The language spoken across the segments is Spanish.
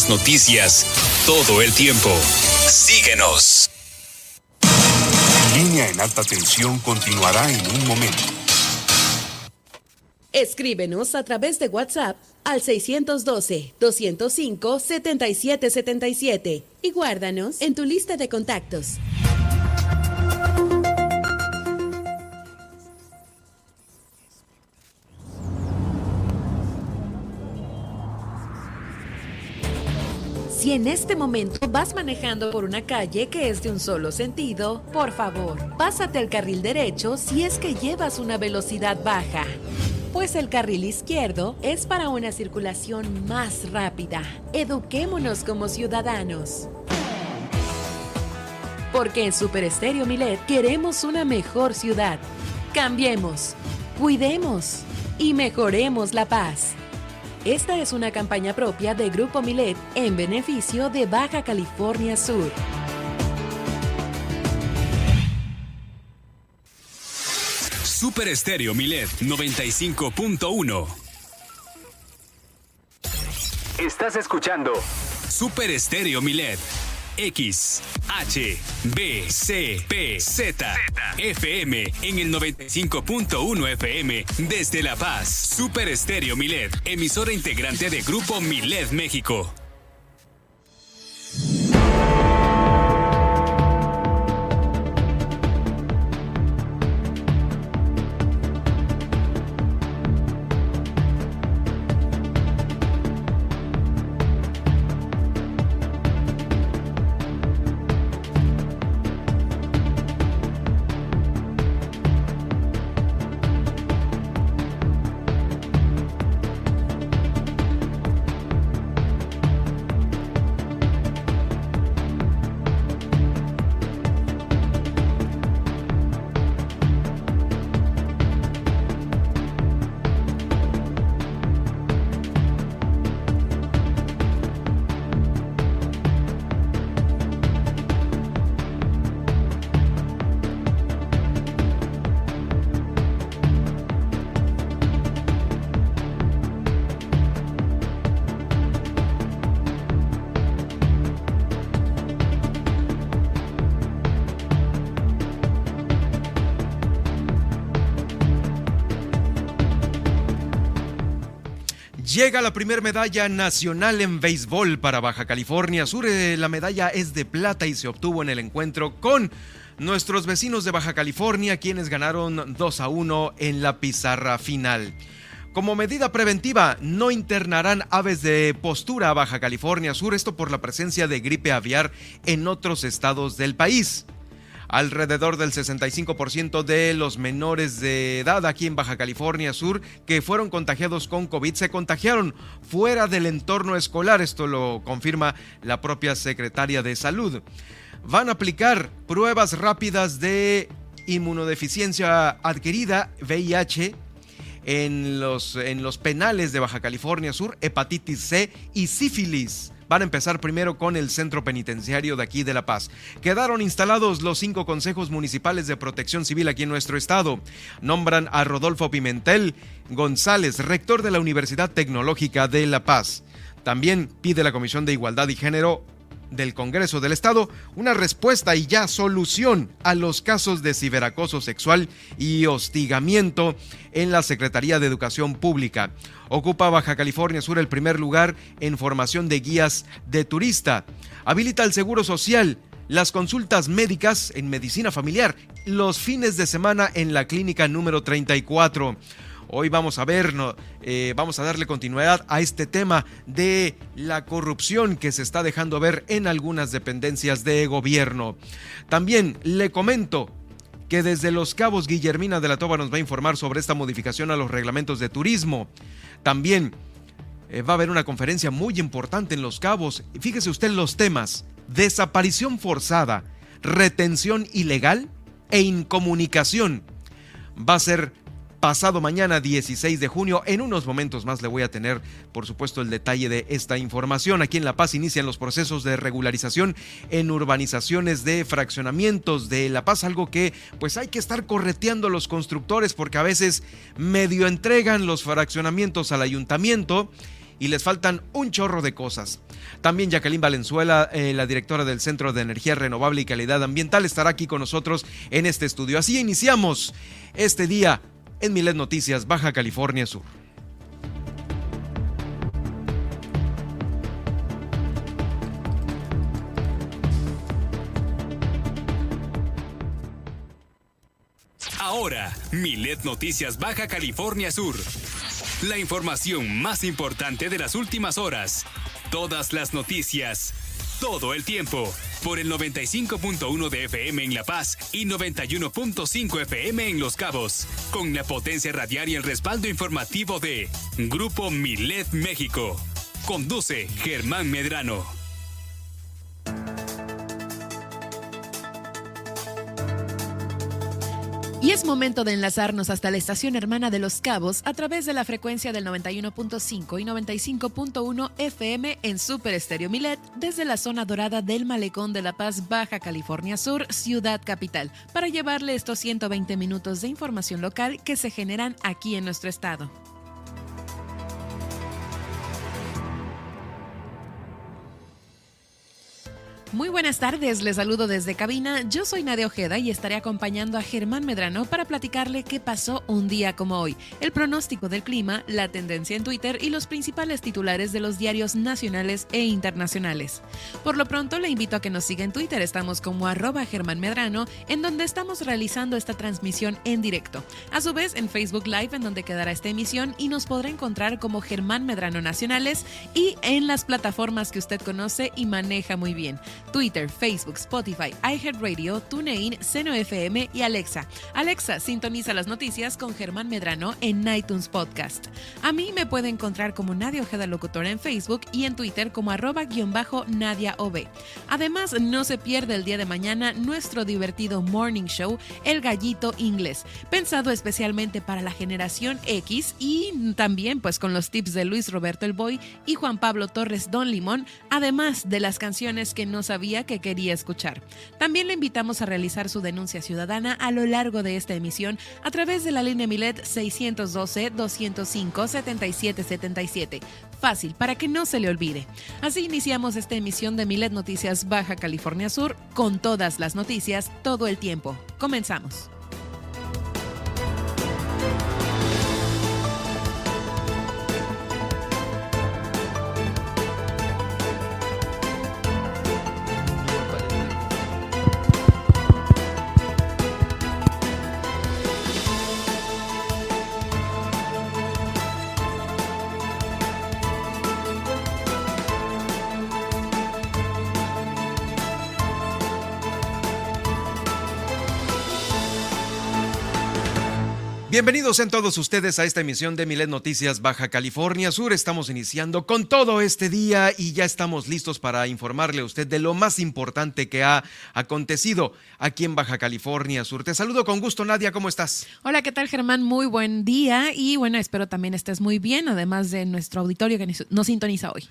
las noticias todo el tiempo. Síguenos. Línea en alta tensión continuará en un momento. Escríbenos a través de WhatsApp al 612-205-7777 y guárdanos en tu lista de contactos. Si en este momento vas manejando por una calle que es de un solo sentido, por favor, pásate al carril derecho si es que llevas una velocidad baja, pues el carril izquierdo es para una circulación más rápida. Eduquémonos como ciudadanos. Porque en Super Estéreo Milet queremos una mejor ciudad. Cambiemos, cuidemos y mejoremos la paz. Esta es una campaña propia de Grupo Milet en beneficio de Baja California Sur. Super Estéreo Milet 95.1. Estás escuchando Super Estéreo Milet X, H, B, C, P, Z, FM en el 95.1 FM desde La Paz. Super Estéreo Milet, emisora integrante de Grupo Milet México. Llega la primera medalla nacional en béisbol para Baja California Sur. Eh, la medalla es de plata y se obtuvo en el encuentro con nuestros vecinos de Baja California, quienes ganaron 2 a 1 en la pizarra final. Como medida preventiva, no internarán aves de postura a Baja California Sur, esto por la presencia de gripe aviar en otros estados del país. Alrededor del 65% de los menores de edad aquí en Baja California Sur que fueron contagiados con COVID se contagiaron fuera del entorno escolar. Esto lo confirma la propia secretaria de Salud. Van a aplicar pruebas rápidas de inmunodeficiencia adquirida, VIH, en los, en los penales de Baja California Sur, hepatitis C y sífilis van a empezar primero con el centro penitenciario de aquí de La Paz. Quedaron instalados los cinco consejos municipales de protección civil aquí en nuestro estado. Nombran a Rodolfo Pimentel González, rector de la Universidad Tecnológica de La Paz. También pide la Comisión de Igualdad y Género del Congreso del Estado una respuesta y ya solución a los casos de ciberacoso sexual y hostigamiento en la Secretaría de Educación Pública. Ocupa Baja California Sur el primer lugar en formación de guías de turista. Habilita el Seguro Social las consultas médicas en medicina familiar los fines de semana en la clínica número 34. Hoy vamos a ver, eh, vamos a darle continuidad a este tema de la corrupción que se está dejando ver en algunas dependencias de gobierno. También le comento que desde Los Cabos Guillermina de la Toba nos va a informar sobre esta modificación a los reglamentos de turismo. También eh, va a haber una conferencia muy importante en Los Cabos. Fíjese usted los temas. Desaparición forzada, retención ilegal e incomunicación. Va a ser pasado mañana 16 de junio. En unos momentos más le voy a tener, por supuesto, el detalle de esta información. Aquí en La Paz inician los procesos de regularización en urbanizaciones de fraccionamientos de La Paz, algo que pues hay que estar correteando los constructores porque a veces medio entregan los fraccionamientos al ayuntamiento y les faltan un chorro de cosas. También Jacqueline Valenzuela, eh, la directora del Centro de Energía Renovable y Calidad Ambiental, estará aquí con nosotros en este estudio. Así iniciamos este día en Milet Noticias, Baja California Sur. Ahora, Milet Noticias Baja California Sur. La información más importante de las últimas horas. Todas las noticias. Todo el tiempo. Por el 95.1 de FM en La Paz y 91.5 FM en Los Cabos. Con la potencia radial y el respaldo informativo de Grupo Milet México. Conduce Germán Medrano. Y es momento de enlazarnos hasta la estación hermana de Los Cabos a través de la frecuencia del 91.5 y 95.1 FM en Super Estéreo Milet desde la zona dorada del Malecón de La Paz, Baja California Sur, Ciudad Capital, para llevarle estos 120 minutos de información local que se generan aquí en nuestro estado. Muy buenas tardes, les saludo desde cabina. Yo soy Nadia Ojeda y estaré acompañando a Germán Medrano para platicarle qué pasó un día como hoy, el pronóstico del clima, la tendencia en Twitter y los principales titulares de los diarios nacionales e internacionales. Por lo pronto, le invito a que nos siga en Twitter, estamos como arroba Germán Medrano, en donde estamos realizando esta transmisión en directo. A su vez, en Facebook Live, en donde quedará esta emisión y nos podrá encontrar como Germán Medrano Nacionales y en las plataformas que usted conoce y maneja muy bien. Twitter, Facebook, Spotify, iHeartRadio, TuneIn, Seno FM y Alexa. Alexa, sintoniza las noticias con Germán Medrano en iTunes Podcast. A mí me puede encontrar como Nadia Ojeda Locutora en Facebook y en Twitter como arroba guion bajo Nadia OB. Además, no se pierde el día de mañana nuestro divertido morning show, El Gallito Inglés, pensado especialmente para la generación X y también pues con los tips de Luis Roberto El Boy y Juan Pablo Torres Don Limón, además de las canciones que nos sabía que quería escuchar. También le invitamos a realizar su denuncia ciudadana a lo largo de esta emisión a través de la línea Milet 612-205-7777. Fácil, para que no se le olvide. Así iniciamos esta emisión de Milet Noticias Baja California Sur con todas las noticias todo el tiempo. Comenzamos. Bienvenidos en todos ustedes a esta emisión de Milet Noticias Baja California Sur. Estamos iniciando con todo este día y ya estamos listos para informarle a usted de lo más importante que ha acontecido aquí en Baja California Sur. Te saludo con gusto, Nadia, ¿cómo estás? Hola, ¿qué tal, Germán? Muy buen día y bueno, espero también estés muy bien, además de nuestro auditorio que nos sintoniza hoy.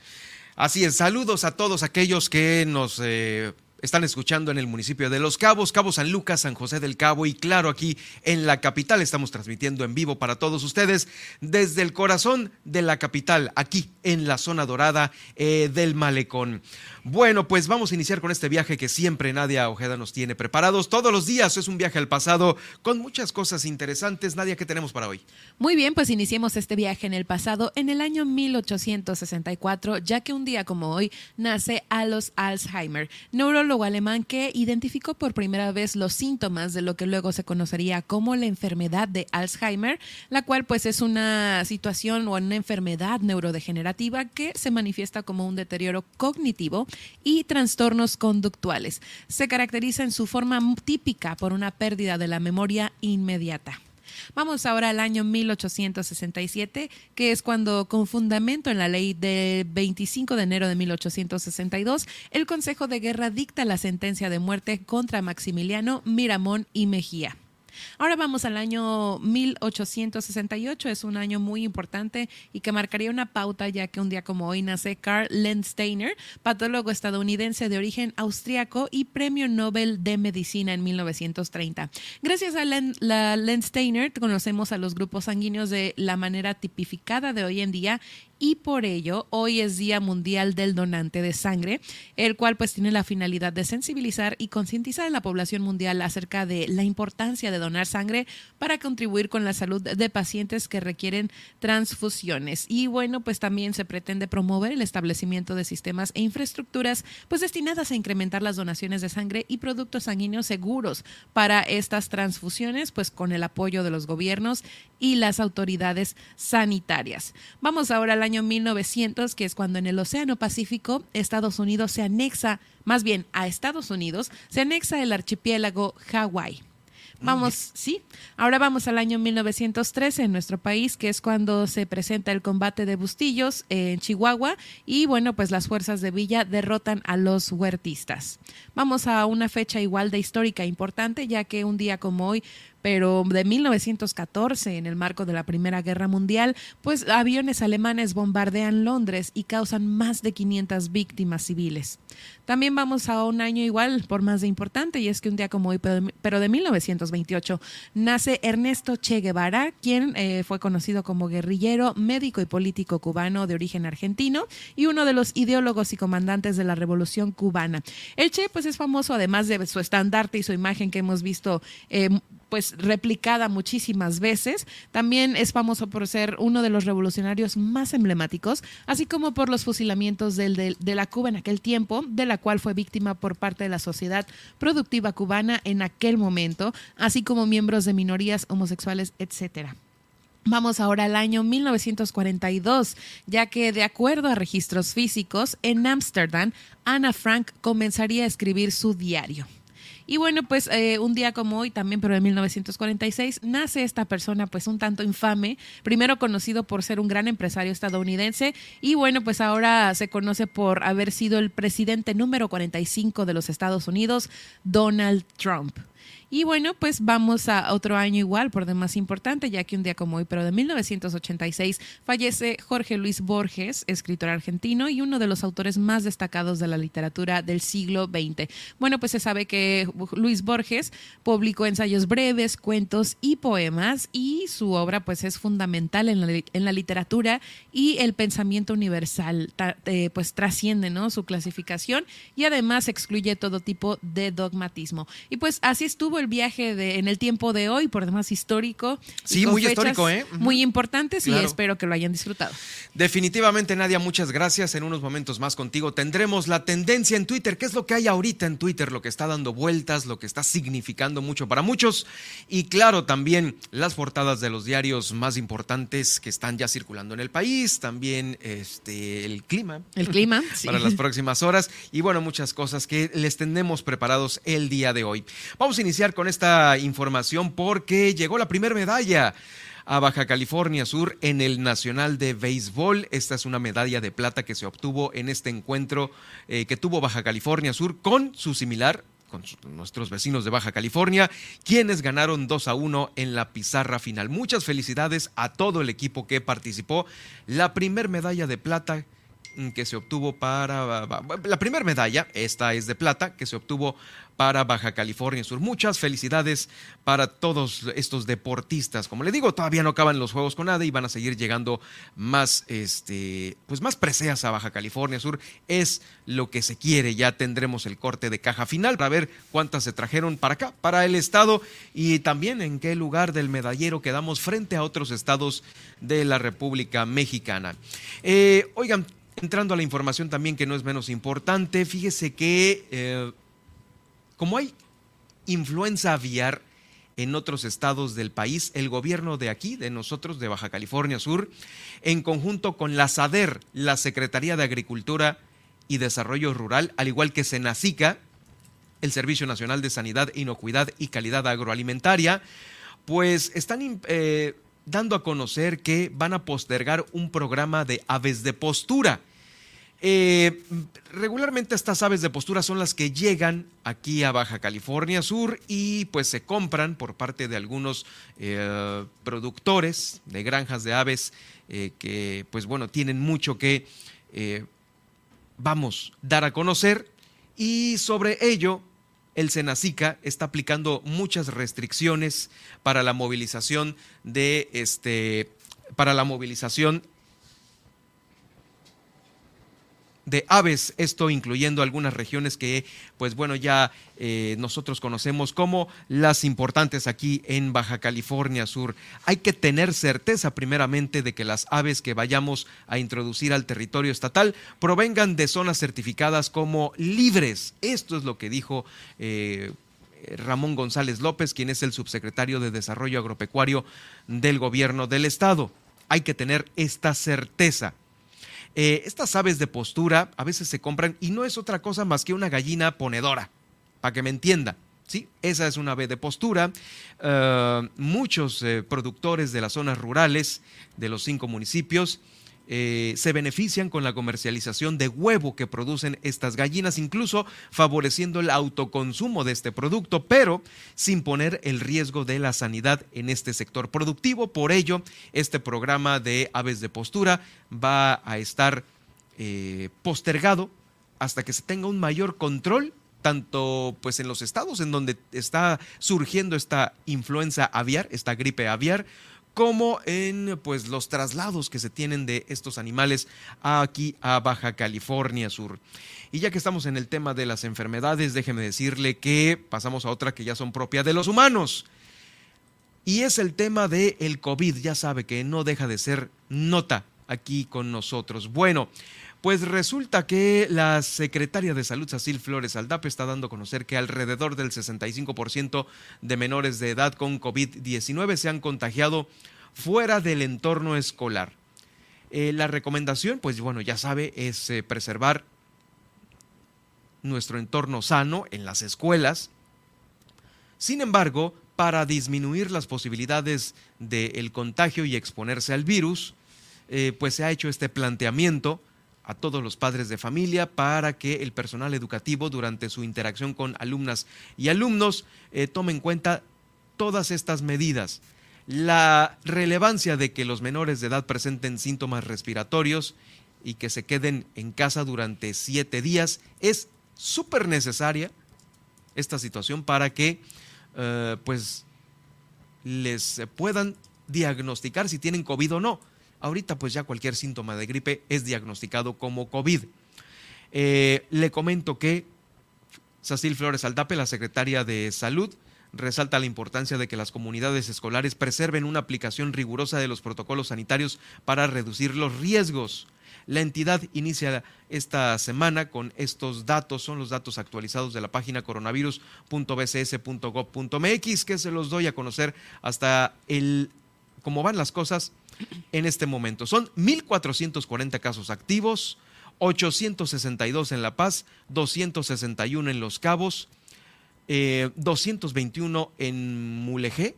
Así es, saludos a todos aquellos que nos... Eh, están escuchando en el municipio de Los Cabos, Cabo San Lucas, San José del Cabo y claro, aquí en la capital estamos transmitiendo en vivo para todos ustedes desde el corazón de la capital, aquí en la zona dorada eh, del malecón. Bueno, pues vamos a iniciar con este viaje que siempre Nadia Ojeda nos tiene preparados. Todos los días es un viaje al pasado con muchas cosas interesantes. Nadia, ¿qué tenemos para hoy? Muy bien, pues iniciemos este viaje en el pasado en el año 1864, ya que un día como hoy nace Alois Alzheimer, neurólogo alemán que identificó por primera vez los síntomas de lo que luego se conocería como la enfermedad de Alzheimer, la cual pues es una situación o una enfermedad neurodegenerativa que se manifiesta como un deterioro cognitivo y trastornos conductuales. Se caracteriza en su forma típica por una pérdida de la memoria inmediata. Vamos ahora al año 1867, que es cuando, con fundamento en la ley del 25 de enero de 1862, el Consejo de Guerra dicta la sentencia de muerte contra Maximiliano Miramón y Mejía. Ahora vamos al año 1868, es un año muy importante y que marcaría una pauta ya que un día como hoy nace Carl Landsteiner, patólogo estadounidense de origen austriaco y premio Nobel de Medicina en 1930. Gracias a la Landsteiner conocemos a los grupos sanguíneos de la manera tipificada de hoy en día y por ello hoy es Día Mundial del Donante de Sangre, el cual pues tiene la finalidad de sensibilizar y concientizar a la población mundial acerca de la importancia de donar sangre para contribuir con la salud de pacientes que requieren transfusiones. Y bueno, pues también se pretende promover el establecimiento de sistemas e infraestructuras pues destinadas a incrementar las donaciones de sangre y productos sanguíneos seguros para estas transfusiones, pues con el apoyo de los gobiernos y las autoridades sanitarias. Vamos ahora al año 1900, que es cuando en el Océano Pacífico Estados Unidos se anexa, más bien a Estados Unidos, se anexa el archipiélago Hawái. Vamos, sí. Ahora vamos al año 1913 en nuestro país, que es cuando se presenta el combate de Bustillos en Chihuahua y bueno, pues las fuerzas de Villa derrotan a los huertistas. Vamos a una fecha igual de histórica importante, ya que un día como hoy pero de 1914, en el marco de la Primera Guerra Mundial, pues aviones alemanes bombardean Londres y causan más de 500 víctimas civiles. También vamos a un año igual, por más de importante, y es que un día como hoy, pero de 1928, nace Ernesto Che Guevara, quien eh, fue conocido como guerrillero, médico y político cubano de origen argentino y uno de los ideólogos y comandantes de la Revolución cubana. El Che, pues es famoso además de su estandarte y su imagen que hemos visto eh, pues replicada muchísimas veces. También es famoso por ser uno de los revolucionarios más emblemáticos, así como por los fusilamientos de, la Cuba en aquel tiempo, de la cual fue víctima por parte de la sociedad productiva cubana en aquel momento, así como miembros de minorías homosexuales, etcétera. Vamos ahora al año 1942, ya que de acuerdo a registros físicos, en Ámsterdam, Anna Frank comenzaría a escribir su diario. Y bueno, pues eh, un día como hoy, también, pero de 1946, nace esta persona pues un tanto infame, primero conocido por ser un gran empresario estadounidense y bueno, pues ahora se conoce por haber sido el presidente número 45 de los Estados Unidos, Donald Trump. Y bueno, pues vamos a otro año igual, por demás importante, ya que un día como hoy, pero de 1986, fallece Jorge Luis Borges, escritor argentino y uno de los autores más destacados de la literatura del siglo XX. Bueno, pues se sabe que Luis Borges publicó ensayos breves, cuentos y poemas y su obra pues es fundamental en la, literatura y el pensamiento universal, eh, pues trasciende ¿no? su clasificación y además excluye todo tipo de dogmatismo. Y pues así estuvo el viaje de, en el tiempo de hoy, por demás histórico. Sí, muy histórico, ¿eh? Muy importantes y espero que lo hayan disfrutado. Definitivamente, Nadia, muchas gracias. En unos momentos más contigo tendremos la tendencia en Twitter. ¿Qué es lo que hay ahorita en Twitter? Lo que está dando vueltas, lo que está significando mucho para muchos. Y claro, también las portadas de los diarios más importantes que están ya circulando en el país. También este, el clima. El clima, Para las próximas horas. Y bueno, muchas cosas que les tenemos preparados el día de hoy. Iniciar con esta información porque llegó la primera medalla a Baja California Sur en el Nacional de Béisbol. Esta es una medalla de plata que se obtuvo en este encuentro eh, que tuvo Baja California Sur con su similar con nuestros vecinos de Baja California, quienes ganaron 2 a 1 en la pizarra final. Muchas felicidades a todo el equipo que participó. La primer medalla de plata que se obtuvo para la primera medalla, esta es de plata, que se obtuvo para Baja California Sur. Muchas felicidades para todos estos deportistas. Como le digo, todavía no acaban los juegos con nada y van a seguir llegando más, este, pues más preseas a Baja California Sur. Es lo que se quiere. Ya tendremos el corte de caja final para ver cuántas se trajeron para acá, para el estado y también en qué lugar del medallero quedamos frente a otros estados de la República Mexicana. Eh, oigan, entrando a la información también que no es menos importante, fíjese que eh, como hay influenza aviar en otros estados del país, el gobierno de aquí, de nosotros, de Baja California Sur, en conjunto con la SADER, la Secretaría de Agricultura y Desarrollo Rural, al igual que Senacica, el Servicio Nacional de Sanidad, Inocuidad y Calidad Agroalimentaria, pues están eh, dando a conocer que van a postergar un programa de aves de postura eh, regularmente estas aves de postura son las que llegan aquí a Baja California Sur y pues se compran por parte de algunos eh, productores de granjas de aves eh, que pues bueno tienen mucho que vamos dar a conocer. Y sobre ello el Senacica está aplicando muchas restricciones para la movilización de este para la movilización de aves, esto incluyendo algunas regiones que, pues bueno, ya eh, nosotros conocemos como las importantes aquí en Baja California Sur. Hay que tener certeza primeramente de que las aves que vayamos a introducir al territorio estatal provengan de zonas certificadas como libres. Esto es lo que dijo... Eh, Ramón González López, quien es el subsecretario de Desarrollo Agropecuario del Gobierno del Estado. Hay que tener esta certeza. Eh, estas aves de postura a veces se compran y no es otra cosa más que una gallina ponedora, para que me entienda. Sí, esa es una ave de postura. Eh, muchos eh, productores de las zonas rurales de los cinco municipios eh, se benefician con la comercialización de huevo que producen estas gallinas, incluso favoreciendo el autoconsumo de este producto, pero sin poner el riesgo de la sanidad en este sector productivo. Por ello, este programa de aves de postura va a estar eh, postergado hasta que se tenga un mayor control tanto pues en los estados en donde está surgiendo esta influenza aviar, esta gripe aviar, como en pues los traslados que se tienen de estos animales aquí a Baja California Sur. Y ya que estamos en el tema de las enfermedades, déjeme decirle que pasamos a otra que ya son propias de los humanos. Y es el tema del el COVID, ya sabe que no deja de ser nota aquí con nosotros. Bueno, pues resulta que la secretaria de Salud, Cecil Flores Aldape, está dando a conocer que alrededor del 65% de menores de edad con COVID-19 se han contagiado fuera del entorno escolar. Eh, la recomendación, pues bueno, ya sabe, es eh, preservar nuestro entorno sano en las escuelas. Sin embargo, para disminuir las posibilidades del contagio y exponerse al virus, eh, pues se ha hecho este planteamiento a todos los padres de familia para que el personal educativo durante su interacción con alumnas y alumnos eh, tome en cuenta todas estas medidas. La relevancia de que los menores de edad presenten síntomas respiratorios y que se queden en casa durante siete días es súper necesaria esta situación para que eh, pues les puedan diagnosticar si tienen COVID o no. Ahorita pues ya cualquier síntoma de gripe es diagnosticado como COVID. Eh, le comento que Sacil Flores Aldape, la secretaria de Salud, resalta la importancia de que las comunidades escolares preserven una aplicación rigurosa de los protocolos sanitarios para reducir los riesgos. La entidad inicia esta semana con estos datos, son los datos actualizados de la página coronavirus.bcs.gov.mx que se los doy a conocer hasta el cómo van las cosas en este momento. Son 1.440 casos activos, 862 en La Paz, 261 en Los Cabos, 221 eh, en Mulegé,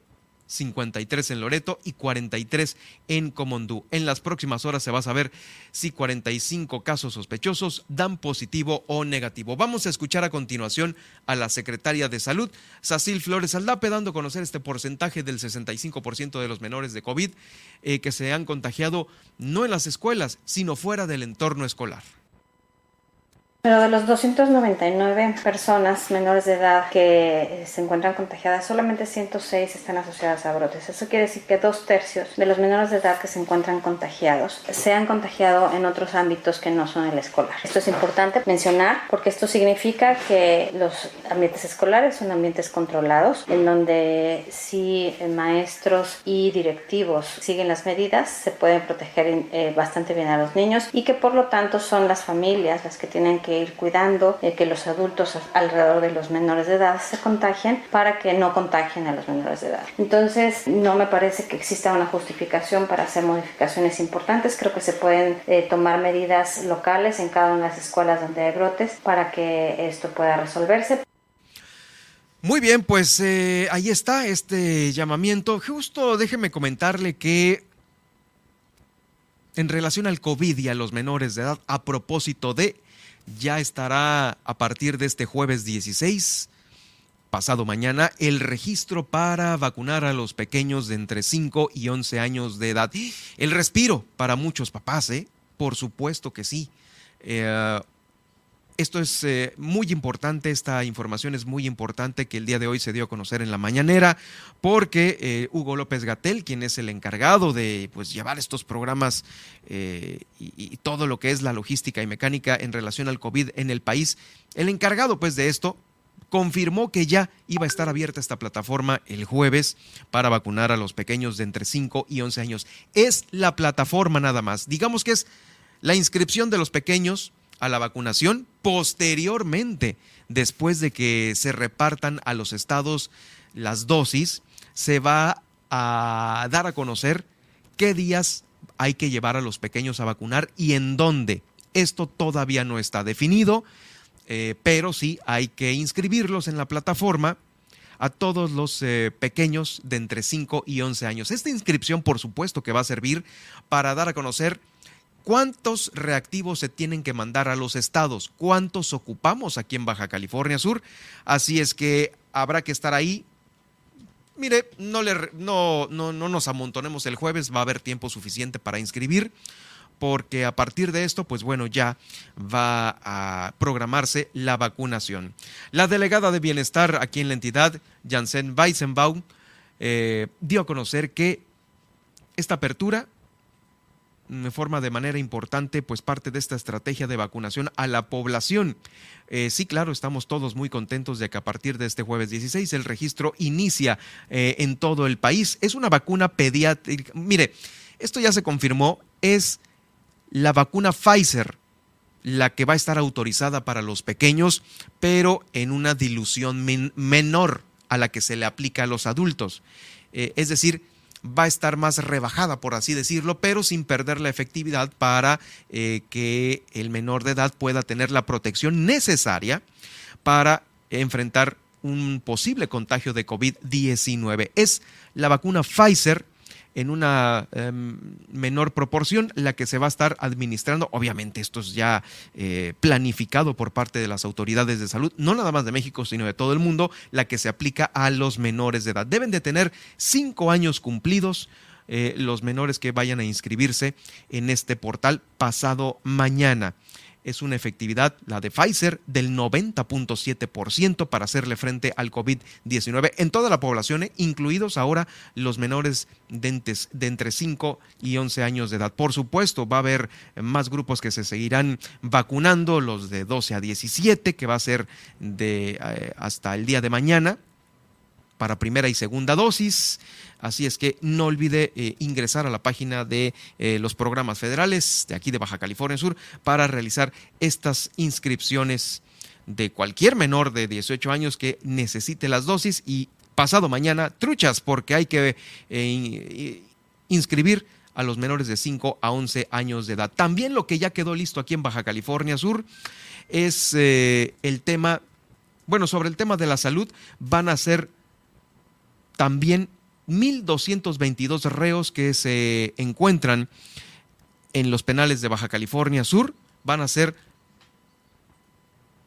53 en Loreto y 43 en Comondú. En las próximas horas se va a saber si 45 casos sospechosos dan positivo o negativo. Vamos a escuchar a continuación a la secretaria de Salud, Sacil Flores Aldape, dando a conocer este porcentaje del 65% de los menores de COVID eh, que se han contagiado no en las escuelas, sino fuera del entorno escolar. Pero de los 299 personas menores de edad que se encuentran contagiadas, solamente 106 están asociadas a brotes. Eso quiere decir que dos tercios de los menores de edad que se encuentran contagiados se han contagiado en otros ámbitos que no son el escolar. Esto es importante mencionar porque esto significa que los ambientes escolares son ambientes controlados, en donde si maestros y directivos siguen las medidas, se pueden proteger eh, bastante bien a los niños y que por lo tanto son las familias las que tienen que ir cuidando de que los adultos alrededor de los menores de edad se contagien para que no contagien a los menores de edad. Entonces, no me parece que exista una justificación para hacer modificaciones importantes. Creo que se pueden eh, tomar medidas locales en cada una de las escuelas donde hay brotes para que esto pueda resolverse. Muy bien, pues eh, ahí está este llamamiento. Justo déjeme comentarle que en relación al COVID y a los menores de edad, a propósito de ya estará a partir de este jueves 16, pasado mañana, el registro para vacunar a los pequeños de entre 5 y 11 años de edad. El respiro para muchos papás, ¿eh? Por supuesto que sí. Eh, esto es eh, muy importante, esta información es muy importante que el día de hoy se dio a conocer en la mañanera, porque eh, Hugo López Gatel, quien es el encargado de pues, llevar estos programas eh, y, todo lo que es la logística y mecánica en relación al COVID en el país, el encargado pues de esto confirmó que ya iba a estar abierta esta plataforma el jueves para vacunar a los pequeños de entre 5 y 11 años. Es la plataforma nada más. Digamos que es la inscripción de los pequeños a la vacunación posteriormente, después de que se repartan a los estados las dosis, se va a dar a conocer qué días hay que llevar a los pequeños a vacunar y en dónde. Esto todavía no está definido, eh, pero sí hay que inscribirlos en la plataforma a todos los eh, pequeños de entre 5 y 11 años. Esta inscripción, por supuesto, que va a servir para dar a conocer ¿Cuántos reactivos se tienen que mandar a los estados? ¿Cuántos ocupamos aquí en Baja California Sur? Así es que habrá que estar ahí. Mire, no, le, no, no, no nos amontonemos el jueves, va a haber tiempo suficiente para inscribir, porque a partir de esto, pues bueno, ya va a programarse la vacunación. La delegada de bienestar aquí en la entidad, Janssen Weisenbaum, eh, dio a conocer que esta apertura forma de manera importante pues parte de esta estrategia de vacunación a la población. Eh, sí, claro, estamos todos muy contentos de que a partir de este jueves 16 el registro inicia eh, en todo el país. Es una vacuna pediátrica. Mire, esto ya se confirmó, es la vacuna Pfizer la que va a estar autorizada para los pequeños, pero en una dilución menor a la que se le aplica a los adultos. Eh, es decir, va a estar más rebajada, por así decirlo, pero sin perder la efectividad para eh, que el menor de edad pueda tener la protección necesaria para enfrentar un posible contagio de COVID-19. Es la vacuna Pfizer en una em, menor proporción la que se va a estar administrando. Obviamente esto es ya eh, planificado por parte de las autoridades de salud, no nada más de México, sino de todo el mundo, la que se aplica a los menores de edad. Deben de tener cinco años cumplidos. Eh, los menores que vayan a inscribirse en este portal pasado mañana es una efectividad, la de Pfizer, del 90.7% para hacerle frente al COVID-19 en toda la población, ¿eh? incluidos ahora los menores de, de, entre 5 y 11 años de edad. Por supuesto, va a haber más grupos que se seguirán vacunando, los de 12 a 17, que va a ser de eh, hasta el día de mañana para primera y segunda dosis. Así es que no olvide eh, ingresar a la página de eh, los programas federales de aquí de Baja California Sur para realizar estas inscripciones de cualquier menor de 18 años que necesite las dosis y pasado mañana truchas porque hay que eh, inscribir a los menores de 5 a 11 años de edad. También lo que ya quedó listo aquí en Baja California Sur es el tema, bueno, sobre el tema de la salud van a ser también 1.222 reos que se encuentran en los penales de Baja California Sur van a ser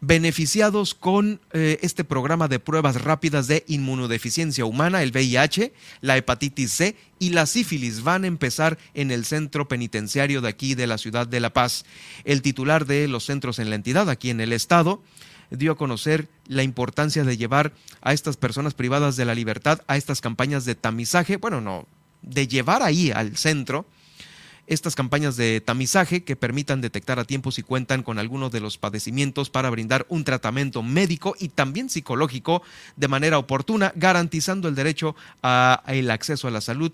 beneficiados con eh, este programa de pruebas rápidas de inmunodeficiencia humana, el VIH, la hepatitis C y la sífilis van a empezar en el centro penitenciario de aquí de la ciudad de La Paz. El titular de los centros en la entidad, aquí en el estado, dio a conocer la importancia de llevar a estas personas privadas de la libertad a estas campañas de tamizaje, bueno, no, de llevar ahí al centro estas campañas de tamizaje que permitan detectar a tiempo si cuentan con algunos de los padecimientos para brindar un tratamiento médico y también psicológico de manera oportuna, garantizando el derecho al acceso a la salud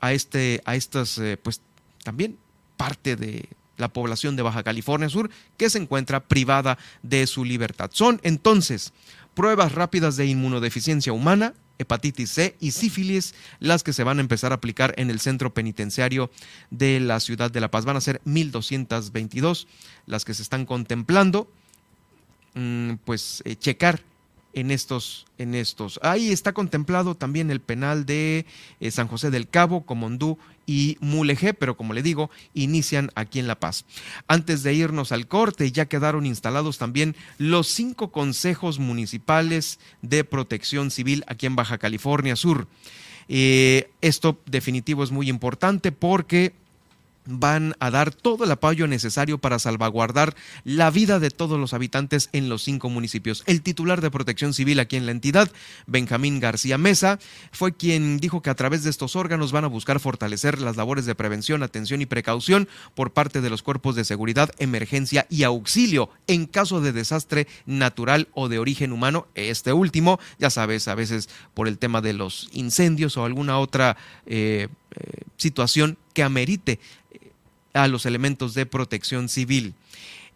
a este a estas eh, pues también parte de la población de Baja California Sur que se encuentra privada de su libertad. Son entonces pruebas rápidas de inmunodeficiencia humana, hepatitis C y sífilis las que se van a empezar a aplicar en el centro penitenciario de la ciudad de La Paz. Van a ser 1.222 las que se están contemplando, mm, pues eh, checar en estos, en estos. Ahí está contemplado también el penal de eh, San José del Cabo, Comondú y Mulegé, pero como le digo, inician aquí en La Paz. Antes de irnos al corte, ya quedaron instalados también los cinco consejos municipales de protección civil aquí en Baja California Sur. Eh, esto definitivo es muy importante porque van a dar todo el apoyo necesario para salvaguardar la vida de todos los habitantes en los cinco municipios. El titular de protección civil aquí en la entidad, Benjamín García Mesa, fue quien dijo que a través de estos órganos van a buscar fortalecer las labores de prevención, atención y precaución por parte de los cuerpos de seguridad, emergencia y auxilio en caso de desastre natural o de origen humano. Este último, ya sabes, a veces por el tema de los incendios o alguna otra eh, eh, situación que amerite a los elementos de protección civil.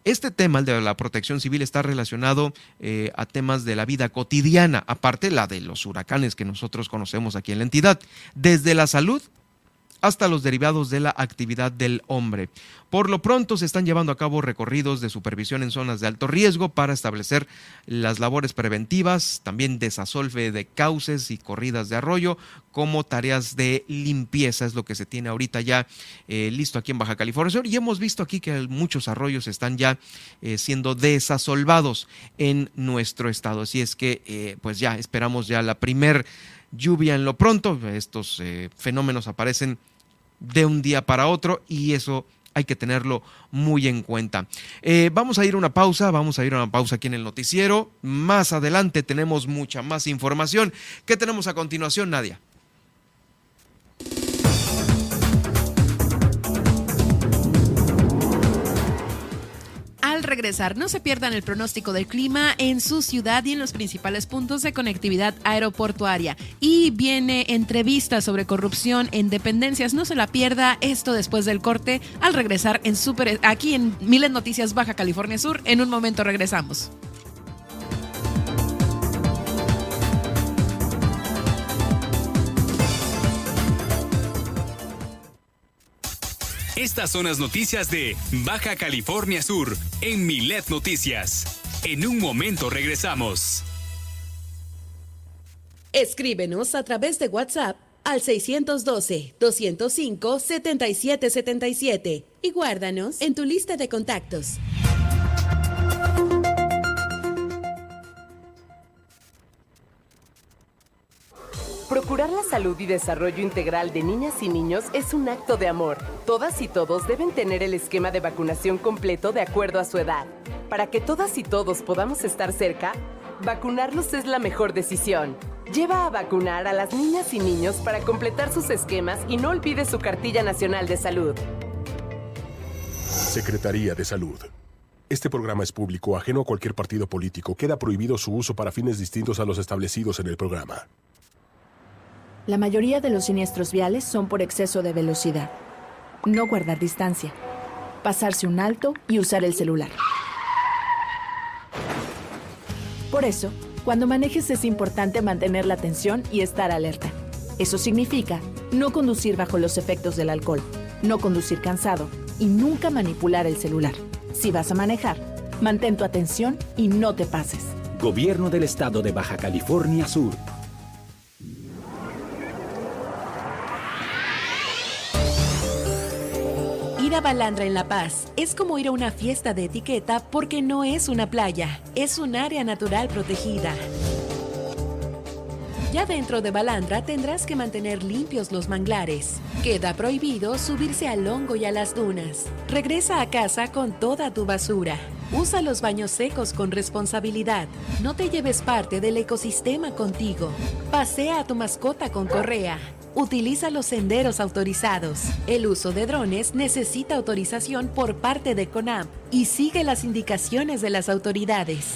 Este tema, el de la protección civil, está relacionado eh, a temas de la vida cotidiana, aparte la de los huracanes que nosotros conocemos aquí en la entidad, desde la salud hasta los derivados de la actividad del hombre. Por lo pronto se están llevando a cabo recorridos de supervisión en zonas de alto riesgo para establecer las labores preventivas, también desasolve de cauces y corridas de arroyo, como tareas de limpieza, es lo que se tiene ahorita ya eh, listo aquí en Baja California. Y hemos visto aquí que muchos arroyos están ya eh, siendo desasolvados en nuestro estado. Así es que, eh, pues ya esperamos ya la primer lluvia en lo pronto. Estos fenómenos aparecen de un día para otro y eso hay que tenerlo muy en cuenta. Eh, vamos a ir a una pausa, vamos a ir a una pausa aquí en el noticiero. Más adelante tenemos mucha más información. ¿Qué tenemos a continuación, Nadia? Regresar, no se pierdan el pronóstico del clima en su ciudad y en los principales puntos de conectividad aeroportuaria. Y viene entrevista sobre corrupción en dependencias. No se la pierda esto después del corte al regresar en super, aquí en Miles Noticias Baja California Sur. En un momento regresamos. Estas son las noticias de Baja California Sur en Milet Noticias. En un momento regresamos. Escríbenos a través de WhatsApp al 612-205-7777 y guárdanos en tu lista de contactos. Procurar la salud y desarrollo integral de niñas y niños es un acto de amor. Todas y todos deben tener el esquema de vacunación completo de acuerdo a su edad. Para que todas y todos podamos estar cerca, vacunarlos es la mejor decisión. Lleva a vacunar a las niñas y niños para completar sus esquemas y no olvide su cartilla nacional de salud. Secretaría de Salud. Este programa es público, ajeno a cualquier partido político. Queda prohibido su uso para fines distintos a los establecidos en el programa. La mayoría de los siniestros viales son por exceso de velocidad. No guardar distancia. Pasarse un alto y usar el celular. Por eso, cuando manejes es importante mantener la atención y estar alerta. Eso significa no conducir bajo los efectos del alcohol, no conducir cansado y nunca manipular el celular. Si vas a manejar, mantén tu atención y no te pases. Gobierno del Estado de Baja California Sur. Ir Balandra en La Paz es como ir a una fiesta de etiqueta porque no es una playa, es un área natural protegida. Ya dentro de Balandra tendrás que mantener limpios los manglares. Queda prohibido subirse al hongo y a las dunas. Regresa a casa con toda tu basura. Usa los baños secos con responsabilidad. No te lleves parte del ecosistema contigo. Pasea a tu mascota con correa. Utiliza los senderos autorizados. El uso de drones necesita autorización por parte de CONAM y sigue las indicaciones de las autoridades.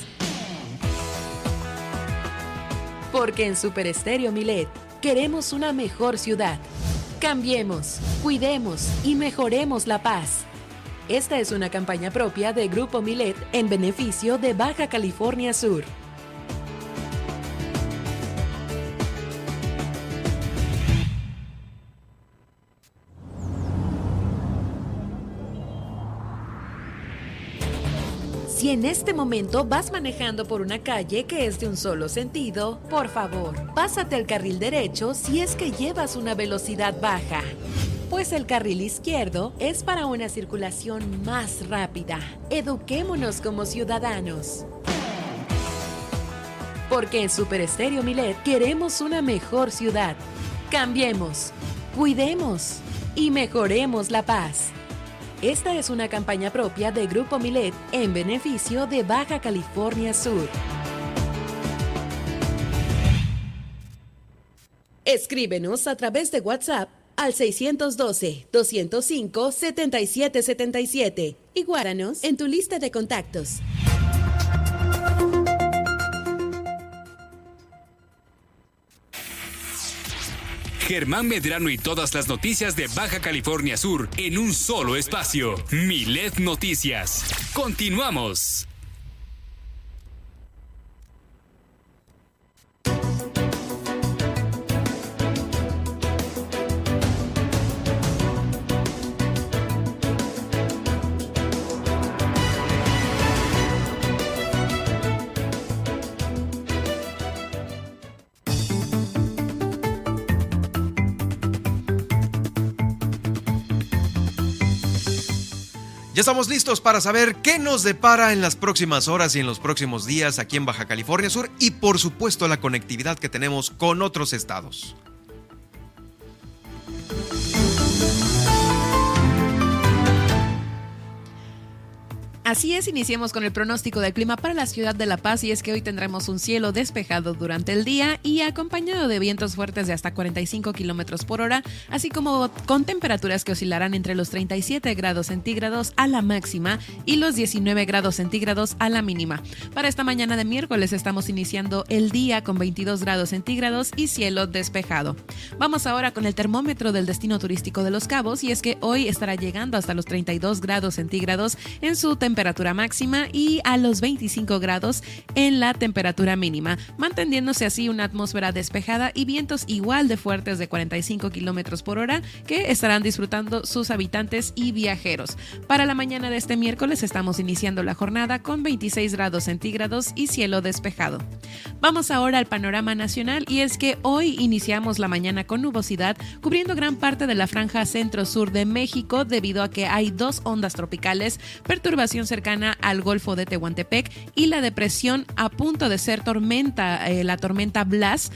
Porque en Super Estéreo Milet queremos una mejor ciudad. Cambiemos, cuidemos y mejoremos la paz. Esta es una campaña propia de Grupo Milet en beneficio de Baja California Sur. Si en este momento vas manejando por una calle que es de un solo sentido, por favor, pásate al carril derecho si es que llevas una velocidad baja. Pues el carril izquierdo es para una circulación más rápida. Eduquémonos como ciudadanos. Porque en Super Estéreo Milet queremos una mejor ciudad. Cambiemos, cuidemos y mejoremos la paz. Esta es una campaña propia de Grupo Milet en beneficio de Baja California Sur. Escríbenos a través de WhatsApp al 612-205-7777 y guáranos en tu lista de contactos. Germán Medrano y todas las noticias de Baja California Sur en un solo espacio. Milet Noticias. Continuamos. Ya estamos listos para saber qué nos depara en las próximas horas y en los próximos días aquí en Baja California Sur y por supuesto la conectividad que tenemos con otros estados. Así es, iniciemos con el pronóstico del clima para la ciudad de La Paz y es que hoy tendremos un cielo despejado durante el día y acompañado de vientos fuertes de hasta 45 kilómetros por hora, así como con temperaturas que oscilarán entre los 37 grados centígrados a la máxima y los 19 grados centígrados a la mínima. Para esta mañana de miércoles estamos iniciando el día con 22 grados centígrados y cielo despejado. Vamos ahora con el termómetro del destino turístico de Los Cabos y es que hoy estará llegando hasta los 32 grados centígrados en su temperatura temperatura máxima y a los 25 grados en la temperatura mínima, manteniéndose así una atmósfera despejada y vientos igual de fuertes de 45 kilómetros por hora que estarán disfrutando sus habitantes y viajeros. Para la mañana de este miércoles estamos iniciando la jornada con 26 grados centígrados y cielo despejado. Vamos ahora al panorama nacional y es que hoy iniciamos la mañana con nubosidad cubriendo gran parte de la franja centro-sur de México debido a que hay dos ondas tropicales, perturbación cercana al Golfo de Tehuantepec y la depresión a punto de ser tormenta, eh, la tormenta Blas,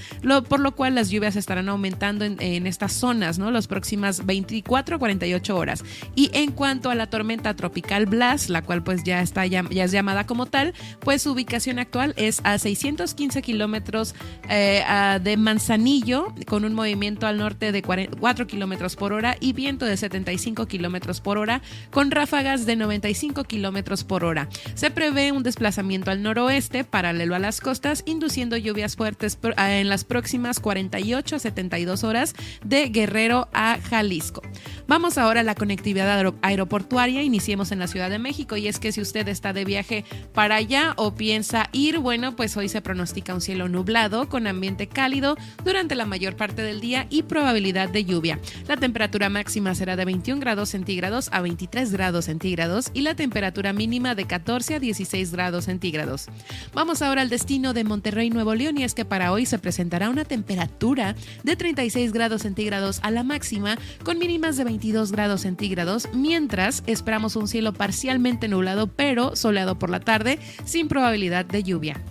por lo cual las lluvias estarán aumentando en, estas zonas, ¿no? Las próximas 24 a 48 horas. Y en cuanto a la tormenta tropical Blas, la cual pues ya está ya, es llamada como tal, pues su ubicación actual es a 615 kilómetros eh, de Manzanillo, con un movimiento al norte de 4 kilómetros por hora y viento de 75 kilómetros por hora, con ráfagas de 95 kilómetros por hora. Se prevé un desplazamiento al noroeste, paralelo a las costas, induciendo lluvias fuertes en las próximas 48 a 72 horas de Guerrero a Jalisco. Vamos ahora a la conectividad aeroportuaria. Iniciemos en la Ciudad de México y es que si usted está de viaje para allá o piensa ir, bueno, pues hoy se pronostica un cielo nublado con ambiente cálido durante la mayor parte del día y probabilidad de lluvia. La temperatura máxima será de 21 grados centígrados a 23 grados centígrados y la temperatura mínima de 14 a 16 grados centígrados. Vamos ahora al destino de Monterrey, Nuevo León, y es que para hoy se presentará una temperatura de 36 grados centígrados a la máxima, con mínimas de 22 grados centígrados, mientras esperamos un cielo parcialmente nublado pero soleado por la tarde, sin probabilidad de lluvia.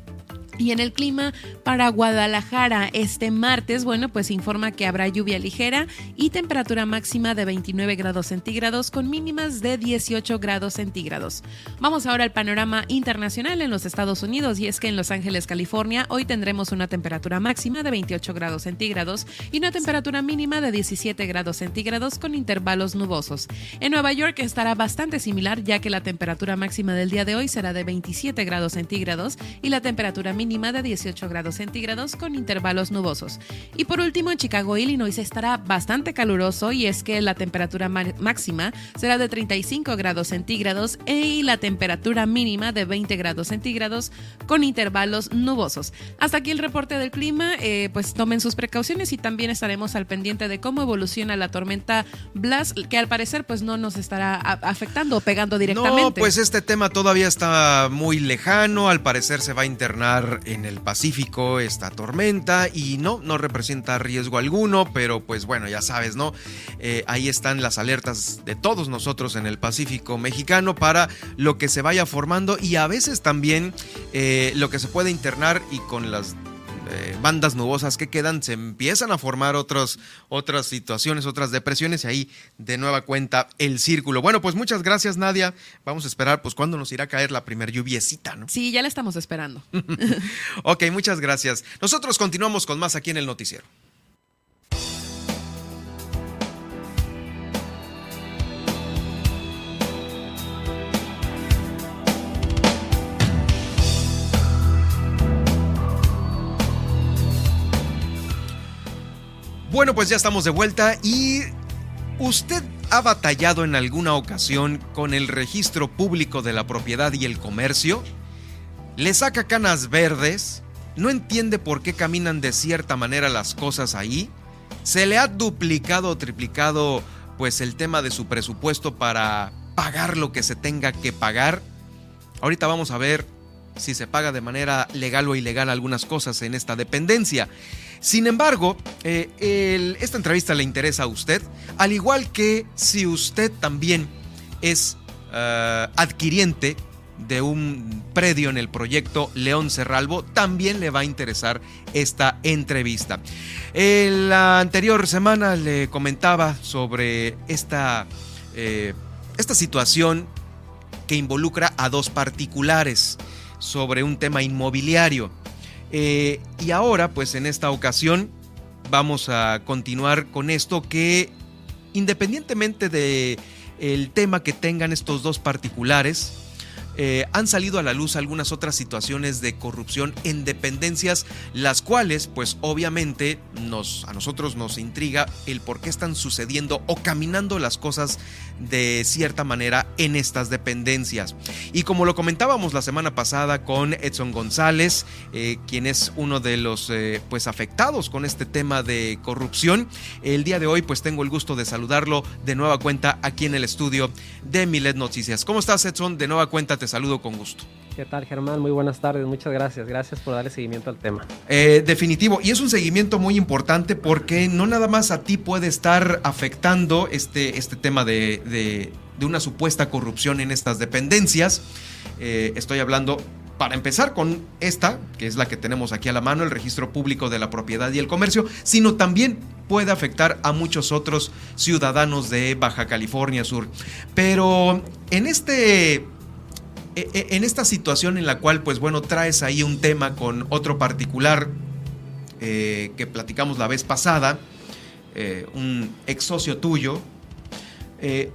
Y en el clima para Guadalajara este martes, bueno, pues informa que habrá lluvia ligera y temperatura máxima de 29 grados centígrados con mínimas de 18 grados centígrados. Vamos ahora al panorama internacional en los Estados Unidos y es que en Los Ángeles, California, hoy tendremos una temperatura máxima de 28 grados centígrados y una temperatura mínima de 17 grados centígrados con intervalos nubosos. En Nueva York estará bastante similar ya que la temperatura máxima del día de hoy será de 27 grados centígrados y la temperatura mínima de 18 grados centígrados con intervalos nubosos. Y por último, en Chicago, Illinois estará bastante caluroso y es que la temperatura máxima será de 35 grados centígrados y la temperatura mínima de 20 grados centígrados con intervalos nubosos. Hasta aquí el reporte del clima, eh, pues tomen sus precauciones y también estaremos al pendiente de cómo evoluciona la tormenta Blas, que al parecer pues no nos estará afectando o pegando directamente. No, pues este tema todavía está muy lejano, al parecer se va a internar en el Pacífico esta tormenta y no, no representa riesgo alguno, pero pues bueno, ya sabes, ¿no? Eh, ahí están las alertas de todos nosotros en el Pacífico mexicano para lo que se vaya formando y a veces también eh, lo que se puede internar y con las eh, bandas nubosas que quedan, se empiezan a formar otros, otras situaciones, otras depresiones y ahí de nueva cuenta el círculo. Bueno, pues muchas gracias Nadia. Vamos a esperar pues cuándo nos irá a caer la primer lluviecita, ¿no? Sí, ya la estamos esperando. ok, muchas gracias. Nosotros continuamos con más aquí en el noticiero. Bueno, pues ya estamos de vuelta y usted ha batallado en alguna ocasión con el registro público de la propiedad y el comercio. Le saca canas verdes, no entiende por qué caminan de cierta manera las cosas ahí. Se le ha duplicado o triplicado pues el tema de su presupuesto para pagar lo que se tenga que pagar. Ahorita vamos a ver si se paga de manera legal o ilegal algunas cosas en esta dependencia. Sin embargo, eh, esta entrevista le interesa a usted, al igual que si usted también es eh, adquiriente de un predio en el proyecto León Cerralvo, también le va a interesar esta entrevista. En la anterior semana le comentaba sobre esta, eh, esta situación que involucra a dos particulares sobre un tema inmobiliario. Eh, y ahora, pues en esta ocasión, vamos a continuar con esto que, independientemente de tema que tengan estos dos particulares, eh, han salido a la luz algunas otras situaciones de corrupción en dependencias, las cuales, pues obviamente, nos, a nosotros nos intriga el por qué están sucediendo o caminando las cosas de cierta manera en estas dependencias. Y como lo comentábamos la semana pasada con Edson González, eh, quien es uno de los eh, pues afectados con este tema de corrupción, el día de hoy pues tengo el gusto de saludarlo de nueva cuenta aquí en el estudio de Milet Noticias. ¿Cómo estás Edson? De nueva cuenta te saludo con gusto. ¿Qué tal, Germán? Muy buenas tardes, muchas gracias. Gracias por darle seguimiento al tema. Eh, definitivo, y es un seguimiento muy importante porque no nada más a ti puede estar afectando este, este tema de, una supuesta corrupción en estas dependencias. Eh, estoy hablando para empezar con esta, que es la que tenemos aquí a la mano, el registro público de la propiedad y el comercio, sino también puede afectar a muchos otros ciudadanos de Baja California Sur. Pero en este en esta situación en la cual, pues bueno, traes ahí un tema con otro particular eh, que platicamos la vez pasada, eh, un ex socio tuyo, eh,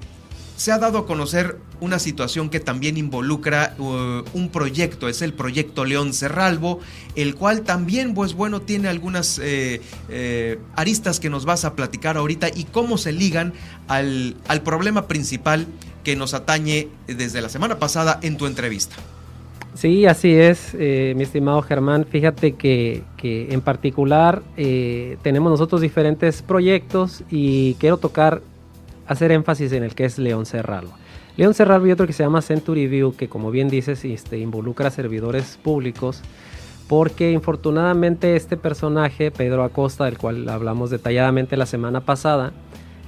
se ha dado a conocer una situación que también involucra uh, un proyecto, es el proyecto León Cerralvo, el cual también, pues bueno, tiene algunas aristas que nos vas a platicar ahorita y cómo se ligan al, al problema principal que nos atañe desde la semana pasada en tu entrevista. Sí, así es, eh, mi estimado Germán. Fíjate que, en particular eh, tenemos nosotros diferentes proyectos y quiero tocar, hacer énfasis en el que es León Cerralvo. León Cerralvo y otro que se llama Century View, que como bien dices, este, involucra servidores públicos, porque infortunadamente este personaje, Pedro Acosta, del cual hablamos detalladamente la semana pasada,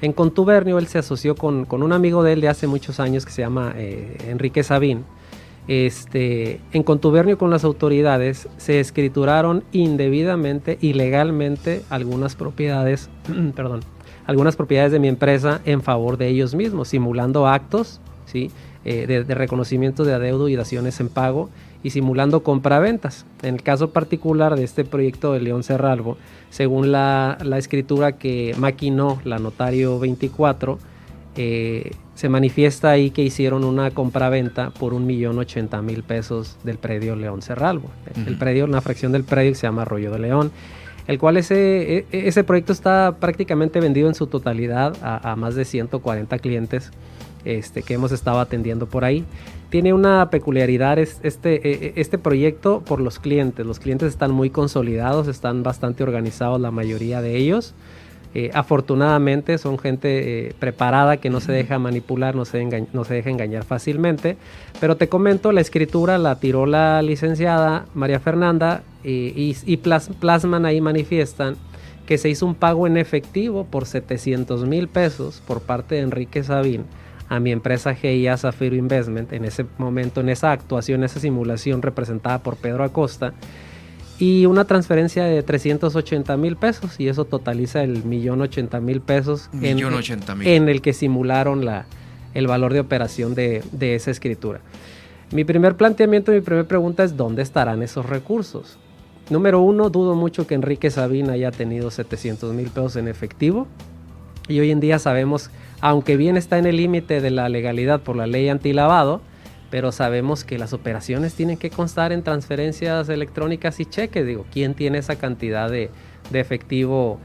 en contubernio, él se asoció con, un amigo de él de hace muchos años que se llama eh, Enrique Sabín. Este, en contubernio con las autoridades se escrituraron indebidamente, ilegalmente, algunas propiedades, perdón, algunas propiedades de mi empresa en favor de ellos mismos, simulando actos ¿sí? Eh, de, reconocimiento de adeudo y daciones en pago y simulando compraventas. En el caso particular de este proyecto de León Cerralvo, según la, escritura que maquinó la notario 24, eh, se manifiesta ahí que hicieron una compraventa por un millón ochenta mil pesos del predio León Cerralvo. El predio, una fracción del predio que se llama Arroyo de León, el cual ese, e, ese proyecto está prácticamente vendido en su totalidad a, a más de 140 clientes este, que hemos estado atendiendo por ahí. Tiene una peculiaridad este, e, e, este proyecto por los clientes. Los clientes están muy consolidados, están bastante organizados la mayoría de ellos. Eh, afortunadamente son gente eh, preparada que no se deja manipular, no se, no se deja engañar fácilmente. Pero te comento, la escritura la tiró la licenciada María Fernanda y, y plasman ahí, manifiestan que se hizo un pago en efectivo por 700 mil pesos por parte de Enrique Sabín a mi empresa GIA Zafiro Investment, en ese momento, en esa actuación, esa simulación representada por Pedro Acosta, y una transferencia de 380 mil pesos y eso totaliza el millón ochenta mil pesos en, en, el que simularon la, el valor de operación de, de, esa escritura. Mi primer planteamiento, mi primera pregunta es ¿dónde estarán esos recursos? Número uno, dudo mucho que Enrique Sabina haya tenido 700 mil pesos en efectivo y hoy en día sabemos, aunque bien está en el límite de la legalidad por la ley antilavado, pero sabemos que las operaciones tienen que constar en transferencias electrónicas y cheques. Digo, ¿quién tiene esa cantidad de, de efectivo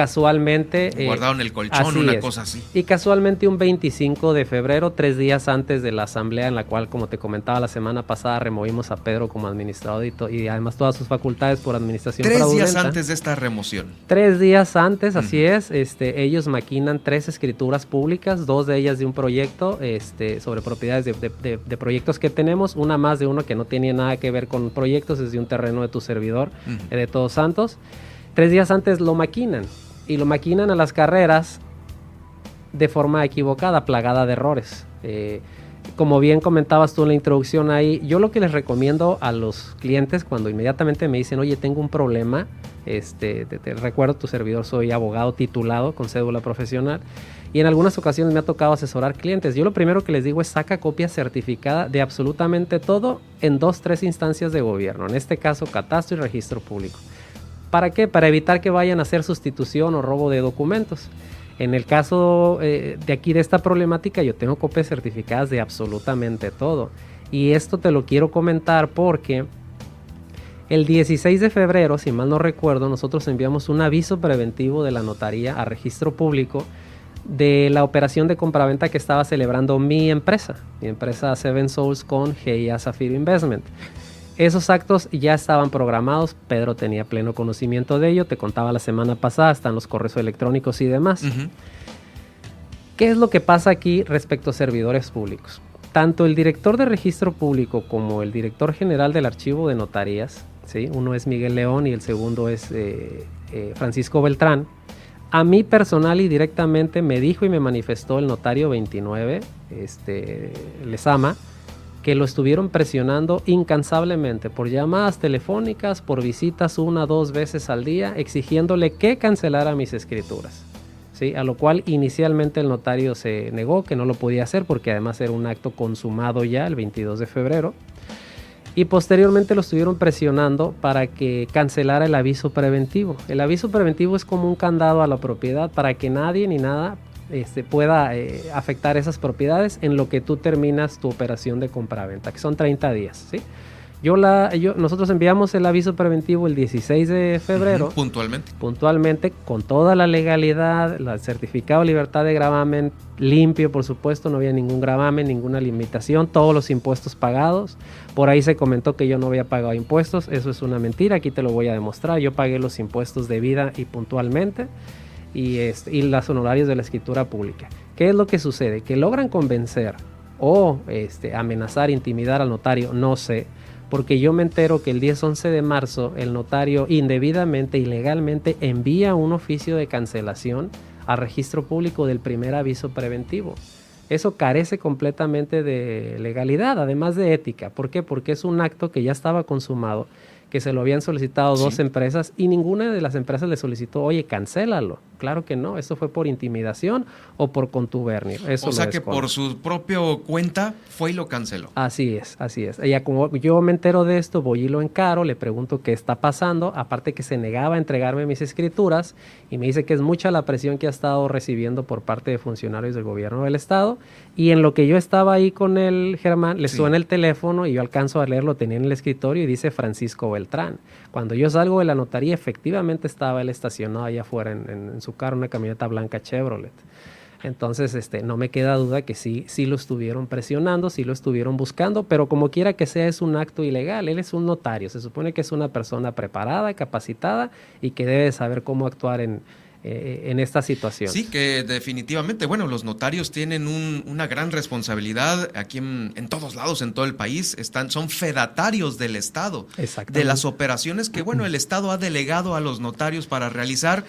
casualmente... Eh, Guardado en el colchón, una cosa así. Y casualmente un 25 de febrero, tres días antes de la asamblea en la cual, como te comentaba la semana pasada, removimos a Pedro como administrador y, además todas sus facultades por administración Tres días antes de esta remoción. Tres días antes, así es. Este, ellos maquinan tres escrituras públicas, dos de ellas de un proyecto este, sobre propiedades de, proyectos que tenemos, una más de uno que no tiene nada que ver con proyectos, es de un terreno de tu servidor, eh, de Todos Santos. Tres días antes lo maquinan y lo maquinan a las carreras de forma equivocada, plagada de errores. Eh, como bien comentabas tú en la introducción ahí, yo lo que les recomiendo a los clientes cuando inmediatamente me dicen, oye, tengo un problema, este, te, recuerdo, tu servidor soy abogado titulado con cédula profesional y en algunas ocasiones me ha tocado asesorar clientes. Yo lo primero que les digo es saca copia certificada de absolutamente todo en dos, tres instancias de gobierno, en este caso catastro y registro público. ¿Para qué? Para evitar que vayan a hacer sustitución o robo de documentos. En el caso eh, de aquí de esta problemática, yo tengo copias certificadas de absolutamente todo. Y esto te lo quiero comentar porque el 16 de febrero, si mal no recuerdo, nosotros enviamos un aviso preventivo de la notaría a registro público de la operación de compraventa que estaba celebrando mi empresa, mi empresa Seven Souls con GIA Safir Investment. Esos actos ya estaban programados, Pedro tenía pleno conocimiento de ello, te contaba la semana pasada, están los correos electrónicos y demás. ¿Qué es lo que pasa aquí respecto a servidores públicos? Tanto el director de registro público como el director general del archivo de notarías, ¿sí? uno es Miguel León y el segundo es eh, eh, Francisco Beltrán, a mí personal y directamente me dijo y me manifestó el notario 29, este, les ama, que lo estuvieron presionando incansablemente por llamadas telefónicas, por visitas una o dos veces al día, exigiéndole que cancelara mis escrituras. ¿sí? A lo cual inicialmente el notario se negó que no lo podía hacer porque además era un acto consumado ya el 22 de febrero. Y posteriormente lo estuvieron presionando para que cancelara el aviso preventivo. El aviso preventivo es como un candado a la propiedad para que nadie ni nada este, pueda eh, afectar esas propiedades en lo que tú terminas tu operación de compra-venta, que son 30 días. ¿sí? Yo la, yo, nosotros enviamos el aviso preventivo el 16 de febrero. puntualmente. Puntualmente, con toda la legalidad, el certificado de libertad de gravamen limpio, por supuesto, no había ningún gravamen, ninguna limitación, todos los impuestos pagados. Por ahí se comentó que yo no había pagado impuestos, eso es una mentira, aquí te lo voy a demostrar. Yo pagué los impuestos de vida y puntualmente y, este, y las honorarios de la escritura pública. ¿Qué es lo que sucede? Que logran convencer o este, amenazar, intimidar al notario, no sé, porque yo me entero que el 10-11 de marzo el notario indebidamente, ilegalmente envía un oficio de cancelación al registro público del primer aviso preventivo. Eso carece completamente de legalidad, además de ética. ¿Por qué? Porque es un acto que ya estaba consumado que se lo habían solicitado dos empresas y ninguna de las empresas le solicitó, oye, cancélalo. Claro que no, eso fue por intimidación o por contubernio. Eso o sea que por su propia cuenta fue y lo canceló. Así es, así es. Ella, como yo me entero de esto, voy y lo encaro, le pregunto qué está pasando, aparte que se negaba a entregarme mis escrituras y me dice que es mucha la presión que ha estado recibiendo por parte de funcionarios del gobierno del estado y en lo que yo estaba ahí con el Germán, le suena el teléfono y yo alcanzo a leerlo, tenía en el escritorio y dice Francisco Beltrán. Cuando yo salgo de la notaría, efectivamente estaba él estacionado allá afuera en, su carro, una camioneta blanca Chevrolet. Entonces, este, no me queda duda que sí, sí lo estuvieron presionando, sí lo estuvieron buscando, pero como quiera que sea, es un acto ilegal. Él es un notario, se supone que es una persona preparada, capacitada y que debe saber cómo actuar en, eh, en esta situación. Sí, que definitivamente, bueno, los notarios tienen una gran responsabilidad aquí en, todos lados, en todo el país, están, son fedatarios del Estado, de las operaciones que, bueno, el Estado ha delegado a los notarios para realizar.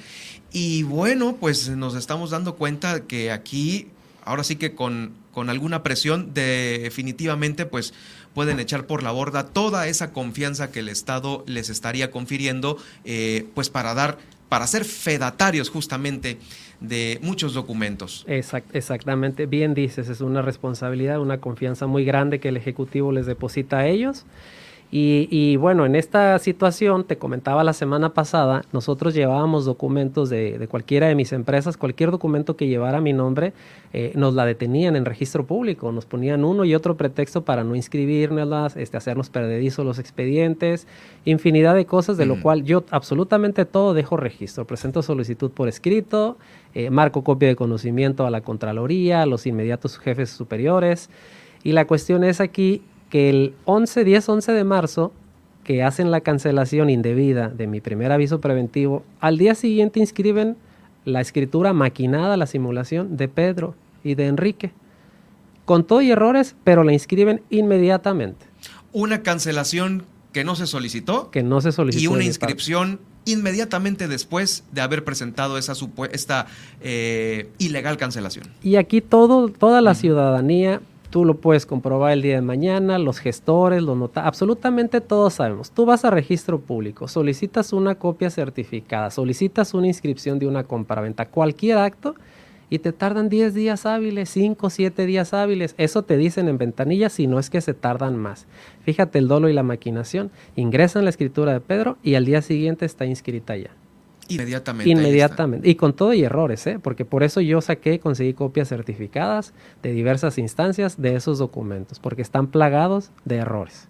Y bueno, pues nos estamos dando cuenta que aquí ahora sí que con, con alguna presión definitivamente pues pueden echar por la borda toda esa confianza que el Estado les estaría confiriendo eh, pues para dar, para ser fedatarios justamente de muchos documentos. exactamente, bien dices, es una responsabilidad, una confianza muy grande que el Ejecutivo les deposita a ellos y, bueno, en esta situación, te comentaba la semana pasada, nosotros llevábamos documentos de, cualquiera de mis empresas, cualquier documento que llevara mi nombre, eh, nos la detenían en registro público, nos ponían uno y otro pretexto para no inscribirnos, este, hacernos perdedizos los expedientes, infinidad de cosas, de lo mm. cual yo absolutamente todo dejo registro, presento solicitud por escrito, eh, marco copia de conocimiento a la Contraloría, a los inmediatos jefes superiores, y la cuestión es aquí que el 11, 10, 11 de marzo, que hacen la cancelación indebida de mi primer aviso preventivo, al día siguiente inscriben la escritura maquinada, la simulación de Pedro y de Enrique. Con todo y errores, pero la inscriben inmediatamente. Una cancelación que no se solicitó. Que no se solicitó. Y una inscripción inmediatamente después de haber presentado esa esta eh, ilegal cancelación. Y aquí todo, toda la ciudadanía Tú lo puedes comprobar el día de mañana, los gestores, los notas, absolutamente todos sabemos. Tú vas a registro público, solicitas una copia certificada, solicitas una inscripción de una compraventa, cualquier acto, y te tardan 10 días hábiles, 5, 7 días hábiles. Eso te dicen en ventanilla si no es que se tardan más. Fíjate el dolo y la maquinación. Ingresan la escritura de Pedro y al día siguiente está inscrita ya. Inmediatamente. Inmediatamente. Y con todo y errores, ¿eh? porque por eso yo saqué, conseguí copias certificadas de diversas instancias de esos documentos, porque están plagados de errores.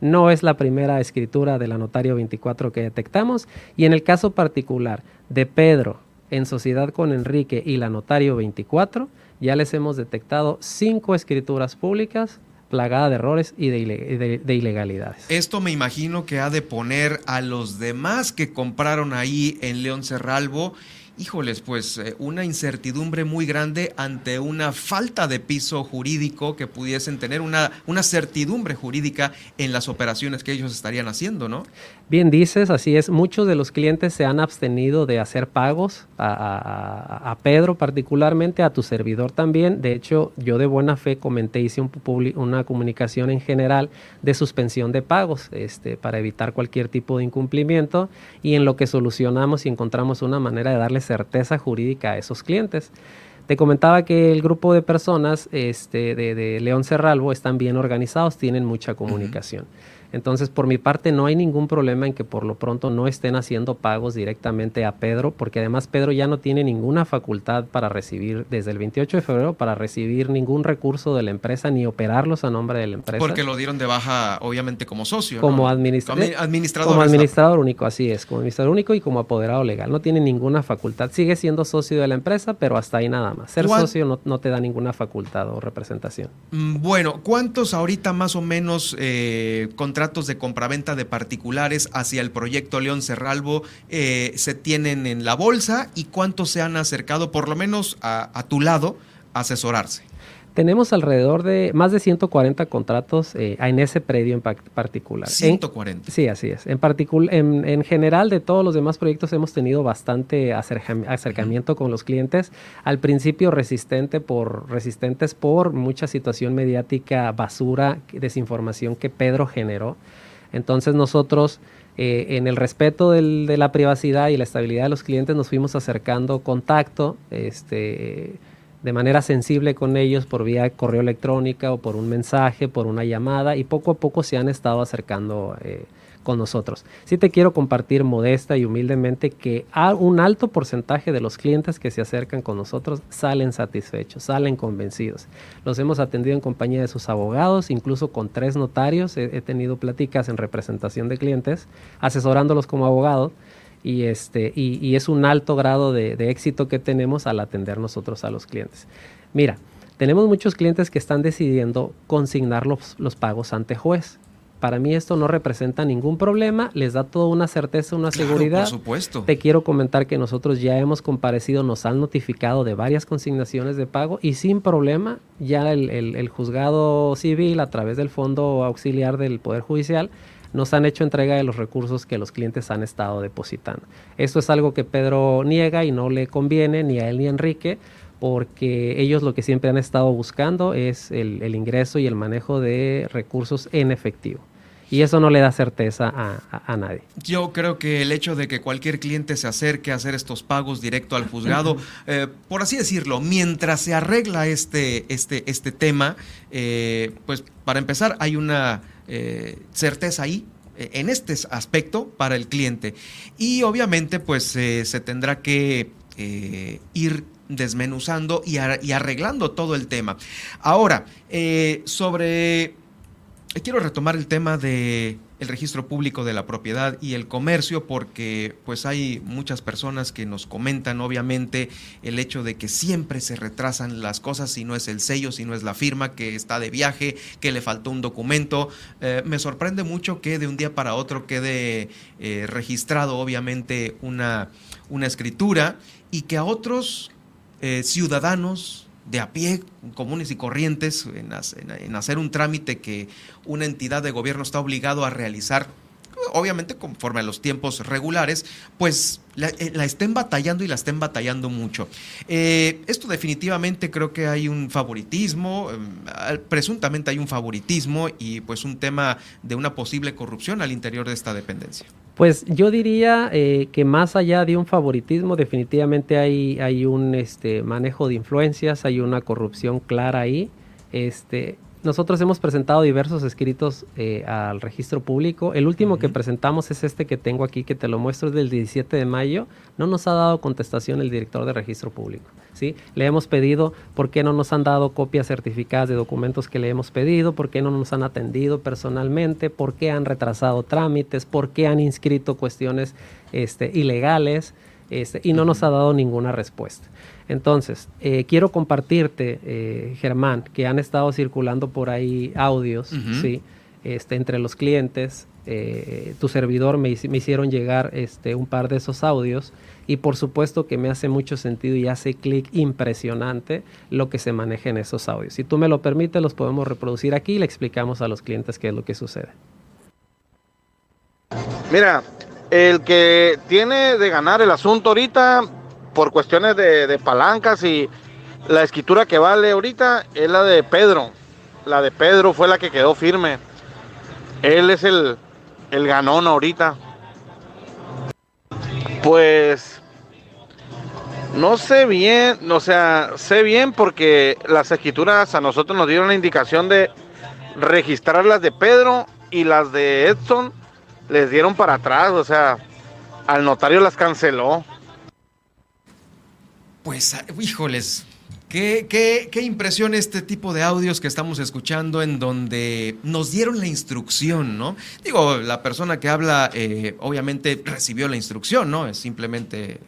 No es la primera escritura de la notario 24 que detectamos. Y en el caso particular de Pedro en sociedad con Enrique y la notario 24, ya les hemos detectado cinco escrituras públicas plagada de errores y de, ilegalidades. Esto me imagino que ha de poner a los demás que compraron ahí en León Cerralvo híjoles, pues eh, una incertidumbre muy grande ante una falta de piso jurídico que pudiesen tener, una, una certidumbre jurídica en las operaciones que ellos estarían haciendo, ¿no? Bien dices, así es. Muchos de los clientes se han abstenido de hacer pagos a, Pedro particularmente, a tu servidor también. De hecho, yo de buena fe comenté, hice un una comunicación en general de suspensión de pagos este, para evitar cualquier tipo de incumplimiento y en lo que solucionamos y encontramos una manera de darle certeza jurídica a esos clientes. Te comentaba que el grupo de personas este, de, León Cerralvo están bien organizados, tienen mucha comunicación. Entonces, por mi parte, no hay ningún problema en que por lo pronto no estén haciendo pagos directamente a Pedro, porque además Pedro ya no tiene ninguna facultad para recibir, desde el 28 de febrero, para recibir ningún recurso de la empresa ni operarlos a nombre de la empresa. Porque lo dieron de baja, obviamente, como socio. Como administrador. administrador. Como administrador único, así es, como administrador único y como apoderado legal. No tiene ninguna facultad. Sigue siendo socio de la empresa, pero hasta ahí nada más. Ser socio no, te da ninguna facultad o representación. Mm, bueno, ¿cuántos ahorita más o menos eh, contratos de compraventa de particulares hacia el proyecto León Cerralvo eh, se tienen en la bolsa y cuántos se han acercado, por lo menos a, tu lado, a asesorarse? Tenemos alrededor de más de 140 contratos eh, en ese predio en particular. 140. sí, así es. En, en, en, general, de todos los demás proyectos hemos tenido bastante acercamiento con los clientes. Al principio resistente por, resistentes por mucha situación mediática, basura, desinformación que Pedro generó. Entonces nosotros... Eh, en el respeto de la privacidad y la estabilidad de los clientes nos fuimos acercando contacto, este, de manera sensible con ellos por vía correo electrónica o por un mensaje, por una llamada y poco a poco se han estado acercando eh, con nosotros. Sí te quiero compartir modesta y humildemente que un alto porcentaje de los clientes que se acercan con nosotros salen satisfechos, salen convencidos. Los hemos atendido en compañía de sus abogados, incluso con tres notarios. He, tenido pláticas en representación de clientes, asesorándolos como abogados y, este, y, es un alto grado de, éxito que tenemos al atender nosotros a los clientes. Mira, tenemos muchos clientes que están decidiendo consignar los, los pagos ante juez. Para mí esto no representa ningún problema, les da toda una certeza, una seguridad. Por supuesto. Te quiero comentar que nosotros ya hemos comparecido, nos han notificado de varias consignaciones de pago y sin problema ya el, el juzgado civil a través del Fondo Auxiliar del Poder Judicial nos han hecho entrega de los recursos que los clientes han estado depositando. Esto es algo que Pedro niega y no le conviene ni a él ni a Enrique porque ellos lo que siempre han estado buscando es el, el ingreso y el manejo de recursos en efectivo y eso no le da certeza a, nadie. Yo creo que el hecho de que cualquier cliente se acerque a hacer estos pagos directo al juzgado, eh, por así decirlo, mientras se arregla este, este, este tema, eh, pues para empezar hay una eh, certeza ahí en este aspecto para el cliente y obviamente pues se tendrá que ir desmenuzando y, arreglando todo el tema. Ahora, sobre quiero retomar el tema de el registro público de la propiedad y el comercio porque pues hay muchas personas que nos comentan obviamente el hecho de que siempre se retrasan las cosas si no es el sello, si no es la firma, que está de viaje, que le faltó un documento. Eh, me sorprende mucho que de un día para otro quede eh, registrado obviamente una, una escritura y que a otros eh, ciudadanos de a pie, comunes y corrientes, en, hacer un trámite que una entidad de gobierno está obligado a realizar, obviamente conforme a los tiempos regulares, pues la, eh, estén batallando y la estén batallando mucho. Eh, esto definitivamente creo que hay un favoritismo, em, presuntamente hay un favoritismo y pues un tema de una posible corrupción al interior de esta dependencia. Pues yo diría eh, que más allá de un favoritismo, definitivamente hay, hay un este, manejo de influencias, hay una corrupción clara ahí. Este, nosotros hemos presentado diversos escritos eh, al registro público. El último que presentamos es este que tengo aquí, que te lo muestro, es del 17 de mayo. No nos ha dado contestación el director de registro público. ¿sí? Le hemos pedido por qué no nos han dado copias certificadas de documentos que le hemos pedido, por qué no nos han atendido personalmente, por qué han retrasado trámites, por qué han inscrito cuestiones este, ilegales este, y no nos ha dado ninguna respuesta. Entonces, eh, quiero compartirte, eh, Germán, que han estado circulando por ahí audios, ¿sí? Este, entre los clientes. Eh, tu servidor me, me, hicieron llegar este, un par de esos audios y por supuesto que me hace mucho sentido y hace clic impresionante lo que se maneja en esos audios. Si tú me lo permites, los podemos reproducir aquí y le explicamos a los clientes qué es lo que sucede. Mira, el que tiene de ganar el asunto ahorita por cuestiones de, palancas y la escritura que vale ahorita es la de Pedro. La de Pedro fue la que quedó firme. Él es el, el ganón ahorita. Pues no sé bien, o sea, sé bien porque las escrituras a nosotros nos dieron la indicación de registrar las de Pedro y las de Edson les dieron para atrás, o sea, al notario las canceló. Pues, ah, híjoles, Qué, qué, impresión este tipo de audios que estamos escuchando en donde nos dieron la instrucción, ¿no? Digo, la persona que habla eh, obviamente recibió la instrucción, ¿no? Es simplemente,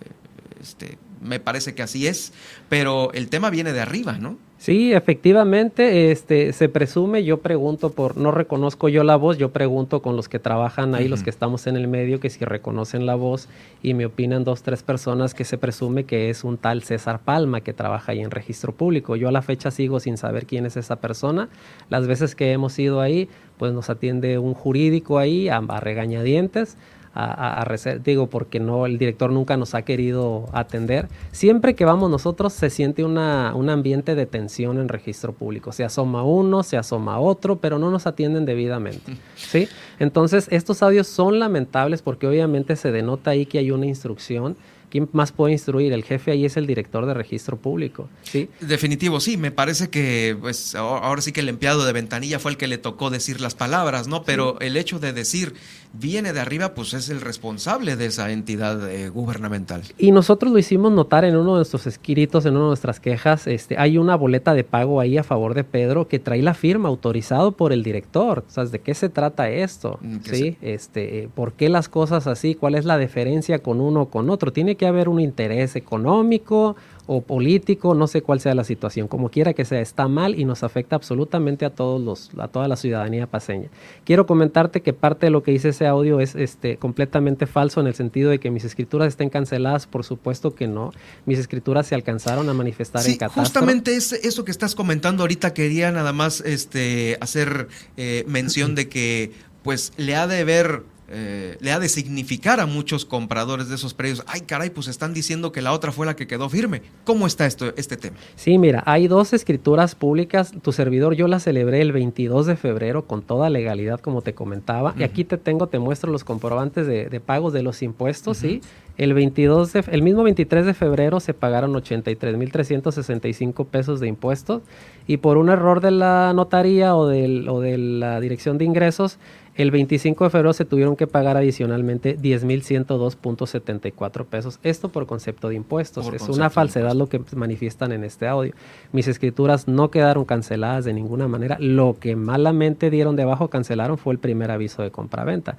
este, me parece que así es, pero el tema viene de arriba, ¿no? Sí, efectivamente, este, se presume, yo pregunto por, no reconozco yo la voz, yo pregunto con los que trabajan ahí, los que estamos en el medio, que si reconocen la voz y me opinan dos, tres personas que se presume que es un tal César Palma que trabaja ahí en registro público. Yo a la fecha sigo sin saber quién es esa persona. Las veces que hemos ido ahí, pues nos atiende un jurídico ahí a, a regañadientes a, a, digo, porque no, el director nunca nos ha querido atender. Siempre que vamos nosotros se siente una, un ambiente de tensión en registro público. Se asoma uno, se asoma otro, pero no nos atienden debidamente. ¿sí? Entonces, estos audios son lamentables porque obviamente se denota ahí que hay una instrucción ¿Quién más puede instruir? El jefe ahí es el director de registro público. ¿sí? Definitivo, sí. Me parece que pues, ahora sí que el empleado de ventanilla fue el que le tocó decir las palabras, ¿no? Pero el hecho de decir viene de arriba, pues es el responsable de esa entidad eh, gubernamental. Y nosotros lo hicimos notar en uno de nuestros escritos, en una de nuestras quejas. Este, hay una boleta de pago ahí a favor de Pedro que trae la firma autorizado por el director. ¿Sabes de qué se trata esto? Mm, ¿Sí? Este, ¿Por qué las cosas así? ¿Cuál es la diferencia con uno o con otro? Tiene que haber un interés económico o político, no sé cuál sea la situación, como quiera que sea, está mal y nos afecta absolutamente a todos los, a toda la ciudadanía paseña. Quiero comentarte que parte de lo que dice ese audio es este completamente falso en el sentido de que mis escrituras estén canceladas, por supuesto que no. Mis escrituras se alcanzaron a manifestar en catástrofe. Justamente es eso que estás comentando ahorita quería nada más este hacer eh, mención de que pues le ha de ver eh, le ha de significar a muchos compradores de esos predios. Ay, caray, pues están diciendo que la otra fue la que quedó firme. ¿Cómo está esto, este tema? Sí, mira, hay dos escrituras públicas. Tu servidor yo la celebré el 22 de febrero con toda legalidad, como te comentaba. Y aquí te tengo, te muestro los comprobantes de, pagos de los impuestos, ¿sí? El, 22 el mismo 23 de febrero se pagaron 83.365 pesos de impuestos y por un error de la notaría o, del, o de la dirección de ingresos el 25 de febrero se tuvieron que pagar adicionalmente 10.102.74 pesos. Esto por concepto de impuestos. es una falsedad lo que manifiestan en este audio. Mis escrituras no quedaron canceladas de ninguna manera. Lo que malamente dieron debajo cancelaron fue el primer aviso de compraventa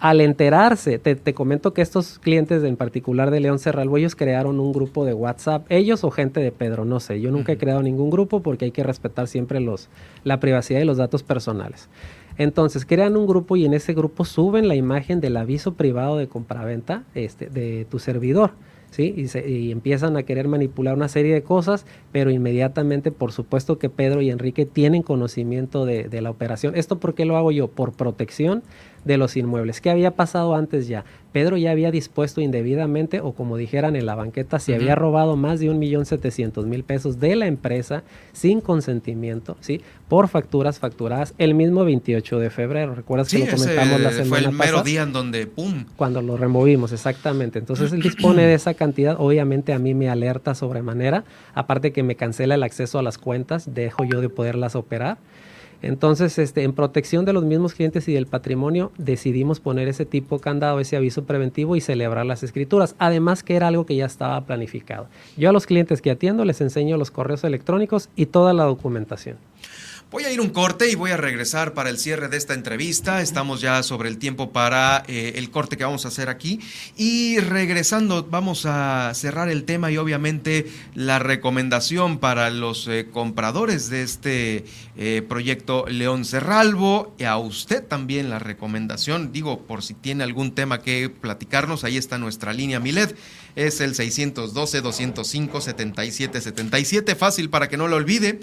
al enterarse, te, comento que estos clientes en particular de León Cerralbo, ellos crearon un grupo de WhatsApp, ellos o gente de Pedro, no sé, yo nunca he creado ningún grupo porque hay que respetar siempre los, la privacidad y los datos personales. Entonces crean un grupo y en ese grupo suben la imagen del aviso privado de compraventa este, de tu servidor. ¿Sí? Y, empiezan a querer manipular una serie de cosas, pero inmediatamente, por supuesto que Pedro y Enrique tienen conocimiento de, de la operación. ¿Esto por qué lo hago yo? Por protección de los inmuebles. ¿Qué había pasado antes ya? Pedro ya había dispuesto indebidamente, o como dijeran en la banqueta, se había robado más de un millón setecientos mil pesos de la empresa sin consentimiento, ¿sí? Por facturas facturadas el mismo 28 de febrero. ¿Recuerdas que lo comentamos la semana Fue el mero día en donde, ¡pum! Cuando lo removimos, exactamente. Entonces él dispone de esa cantidad. Obviamente a mí me alerta sobremanera. Aparte que me cancela el acceso a las cuentas, dejo yo de poderlas operar. Entonces, este, en protección de los mismos clientes y del patrimonio, decidimos poner ese tipo de candado, ese aviso preventivo y celebrar las escrituras. Además que era algo que ya estaba planificado. Yo a los clientes que atiendo les enseño los correos electrónicos y toda la documentación. Voy a ir un corte y voy a regresar para el cierre de esta entrevista. Estamos ya sobre el tiempo para eh, el corte que vamos a hacer aquí. Y regresando, vamos a cerrar el tema y obviamente la recomendación para los eh, compradores de este eh, proyecto León Cerralvo. Y a usted también la recomendación, digo, por si tiene algún tema que platicarnos, ahí está nuestra línea Milet. Es el 612-205-7777. Fácil para que no lo olvide.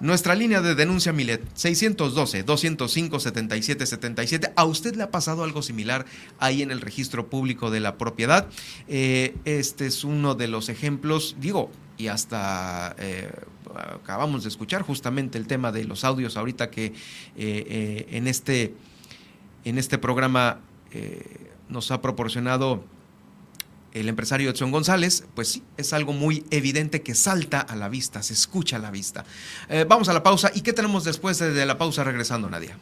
Nuestra línea de denuncia Milet, 612-205-7777. ¿A usted le ha pasado algo similar ahí en el registro público de la propiedad? Eh, este es uno de los ejemplos, digo, y hasta eh, acabamos de escuchar justamente el tema de los audios ahorita que eh, en, este, en este programa nos ha proporcionado el empresario Edson González, pues sí, es algo muy evidente que salta a la vista, se escucha a la vista. Eh, vamos a la pausa. ¿Y qué tenemos después de la pausa regresando, Nadia?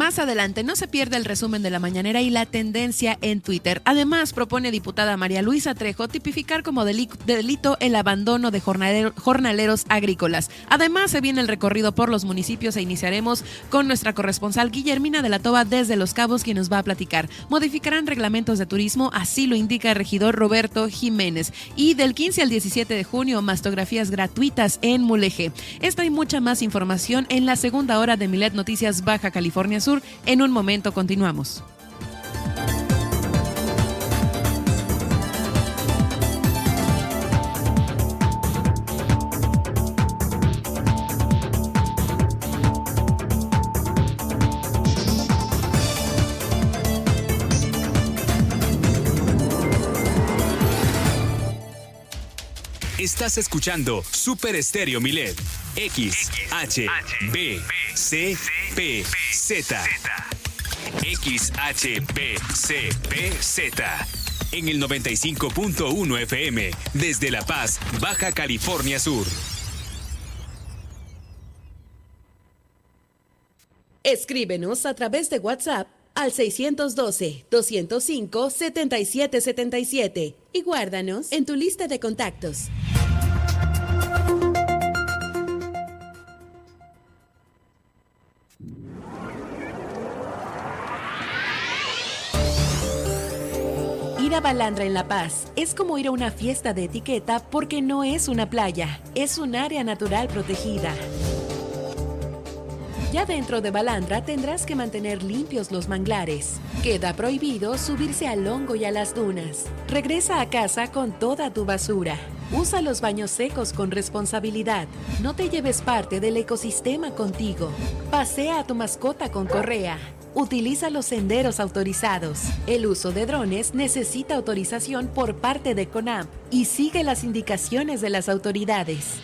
Más adelante no se pierde el resumen de la mañanera y la tendencia en Twitter. Además, propone diputada María Luisa Trejo tipificar como delito el abandono de jornaleros agrícolas. Además, se viene el recorrido por los municipios e iniciaremos con nuestra corresponsal Guillermina de la Toba desde Los Cabos, quien nos va a platicar. Modificarán reglamentos de turismo, así lo indica el regidor Roberto Jiménez. Y del 15 al 17 de junio, mastografías gratuitas en Muleje. Esta y mucha más información en la segunda hora de Milet Noticias Baja California Sur en un momento continuamos. Estás escuchando Super Estéreo Milet. X, H, B, C, P, Z. X, H, B, C, P, Z. En el 95.1 FM, desde La Paz, Baja California Sur. Escríbenos a través de WhatsApp al 612-205-7777 y guárdanos en tu lista de contactos. Ir a Balandra en La Paz es como ir a una fiesta de etiqueta porque no es una playa, es un área natural protegida. Ya dentro de Balandra tendrás que mantener limpios los manglares. Queda prohibido subirse al hongo y a las dunas. Regresa a casa con toda tu basura. Usa los baños secos con responsabilidad. No te lleves parte del ecosistema contigo. Pasea a tu mascota con correa. Utiliza los senderos autorizados. El uso de drones necesita autorización por parte de CONAMP y sigue las indicaciones de las autoridades.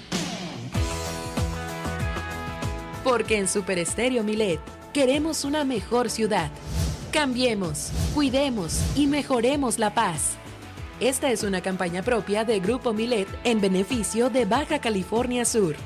Porque en Super Estéreo Milet queremos una mejor ciudad. Cambiemos, cuidemos y mejoremos la paz. Esta es una campaña propia de Grupo Milet en beneficio de Baja California Sur.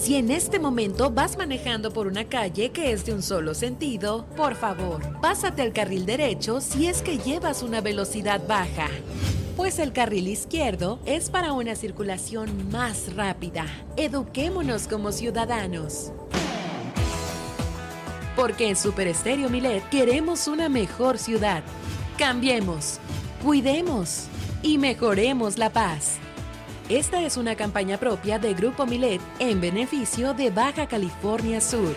Si en este momento vas manejando por una calle que es de un solo sentido, por favor, pásate al carril derecho si es que llevas una velocidad baja, pues el carril izquierdo es para una circulación más rápida. Eduquémonos como ciudadanos. Porque en Super Estéreo Milet queremos una mejor ciudad. Cambiemos, cuidemos y mejoremos la paz. Esta es una campaña propia de Grupo Milet en beneficio de Baja California Sur.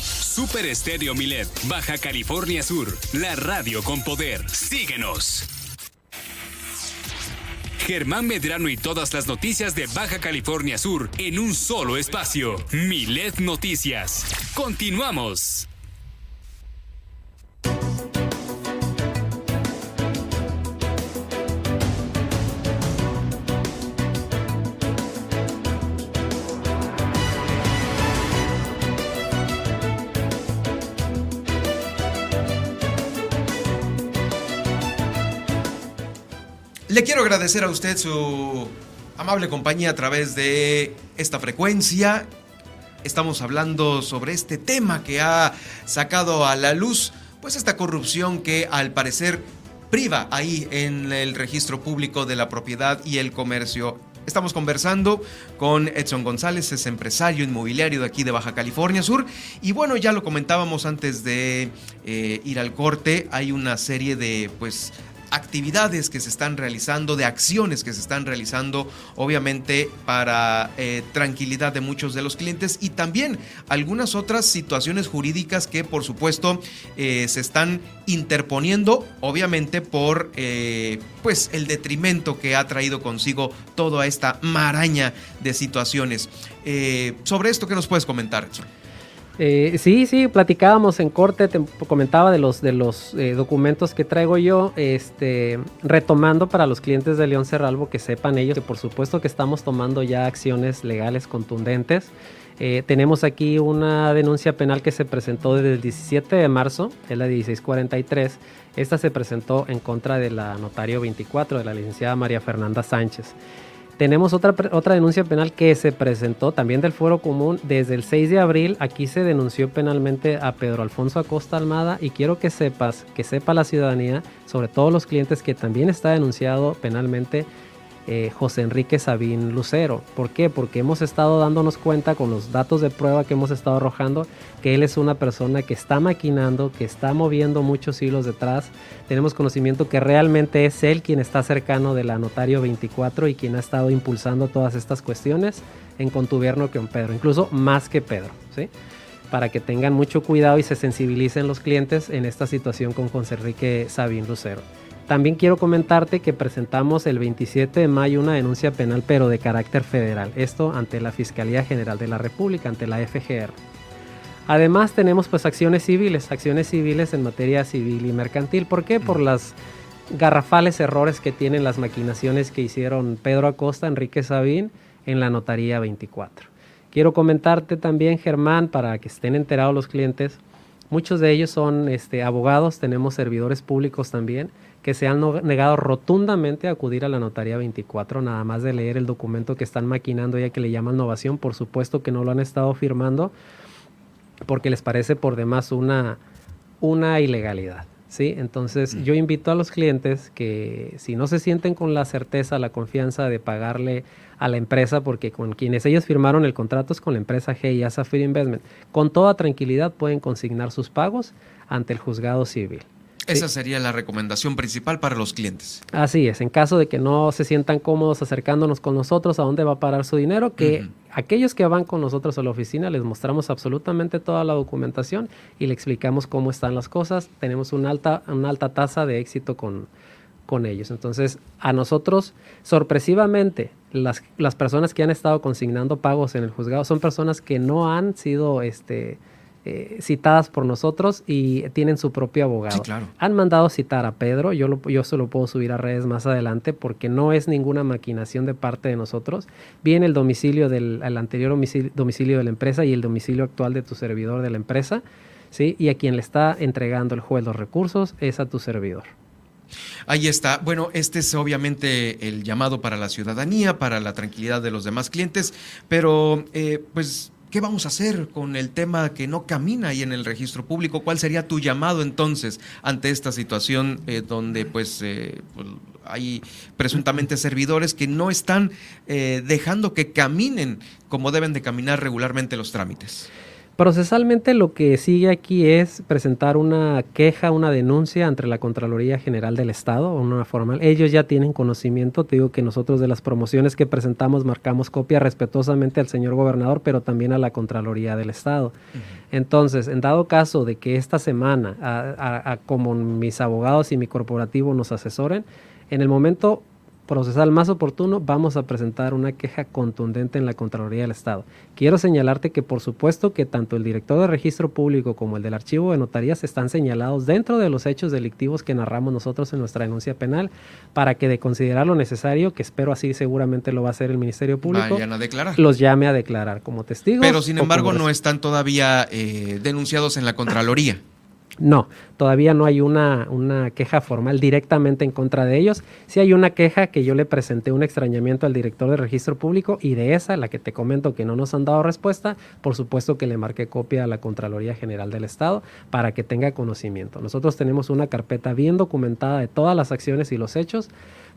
Super Estéreo Milet, Baja California Sur, la radio con poder. Síguenos. Germán Medrano y todas las noticias de Baja California Sur en un solo espacio. Milet Noticias. Continuamos. Le quiero agradecer a usted su amable compañía a través de esta frecuencia. Estamos hablando sobre este tema que ha sacado a la luz, pues esta corrupción que al parecer priva ahí en el registro público de la propiedad y el comercio. Estamos conversando con Edson González, es empresario inmobiliario de aquí de Baja California Sur. Y bueno, ya lo comentábamos antes de eh, ir al corte, hay una serie de pues actividades que se están realizando, de acciones que se están realizando, obviamente para eh, tranquilidad de muchos de los clientes y también algunas otras situaciones jurídicas que por supuesto eh, se están interponiendo, obviamente por eh, pues el detrimento que ha traído consigo toda esta maraña de situaciones. sobre esto, ¿qué nos puedes comentar? Eh, sí, sí, platicábamos en corte, te comentaba de los, de los eh, documentos que traigo yo, este, retomando para los clientes de León Cerralvo que sepan ellos que por supuesto que estamos tomando ya acciones legales contundentes. Eh, tenemos aquí una denuncia penal que se presentó desde el 17 de marzo, es la 1643. Esta se presentó en contra de la notario 24, de la licenciada María Fernanda Sánchez. Tenemos otra, otra denuncia penal que se presentó también del Foro Común desde el 6 de abril. Aquí se denunció penalmente a Pedro Alfonso Acosta Almada y quiero que sepas, que sepa la ciudadanía, sobre todo los clientes, que también está denunciado penalmente eh, José Enrique Sabín Lucero. ¿Por qué? Porque hemos estado dándonos cuenta con los datos de prueba que hemos estado arrojando que él es una persona que está maquinando, que está moviendo muchos hilos detrás. Tenemos conocimiento que realmente es él quien está cercano de la notario 24 y quien ha estado impulsando todas estas cuestiones en contubierno con Pedro, incluso más que Pedro, ¿sí? Para que tengan mucho cuidado y se sensibilicen los clientes en esta situación con José Enrique Sabín Lucero. También quiero comentarte que presentamos el 27 de mayo una denuncia penal pero de carácter federal, esto ante la Fiscalía General de la República, ante la FGR. Además tenemos pues acciones civiles, acciones civiles en materia civil y mercantil. ¿Por qué? Por las garrafales errores que tienen las maquinaciones que hicieron Pedro Acosta, Enrique Sabín en la Notaría 24. Quiero comentarte también, Germán, para que estén enterados los clientes, muchos de ellos son este, abogados, tenemos servidores públicos también, que se han negado rotundamente a acudir a la notaría 24, nada más de leer el documento que están maquinando ya que le llaman innovación, por supuesto que no lo han estado firmando porque les parece por demás una, una ilegalidad. ¿Sí? Entonces yo invito a los clientes que si no se sienten con la certeza, la confianza de pagarle a la empresa, porque con quienes ellos firmaron el contrato es con la empresa GIA Safir Investment, con toda tranquilidad pueden consignar sus pagos ante el juzgado civil. Esa sería la recomendación principal para los clientes. Así es, en caso de que no se sientan cómodos acercándonos con nosotros, ¿a dónde va a parar su dinero? Que aquellos que van con nosotros a la oficina les mostramos absolutamente toda la documentación y le explicamos cómo están las cosas. Tenemos una alta, una alta tasa de éxito con, con ellos. Entonces, a nosotros, sorpresivamente, las, las personas que han estado consignando pagos en el juzgado son personas que no han sido este, eh, citadas por nosotros y tienen su propio abogado. Han mandado citar a Pedro, yo, lo, yo se lo puedo subir a redes más adelante porque no es ninguna maquinación de parte de nosotros. Viene el domicilio del el anterior domicilio, domicilio de la empresa y el domicilio actual de tu servidor de la empresa, ¿sí? Y a quien le está entregando el juez los recursos es a tu servidor. Ahí está. Bueno, este es obviamente el llamado para la ciudadanía, para la tranquilidad de los demás clientes, pero eh, pues ¿Qué vamos a hacer con el tema que no camina ahí en el registro público? ¿Cuál sería tu llamado entonces ante esta situación eh, donde pues, eh, pues, hay presuntamente servidores que no están eh, dejando que caminen como deben de caminar regularmente los trámites? Procesalmente lo que sigue aquí es presentar una queja, una denuncia ante la Contraloría General del Estado, una formal. Ellos ya tienen conocimiento, te digo que nosotros de las promociones que presentamos marcamos copia respetuosamente al señor gobernador, pero también a la Contraloría del Estado. Entonces, en dado caso de que esta semana, como mis abogados y mi corporativo nos asesoren, en el momento procesal más oportuno, vamos a presentar una queja contundente en la Contraloría del Estado. Quiero señalarte que por supuesto que tanto el director de registro público como el del archivo de notarías están señalados dentro de los hechos delictivos que narramos nosotros en nuestra denuncia penal para que de considerar lo necesario, que espero así seguramente lo va a hacer el Ministerio Público, los llame a declarar como testigos. Pero sin embargo no están todavía eh, denunciados en la Contraloría. No, todavía no hay una, una, queja formal directamente en contra de ellos. Sí hay una queja que yo le presenté un extrañamiento al director de registro público y de esa, la que te comento que no nos han dado respuesta, por supuesto que le marqué copia a la Contraloría General del Estado para que tenga conocimiento. Nosotros tenemos una carpeta bien documentada de todas las acciones y los hechos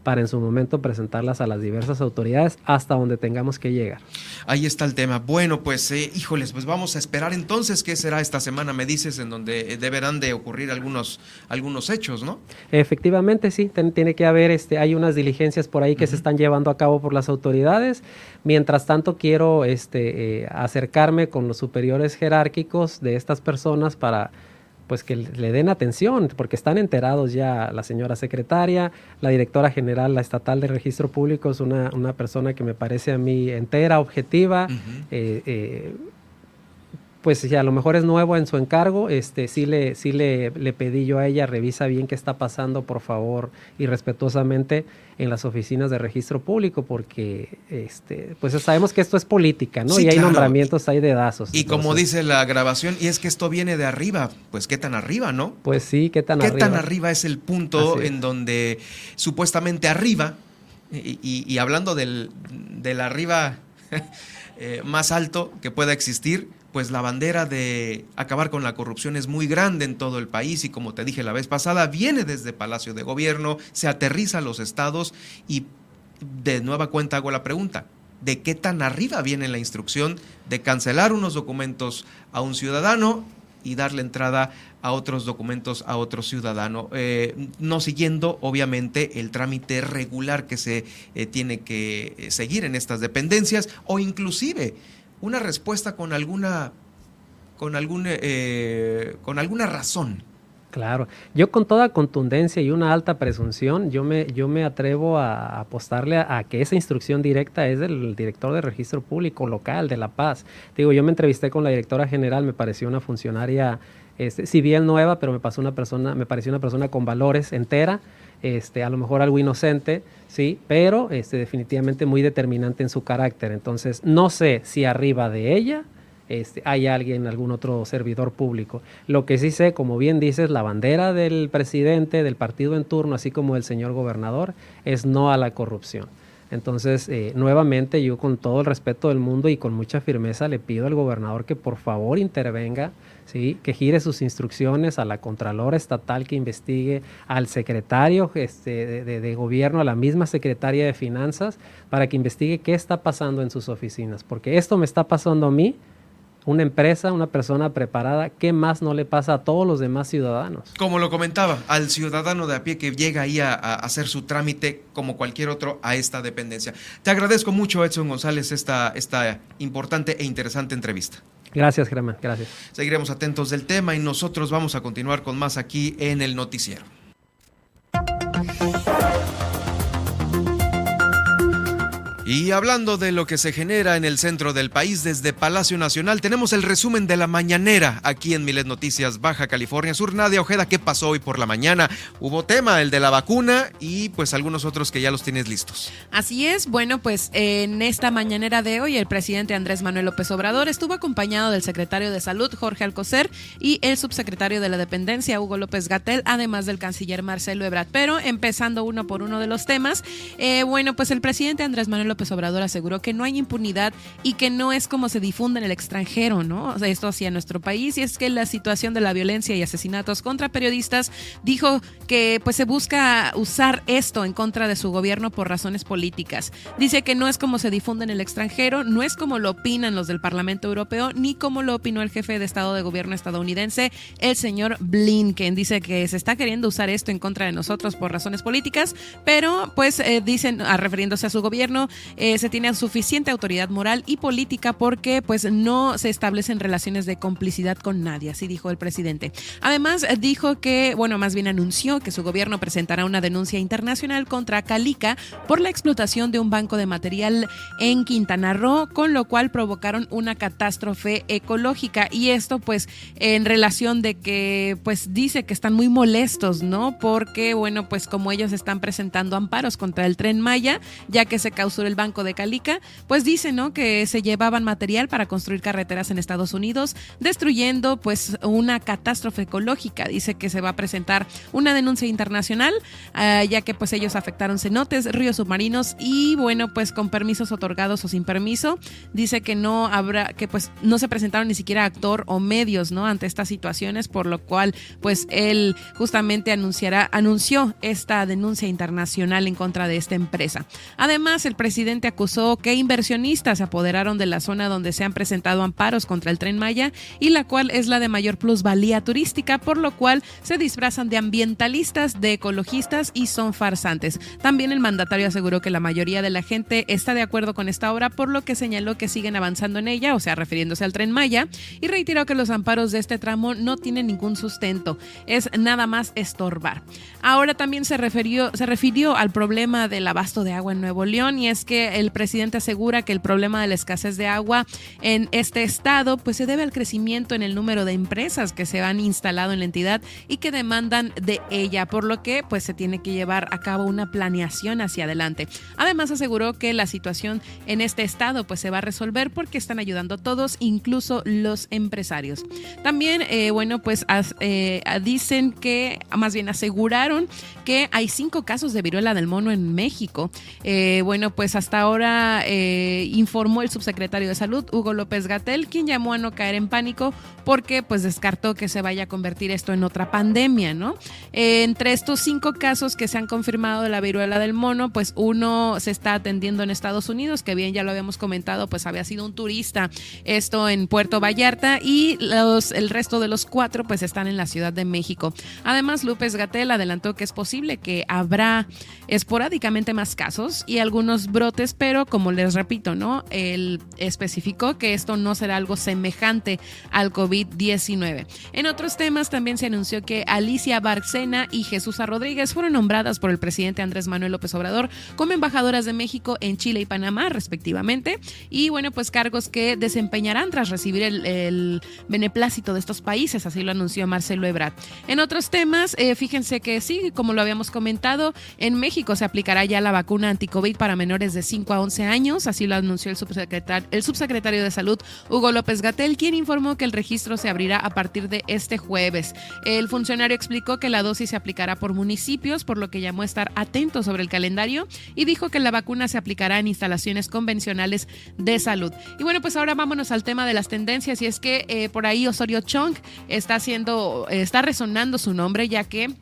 para en su momento presentarlas a las diversas autoridades hasta donde tengamos que llegar. Ahí está el tema. Bueno, pues eh, híjoles, pues vamos a esperar entonces qué será esta semana, me dices, en donde eh, deberán de ocurrir algunos, algunos hechos, ¿no? Efectivamente, sí, tiene que haber, este, hay unas diligencias por ahí que se están llevando a cabo por las autoridades. Mientras tanto, quiero este, eh, acercarme con los superiores jerárquicos de estas personas para pues que le den atención, porque están enterados ya la señora secretaria, la directora general, la estatal de registro público, es una, una persona que me parece a mí entera, objetiva, pues si a lo mejor es nuevo en su encargo, este, sí, le, sí le, le, pedí yo a ella, revisa bien qué está pasando, por favor, y respetuosamente en las oficinas de registro público, porque este, pues sabemos que esto es política, ¿no? y hay nombramientos, hay dedazos. Y como dice la grabación, y es que esto viene de arriba, pues qué tan arriba, ¿no? Pues sí, qué tan arriba. ¿Qué tan arriba es el punto en donde supuestamente arriba, y, hablando del, del arriba eh, más alto que pueda existir, pues la bandera de acabar con la corrupción es muy grande en todo el país y como te dije la vez pasada, viene desde Palacio de Gobierno, se aterriza a los estados y de nueva cuenta hago la pregunta, ¿de qué tan arriba viene la instrucción de cancelar unos documentos a un ciudadano y darle entrada a otros documentos a otro ciudadano, eh, no siguiendo obviamente el trámite regular que se eh, tiene que eh, seguir en estas dependencias o inclusive una respuesta con alguna, con eh, con alguna razón. Claro, yo con toda contundencia y una alta presunción, yo me, yo me atrevo a apostarle a, que esa instrucción directa es del director de registro público local de La Paz. Digo, yo me entrevisté con la directora general, me pareció una funcionaria, este, si bien nueva, pero me pasó una persona, me pareció una persona con valores entera, este, a lo mejor algo inocente, sí, pero este, definitivamente muy determinante en su carácter. Entonces, no sé si arriba de ella este, hay alguien, algún otro servidor público. Lo que sí sé, como bien dices, la bandera del presidente, del partido en turno, así como del señor gobernador, es no a la corrupción. Entonces, eh, nuevamente, yo con todo el respeto del mundo y con mucha firmeza le pido al gobernador que por favor intervenga ¿sí? que gire sus instrucciones a la Contralora Estatal que investigue, al secretario este, de, gobierno, a la misma secretaria de Finanzas, para que investigue qué está pasando en sus oficinas. Porque esto me está pasando a mí, una empresa, una persona preparada, ¿qué más no le pasa a todos los demás ciudadanos? Como lo comentaba, al ciudadano de a pie que llega ahí a, hacer su trámite como cualquier otro a esta dependencia. Te agradezco mucho, Edson González, esta, esta importante e interesante entrevista. Gracias, Germán. Gracias. Seguiremos atentos del tema y nosotros vamos a continuar con más aquí en el noticiero. Y hablando de lo que se genera en el centro del país desde Palacio Nacional, tenemos el resumen de la mañanera aquí en Milet Noticias Baja California Sur. Nadia Ojeda, ¿qué pasó hoy por la mañana? Hubo tema, el de la vacuna y pues algunos otros que ya los tienes listos. Así es, bueno, pues en esta mañanera de hoy el presidente Andrés Manuel López Obrador estuvo acompañado del secretario de Salud Jorge Alcocer y el subsecretario de la Dependencia Hugo López Gatel, además del canciller Marcelo Ebrard. Pero empezando uno por uno de los temas, eh, bueno, pues el presidente Andrés Manuel López López Obrador aseguró que no hay impunidad y que no es como se difunde en el extranjero, ¿no? Esto hacia nuestro país y es que la situación de la violencia y asesinatos contra periodistas dijo que pues se busca usar esto en contra de su gobierno por razones políticas. Dice que no es como se difunde en el extranjero, no es como lo opinan los del Parlamento Europeo ni como lo opinó el jefe de Estado de Gobierno estadounidense, el señor Blinken. Dice que se está queriendo usar esto en contra de nosotros por razones políticas, pero pues eh, dicen, a, refiriéndose a su gobierno, eh, se tiene suficiente autoridad moral y política porque pues no se establecen relaciones de complicidad con nadie, así dijo el presidente. Además dijo que, bueno, más bien anunció que su gobierno presentará una denuncia internacional contra Calica por la explotación de un banco de material en Quintana Roo, con lo cual provocaron una catástrofe ecológica y esto pues en relación de que pues dice que están muy molestos, ¿no? Porque bueno, pues como ellos están presentando amparos contra el tren Maya, ya que se causó el Banco de Calica, pues dice, ¿no? Que se llevaban material para construir carreteras en Estados Unidos, destruyendo pues una catástrofe ecológica. Dice que se va a presentar una denuncia internacional, ah, ya que pues ellos afectaron cenotes, ríos submarinos y bueno, pues con permisos otorgados o sin permiso. Dice que no habrá, que pues no se presentaron ni siquiera actor o medios, ¿no? Ante estas situaciones, por lo cual pues él justamente anunciará, anunció esta denuncia internacional en contra de esta empresa. Además, el presidente acusó que inversionistas se apoderaron de la zona donde se han presentado amparos contra el tren Maya y la cual es la de mayor plusvalía turística, por lo cual se disfrazan de ambientalistas, de ecologistas y son farsantes. También el mandatario aseguró que la mayoría de la gente está de acuerdo con esta obra, por lo que señaló que siguen avanzando en ella, o sea, refiriéndose al tren Maya, y reiteró que los amparos de este tramo no tienen ningún sustento, es nada más estorbar. Ahora también se refirió, se refirió al problema del abasto de agua en Nuevo León y es que el presidente asegura que el problema de la escasez de agua en este estado pues se debe al crecimiento en el número de empresas que se han instalado en la entidad y que demandan de ella, por lo que pues se tiene que llevar a cabo una planeación hacia adelante. Además aseguró que la situación en este estado pues se va a resolver porque están ayudando todos, incluso los empresarios. También, eh, bueno, pues eh, dicen que, más bien aseguraron que hay cinco casos de viruela del mono en México. Eh, bueno, pues hasta ahora eh, informó el subsecretario de Salud, Hugo López Gatel, quien llamó a no caer en pánico porque pues descartó que se vaya a convertir esto en otra pandemia, ¿no? Eh, entre estos cinco casos que se han confirmado de la viruela del mono, pues uno se está atendiendo en Estados Unidos, que bien ya lo habíamos comentado, pues había sido un turista, esto en Puerto Vallarta, y el resto de los cuatro pues están en la Ciudad de México. Además, López Gatel adelantó que es posible que habrá esporádicamente más casos y algunos brotes pero como les repito, ¿no? Él especificó que esto no será algo semejante al COVID-19. En otros temas también se anunció que Alicia Barcena y Jesús Rodríguez fueron nombradas por el presidente Andrés Manuel López Obrador como embajadoras de México en Chile y Panamá, respectivamente. Y bueno, pues cargos que desempeñarán tras recibir el, beneplácito de estos países, así lo anunció Marcelo Ebrard. En otros temas, eh, fíjense que sí, como lo habíamos comentado, en México se aplicará ya la vacuna anti-COVID para menores de de 5 a 11 años, así lo anunció el subsecretario, el subsecretario de Salud, Hugo López Gatel, quien informó que el registro se abrirá a partir de este jueves. El funcionario explicó que la dosis se aplicará por municipios, por lo que llamó a estar atento sobre el calendario y dijo que la vacuna se aplicará en instalaciones convencionales de salud. Y bueno, pues ahora vámonos al tema de las tendencias y es que eh, por ahí Osorio Chong está haciendo, está resonando su nombre ya que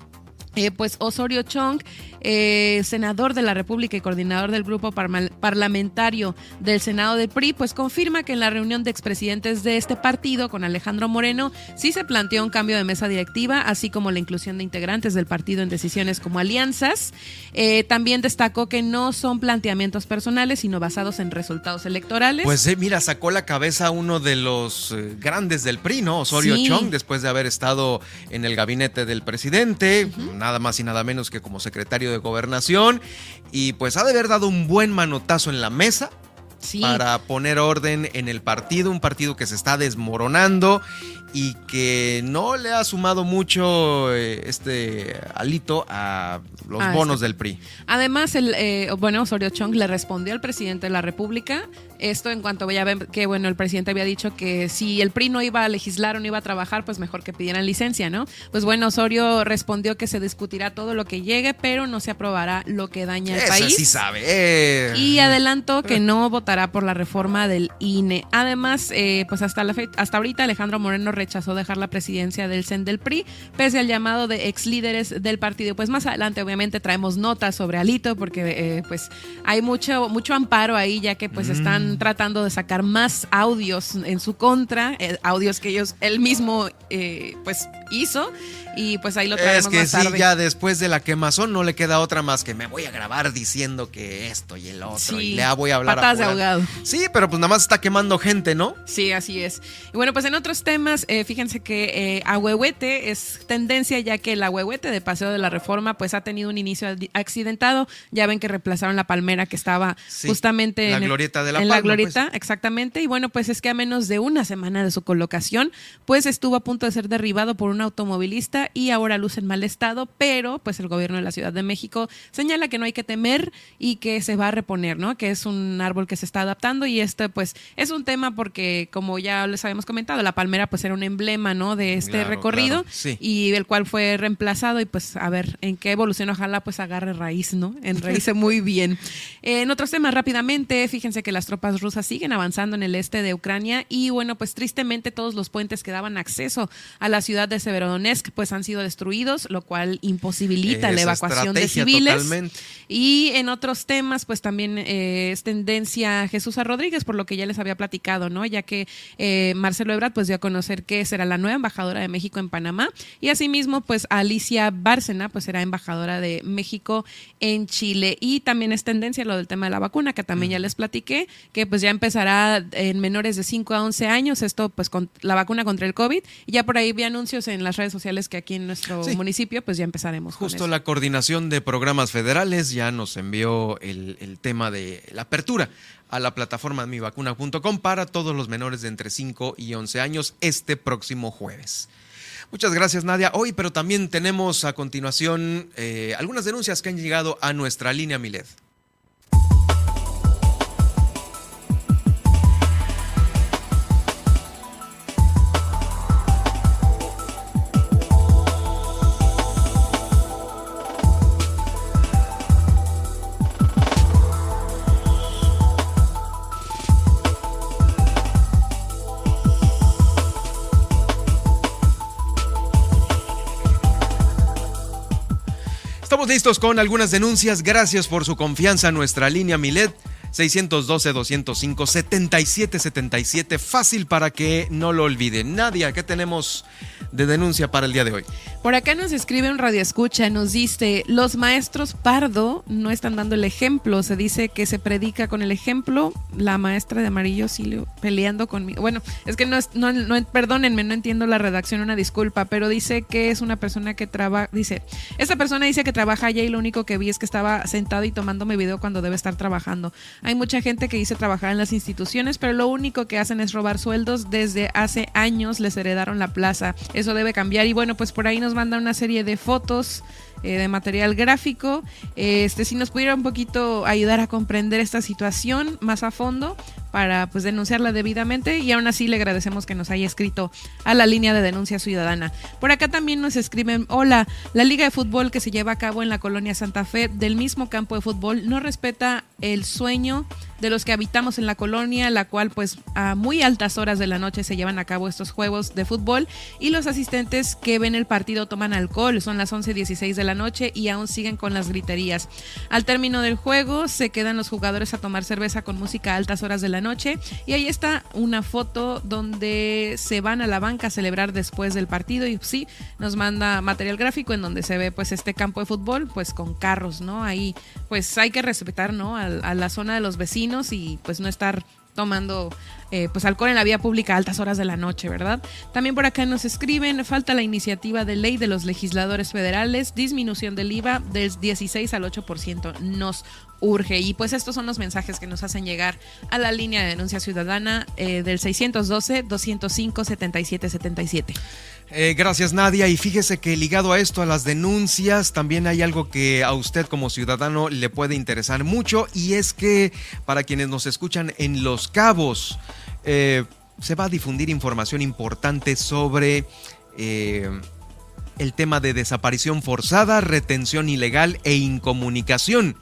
eh, pues Osorio Chong, eh, senador de la República y coordinador del grupo parlamentario del Senado del PRI, pues confirma que en la reunión de expresidentes de este partido con Alejandro Moreno sí se planteó un cambio de mesa directiva, así como la inclusión de integrantes del partido en decisiones como alianzas. Eh, también destacó que no son planteamientos personales, sino basados en resultados electorales. Pues mira, sacó la cabeza uno de los grandes del PRI, ¿no? Osorio Chong, después de haber estado en el gabinete del presidente nada más y nada menos que como secretario de gobernación. Y pues ha de haber dado un buen manotazo en la mesa. Para poner orden en el partido, un partido que se está desmoronando y que no le ha sumado mucho eh, este alito a los ah, bonos del PRI. Además, el eh, bueno, Osorio Chong le respondió al presidente de la República esto en cuanto a ver que, bueno, el presidente había dicho que si el PRI no iba a legislar o no iba a trabajar, pues mejor que pidieran licencia, ¿no? Pues bueno, Osorio respondió que se discutirá todo lo que llegue, pero no se aprobará lo que daña al país. sí sabe. Y adelantó que no votará por la reforma del INE. Además, eh, pues hasta, la hasta ahorita Alejandro Moreno rechazó dejar la presidencia del CEN del PRI, pese al llamado de ex líderes del partido. Pues más adelante, obviamente, traemos notas sobre Alito, porque eh, pues hay mucho, mucho amparo ahí, ya que pues están mm. tratando de sacar más audios en su contra, eh, audios que ellos, él mismo, eh, pues hizo y pues ahí lo traemos Es que sí, ya después de la quemazón no le queda otra más que me voy a grabar diciendo que esto y el otro y le voy a hablar patas de ahogado. Sí, pero pues nada más está quemando gente, ¿no? Sí, así es. Y bueno, pues en otros temas, eh, fíjense que eh, es tendencia ya que el Ahuehuete de Paseo de la Reforma pues ha tenido un inicio accidentado. Ya ven que reemplazaron la palmera que estaba justamente la en, glorieta de la en la glorieta, pues. exactamente. Y bueno, pues es que a menos de una semana de su colocación, pues estuvo a punto de ser derribado por un automovilista y ahora luce en mal estado, pero pues el gobierno de la Ciudad de México señala que no hay que temer y que se va a reponer, ¿no? Que es un árbol que se está adaptando y este pues es un tema porque como ya les habíamos comentado, la palmera pues era un emblema, ¿no? De este recorrido y el cual fue reemplazado y pues a ver en qué evolución ojalá pues agarre raíz, ¿no? Enraíce muy bien. en otros temas rápidamente, fíjense que las tropas rusas siguen avanzando en el este de Ucrania y bueno, pues tristemente todos los puentes que daban acceso a la ciudad de Severodonetsk pues han sido destruidos, lo cual imposibilita la evacuación de civiles. Y en otros temas, pues también eh, es tendencia Jesús a Rodríguez, por lo que ya les había platicado, ¿no? Ya que eh, Marcelo Ebrard pues dio a conocer que será la nueva embajadora de México en Panamá. Y asimismo pues Alicia Bárcena pues será embajadora de México en Chile. Y también es tendencia lo del tema de la vacuna que también ya les platiqué que pues ya empezará en menores de 5 a 11 años esto pues con la vacuna contra el COVID. Y ya por ahí vi anuncios en las redes sociales que aquí en nuestro municipio, pues ya empezaremos. Justo la coordinación de programas federales ya nos envió el, tema de la apertura a la plataforma mivacuna.com para todos los menores de entre 5 y 11 años este próximo jueves. Muchas gracias Nadia. Hoy, pero también tenemos a continuación eh, algunas denuncias que han llegado a nuestra línea Listos con algunas denuncias. Gracias por su confianza en nuestra línea Milet 612-205-7777. Fácil para que no lo olviden. Nadia, ¿qué tenemos de denuncia para el día de hoy? Por acá nos escribe un radio escucha, nos dice, los maestros Pardo no están dando el ejemplo. Se dice que se predica con el ejemplo. La maestra de amarillo Silio peleando conmigo. Bueno, es que no, es, no, no, perdónenme, no entiendo la redacción, una disculpa, pero dice que es una persona que trabaja, dice, esta persona dice que trabaja allá y lo único que vi es que estaba sentado y tomándome video cuando debe estar trabajando. Hay mucha gente que dice trabajar en las instituciones, pero lo único que hacen es robar sueldos. Desde hace años les heredaron la plaza. Eso debe cambiar. Y bueno, pues por ahí nos manda una serie de fotos eh, de material gráfico. Este, si nos pudiera un poquito ayudar a comprender esta situación más a fondo para pues denunciarla debidamente y aún así le agradecemos que nos haya escrito a la línea de denuncia ciudadana. Por acá también nos escriben, hola, la liga de fútbol que se lleva a cabo en la colonia Santa Fe del mismo campo de fútbol no respeta el sueño de los que habitamos en la colonia, la cual pues a muy altas horas de la noche se llevan a cabo estos juegos de fútbol y los asistentes que ven el partido toman alcohol, son las 11.16 de la noche y aún siguen con las griterías. Al término del juego se quedan los jugadores a tomar cerveza con música a altas horas de la noche y ahí está una foto donde se van a la banca a celebrar después del partido y sí, nos manda material gráfico en donde se ve pues este campo de fútbol pues con carros, ¿no? Ahí pues hay que respetar, ¿no? a, a la zona de los vecinos y pues no estar tomando eh, pues alcohol en la vía pública a altas horas de la noche, ¿verdad? También por acá nos escriben, falta la iniciativa de ley de los legisladores federales, disminución del IVA del 16 al 8%, nos urge. Y pues estos son los mensajes que nos hacen llegar a la línea de denuncia ciudadana eh, del 612-205-7777. Eh, gracias Nadia. Y fíjese que ligado a esto, a las denuncias, también hay algo que a usted como ciudadano le puede interesar mucho y es que para quienes nos escuchan en Los Cabos, eh, se va a difundir información importante sobre... Eh, el tema de desaparición forzada, retención ilegal e incomunicación.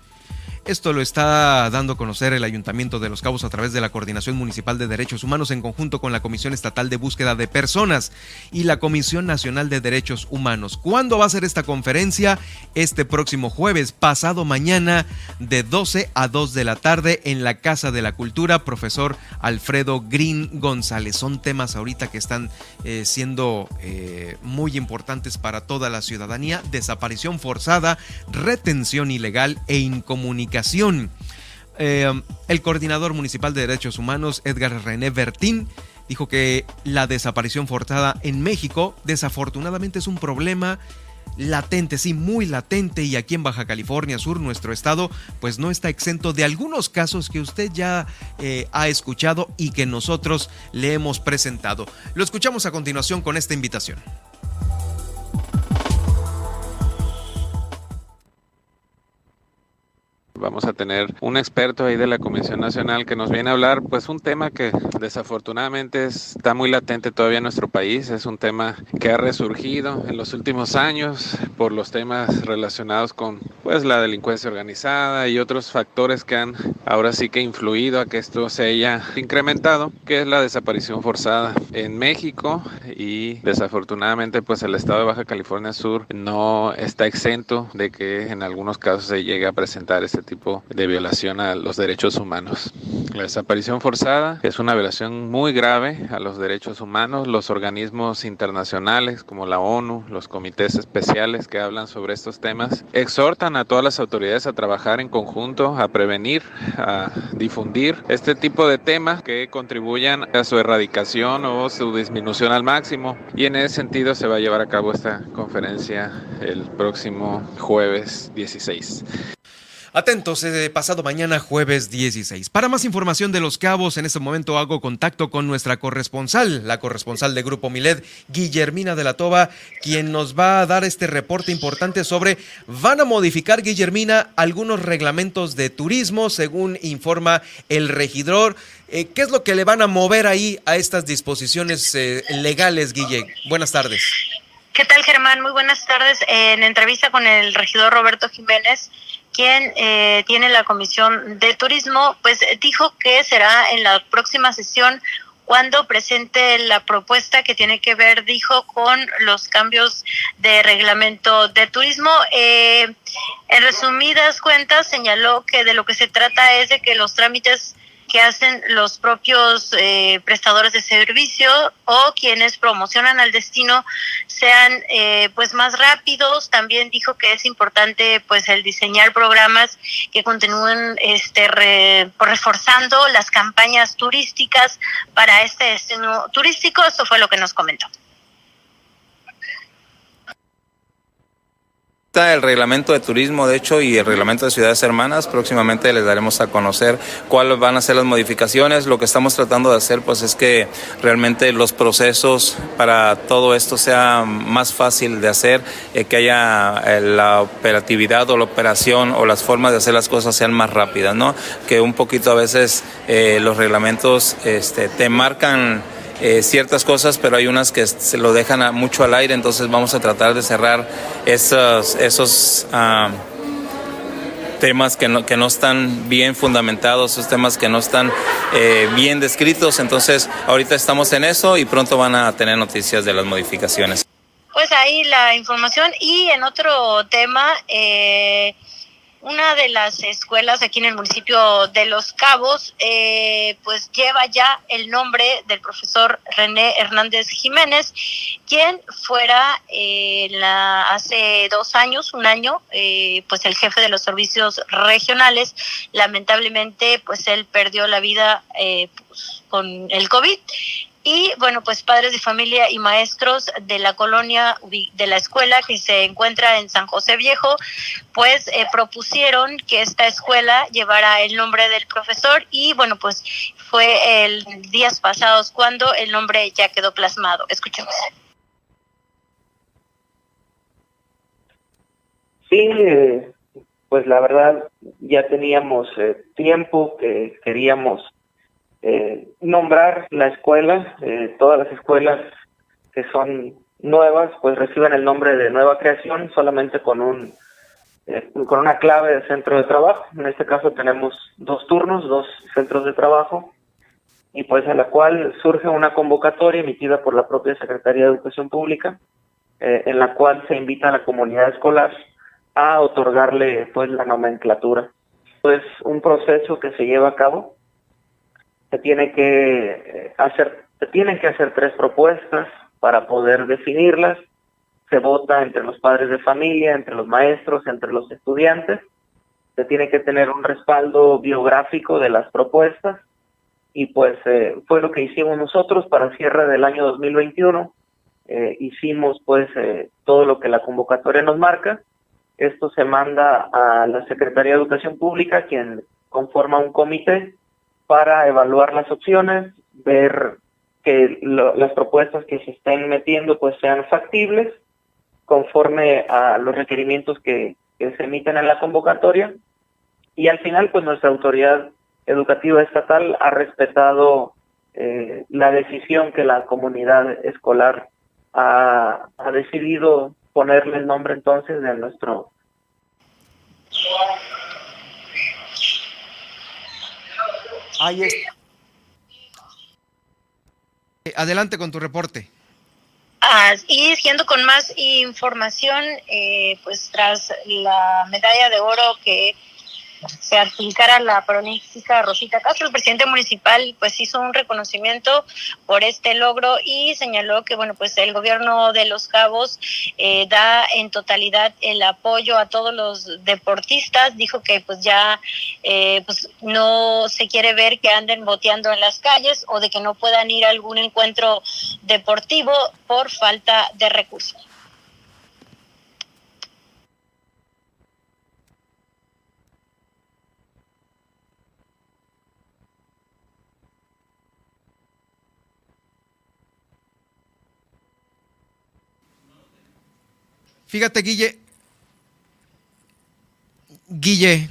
Esto lo está dando a conocer el Ayuntamiento de Los Cabos a través de la Coordinación Municipal de Derechos Humanos en conjunto con la Comisión Estatal de Búsqueda de Personas y la Comisión Nacional de Derechos Humanos. ¿Cuándo va a ser esta conferencia? Este próximo jueves, pasado mañana, de 12 a 2 de la tarde en la Casa de la Cultura, profesor Alfredo Green González. Son temas ahorita que están eh, siendo eh, muy importantes para toda la ciudadanía. Desaparición forzada, retención ilegal e incomunicación eh, el coordinador municipal de derechos humanos, Edgar René Bertín, dijo que la desaparición forzada en México desafortunadamente es un problema latente, sí, muy latente y aquí en Baja California Sur, nuestro estado, pues no está exento de algunos casos que usted ya eh, ha escuchado y que nosotros le hemos presentado. Lo escuchamos a continuación con esta invitación. Vamos a tener un experto ahí de la Comisión Nacional que nos viene a hablar, pues un tema que desafortunadamente está muy latente todavía en nuestro país. Es un tema que ha resurgido en los últimos años por los temas relacionados con pues la delincuencia organizada y otros factores que han ahora sí que influido a que esto se haya incrementado, que es la desaparición forzada en México y desafortunadamente pues el estado de Baja California Sur no está exento de que en algunos casos se llegue a presentar este tipo de violación a los derechos humanos. La desaparición forzada es una violación muy grave a los derechos humanos. Los organismos internacionales como la ONU, los comités especiales que hablan sobre estos temas, exhortan a todas las autoridades a trabajar en conjunto, a prevenir, a difundir este tipo de temas que contribuyan a su erradicación o su disminución al máximo. Y en ese sentido se va a llevar a cabo esta conferencia el próximo jueves 16. Atentos, eh, pasado mañana jueves 16. Para más información de los cabos, en este momento hago contacto con nuestra corresponsal, la corresponsal de Grupo Milet, Guillermina de la Toba, quien nos va a dar este reporte importante sobre, van a modificar, Guillermina, algunos reglamentos de turismo, según informa el regidor. Eh, ¿Qué es lo que le van a mover ahí a estas disposiciones eh, legales, Guille? Buenas tardes. ¿Qué tal, Germán? Muy buenas tardes. En entrevista con el regidor Roberto Jiménez, quien eh, tiene la Comisión de Turismo, pues dijo que será en la próxima sesión cuando presente la propuesta que tiene que ver, dijo, con los cambios de reglamento de turismo. Eh, en resumidas cuentas, señaló que de lo que se trata es de que los trámites que hacen los propios eh, prestadores de servicio o quienes promocionan al destino sean eh, pues más rápidos. También dijo que es importante pues el diseñar programas que continúen este reforzando las campañas turísticas para este destino turístico. Esto fue lo que nos comentó el reglamento de turismo, de hecho, y el reglamento de ciudades hermanas. Próximamente les daremos a conocer cuáles van a ser las modificaciones. Lo que estamos tratando de hacer, pues, es que realmente los procesos para todo esto sea más fácil de hacer, eh, que haya eh, la operatividad o la operación o las formas de hacer las cosas sean más rápidas, ¿no? Que un poquito a veces eh, los reglamentos este, te marcan eh, ciertas cosas, pero hay unas que se lo dejan mucho al aire, entonces vamos a tratar de cerrar esos, esos ah, temas que no, que no están bien fundamentados, esos temas que no están eh, bien descritos, entonces ahorita estamos en eso y pronto van a tener noticias de las modificaciones. Pues ahí la información y en otro tema... Eh, una de las escuelas aquí en el municipio de Los Cabos, eh, pues lleva ya el nombre del profesor René Hernández Jiménez, quien fuera eh, hace dos años, un año, eh, pues el jefe de los servicios regionales. Lamentablemente, pues él perdió la vida pues, con el COVID y bueno, pues padres de familia y maestros de la colonia de la escuela que se encuentra en San José Viejo, pues eh, propusieron que esta escuela llevara el nombre del profesor y bueno, pues fue el días pasados cuando el nombre ya quedó plasmado. Escuchemos. Sí, eh, pues la verdad ya teníamos eh, tiempo que queríamos eh, nombrar la escuela, eh, todas las escuelas que son nuevas, pues reciben el nombre de nueva creación solamente con un eh, con una clave de centro de trabajo. En este caso tenemos dos turnos, dos centros de trabajo, y pues a la cual surge una convocatoria emitida por la propia Secretaría de Educación Pública, en la cual se invita a la comunidad escolar a otorgarle pues la nomenclatura. Es un proceso que se lleva a cabo se tiene que eh, hacer, se tienen que hacer tres propuestas para poder definirlas. Se vota entre los padres de familia, entre los maestros, entre los estudiantes. Se tiene que tener un respaldo biográfico de las propuestas y pues eh, fue lo que hicimos nosotros para cierre del año 2021. Eh, hicimos pues todo lo que la convocatoria nos marca. Esto se manda a la Secretaría de Educación Pública, quien conforma un comité para evaluar las opciones, ver que las propuestas que se estén metiendo pues sean factibles conforme a los requerimientos que, se emiten en la convocatoria. Y al final pues nuestra autoridad educativa estatal ha respetado eh, la decisión que la comunidad escolar ha decidido ponerle el nombre entonces de nuestro Adelante con tu reporte. Ah, y siguiendo con más información, eh, pues tras la medalla de oro que se adjudicara la pronóstica Rosita Castro. El presidente municipal pues hizo un reconocimiento por este logro y señaló que bueno pues el gobierno de Los Cabos eh, da en totalidad el apoyo a todos los deportistas. Dijo que pues ya eh, pues no se quiere ver que anden boteando en las calles o de que no puedan ir a algún encuentro deportivo por falta de recursos. Fíjate, Guille. Guille.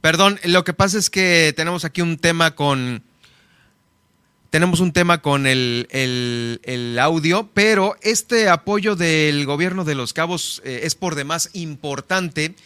Perdón, lo que pasa es que tenemos aquí un tema con. Tenemos un tema con el, audio, pero este apoyo del gobierno de Los Cabos eh, es por demás importante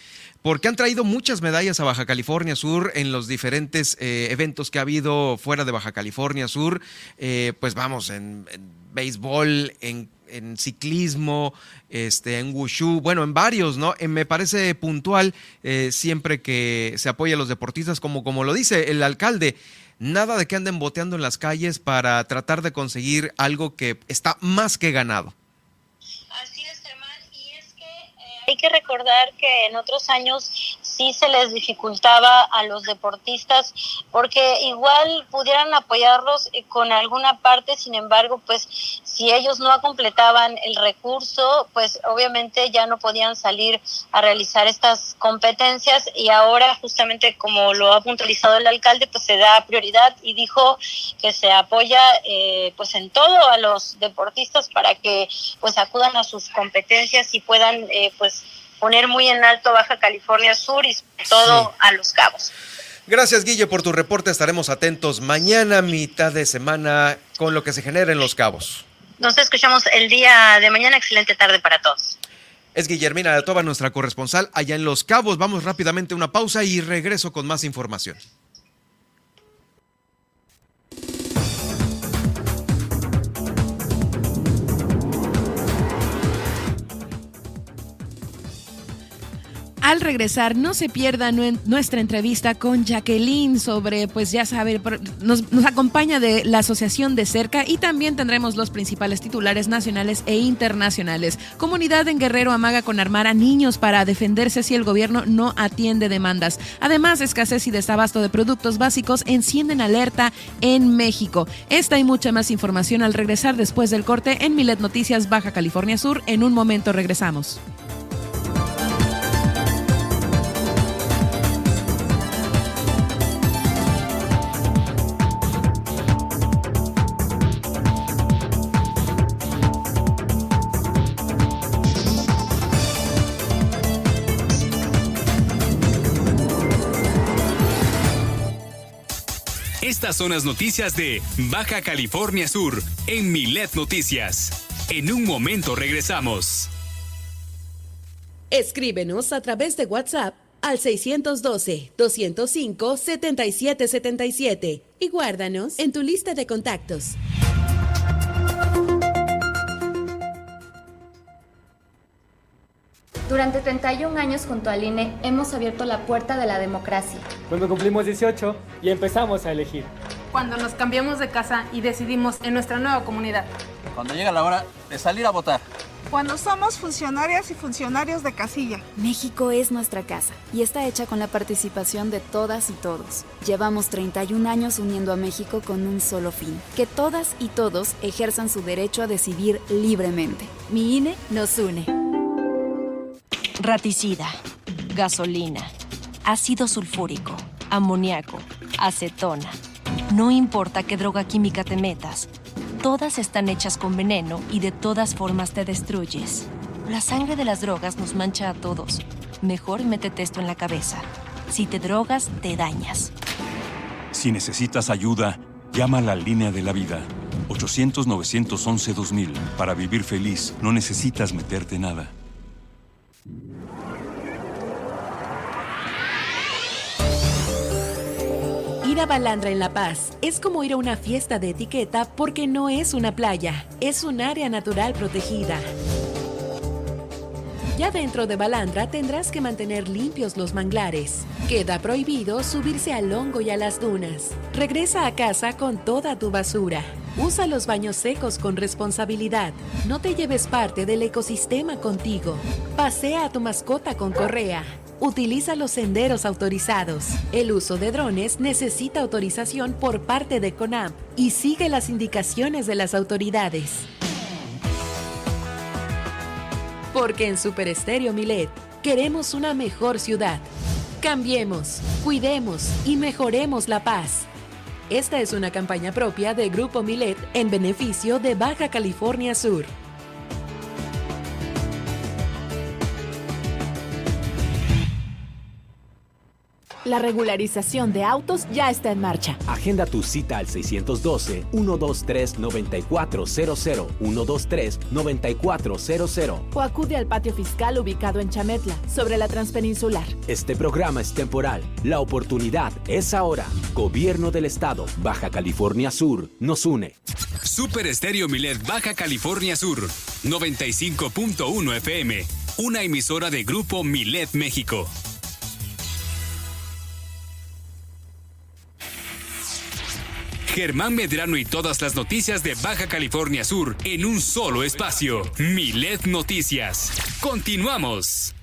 porque han traído muchas medallas a Baja California Sur en los diferentes eh, eventos que ha habido fuera de Baja California Sur. Eh, pues vamos, en, en béisbol, en en ciclismo, este, en wushu, bueno, en varios, ¿no? Eh, me parece puntual eh, siempre que se apoya a los deportistas, como, como lo dice el alcalde. Nada de que anden boteando en las calles para tratar de conseguir algo que está más que ganado. Así es, Germán, y es que eh, hay que recordar que en otros años sí se les dificultaba a los deportistas porque igual pudieran apoyarlos eh, con alguna parte, sin embargo, pues si ellos no completaban el recurso, pues obviamente ya no podían salir a realizar estas competencias y ahora justamente como lo ha puntualizado el alcalde, pues se da prioridad y dijo que se apoya eh, pues en todo a los deportistas para que pues acudan a sus competencias y puedan eh, pues poner muy en alto Baja California Sur y todo a Los Cabos. Gracias, Guille, por tu reporte. Estaremos atentos mañana, mitad de semana, con lo que se genera en Los Cabos. Nos escuchamos el día de mañana. Excelente tarde para todos. Es Guillermina de Toba, nuestra corresponsal allá en Los Cabos. Vamos rápidamente a una pausa y regreso con más información. Al regresar, no se pierda nuestra entrevista con Jacqueline sobre, pues ya sabe, nos, nos, acompaña de la Asociación de Cerca y también tendremos los principales titulares nacionales e internacionales. Comunidad en Guerrero amaga con armar a niños para defenderse si el gobierno no atiende demandas. Además, escasez y desabasto de productos básicos encienden alerta en México. Esta y mucha más información al regresar después del corte en Milet Noticias Baja California Sur. En un momento regresamos. Estas son las noticias de Baja California Sur en Milet Noticias. En un momento regresamos. Escríbenos a través de WhatsApp al 612-205-7777 y guárdanos en tu lista de contactos. Durante 31 años junto al INE hemos abierto la puerta de la democracia. Cuando cumplimos 18 y empezamos a elegir. Cuando nos cambiamos de casa y decidimos en nuestra nueva comunidad. Cuando llega la hora de salir a votar. Cuando somos funcionarias y funcionarios de casilla. México es nuestra casa y está hecha con la participación de todas y todos. Llevamos 31 años uniendo a México con un solo fin, que todas y todos ejerzan su derecho a decidir libremente. Mi INE nos une. Raticida, gasolina, ácido sulfúrico, amoníaco, acetona. No importa qué droga química te metas, todas están hechas con veneno y de todas formas te destruyes. La sangre de las drogas nos mancha a todos. Mejor métete esto en la cabeza. Si te drogas, te dañas. Si necesitas ayuda, llama a la línea de la vida. 800-911-2000. Para vivir feliz, no necesitas meterte nada. Ir a Balandra en La Paz es como ir a una fiesta de etiqueta porque no es una playa, es un área natural protegida. Ya dentro de Balandra tendrás que mantener limpios los manglares. Queda prohibido subirse al hongo y a las dunas. Regresa a casa con toda tu basura. Usa los baños secos con responsabilidad. No te lleves parte del ecosistema contigo. Pasea a tu mascota con correa. Utiliza los senderos autorizados. El uso de drones necesita autorización por parte de CONAMP y sigue las indicaciones de las autoridades. Porque en Super Estéreo Milet queremos una mejor ciudad. Cambiemos, cuidemos y mejoremos la paz. Esta es una campaña propia de Grupo Milet en beneficio de Baja California Sur. La regularización de autos ya está en marcha. Agenda tu cita al 612-123-9400, 123-9400. O acude al patio fiscal ubicado en Chametla, sobre la Transpeninsular. Este programa es temporal. La oportunidad es ahora. Gobierno del Estado, Baja California Sur, nos une. Super Estéreo Milet Baja California Sur, 95.1 FM. Una emisora de Grupo Milet México. Germán Medrano y todas las noticias de Baja California Sur en un solo espacio. Milet Noticias. Continuamos.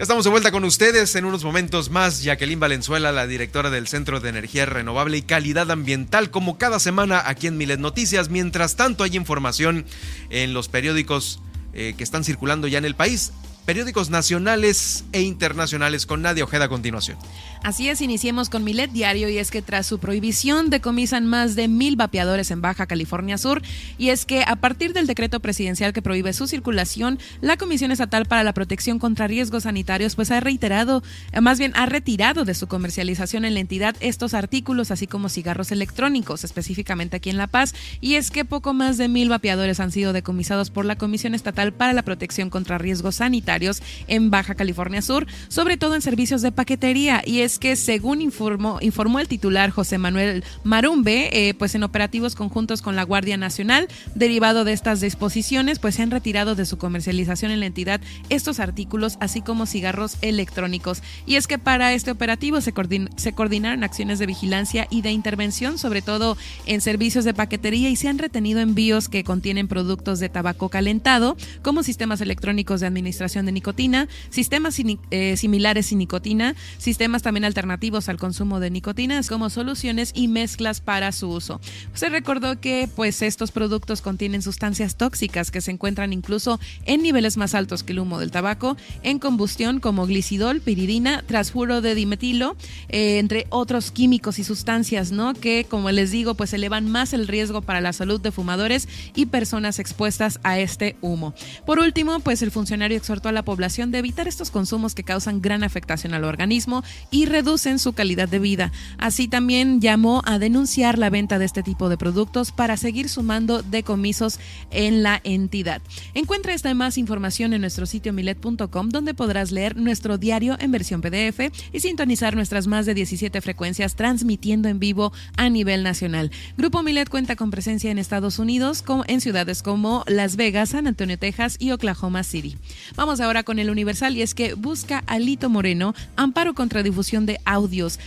Estamos de vuelta con ustedes en unos momentos más. Jacqueline Valenzuela, la directora del Centro de Energía Renovable y Calidad Ambiental, como cada semana aquí en Milet Noticias. Mientras tanto, hay información en los periódicos eh, que están circulando ya en el país periódicos nacionales e internacionales con Nadia Ojeda a continuación. Así es, iniciemos con Milet Diario y es que tras su prohibición decomisan más de mil vapeadores en Baja California Sur y es que a partir del decreto presidencial que prohíbe su circulación, la Comisión Estatal para la Protección contra Riesgos Sanitarios pues ha reiterado, más bien ha retirado de su comercialización en la entidad estos artículos así como cigarros electrónicos, específicamente aquí en La Paz, y es que poco más de mil vapeadores han sido decomisados por la Comisión Estatal para la Protección contra Riesgos Sanitarios en Baja California Sur, sobre todo en servicios de paquetería y es que según informó, informó el titular José Manuel Marumbe, eh, pues en operativos conjuntos con la Guardia Nacional, derivado de estas disposiciones, pues se han retirado de su comercialización en la entidad estos artículos, así como cigarros electrónicos. Y es que para este operativo se, se coordinaron acciones de vigilancia y de intervención, sobre todo en servicios de paquetería, y se han retenido envíos que contienen productos de tabaco calentado, como sistemas electrónicos de administración de nicotina, sistemas eh, similares sin nicotina, sistemas también alternativos al consumo de nicotinas como soluciones y mezclas para su uso. Se recordó que pues estos productos contienen sustancias tóxicas que se encuentran incluso en niveles más altos que el humo del tabaco en combustión como glicidol, piridina, trasfuro de dimetilo, eh, entre otros químicos y sustancias, ¿no? Que como les digo, pues elevan más el riesgo para la salud de fumadores y personas expuestas a este humo. Por último, pues el funcionario exhortó a la población de evitar estos consumos que causan gran afectación al organismo y reducen su calidad de vida. Así también llamó a denunciar la venta de este tipo de productos para seguir sumando decomisos en la entidad. Encuentra esta más información en nuestro sitio milet.com donde podrás leer nuestro diario en versión PDF y sintonizar nuestras más de 17 frecuencias transmitiendo en vivo a nivel nacional. Grupo Milet cuenta con presencia en Estados Unidos en ciudades como Las Vegas, San Antonio, Texas y Oklahoma City. Vamos ahora con el Universal y es que busca a Lito Moreno amparo contra difusión de audios.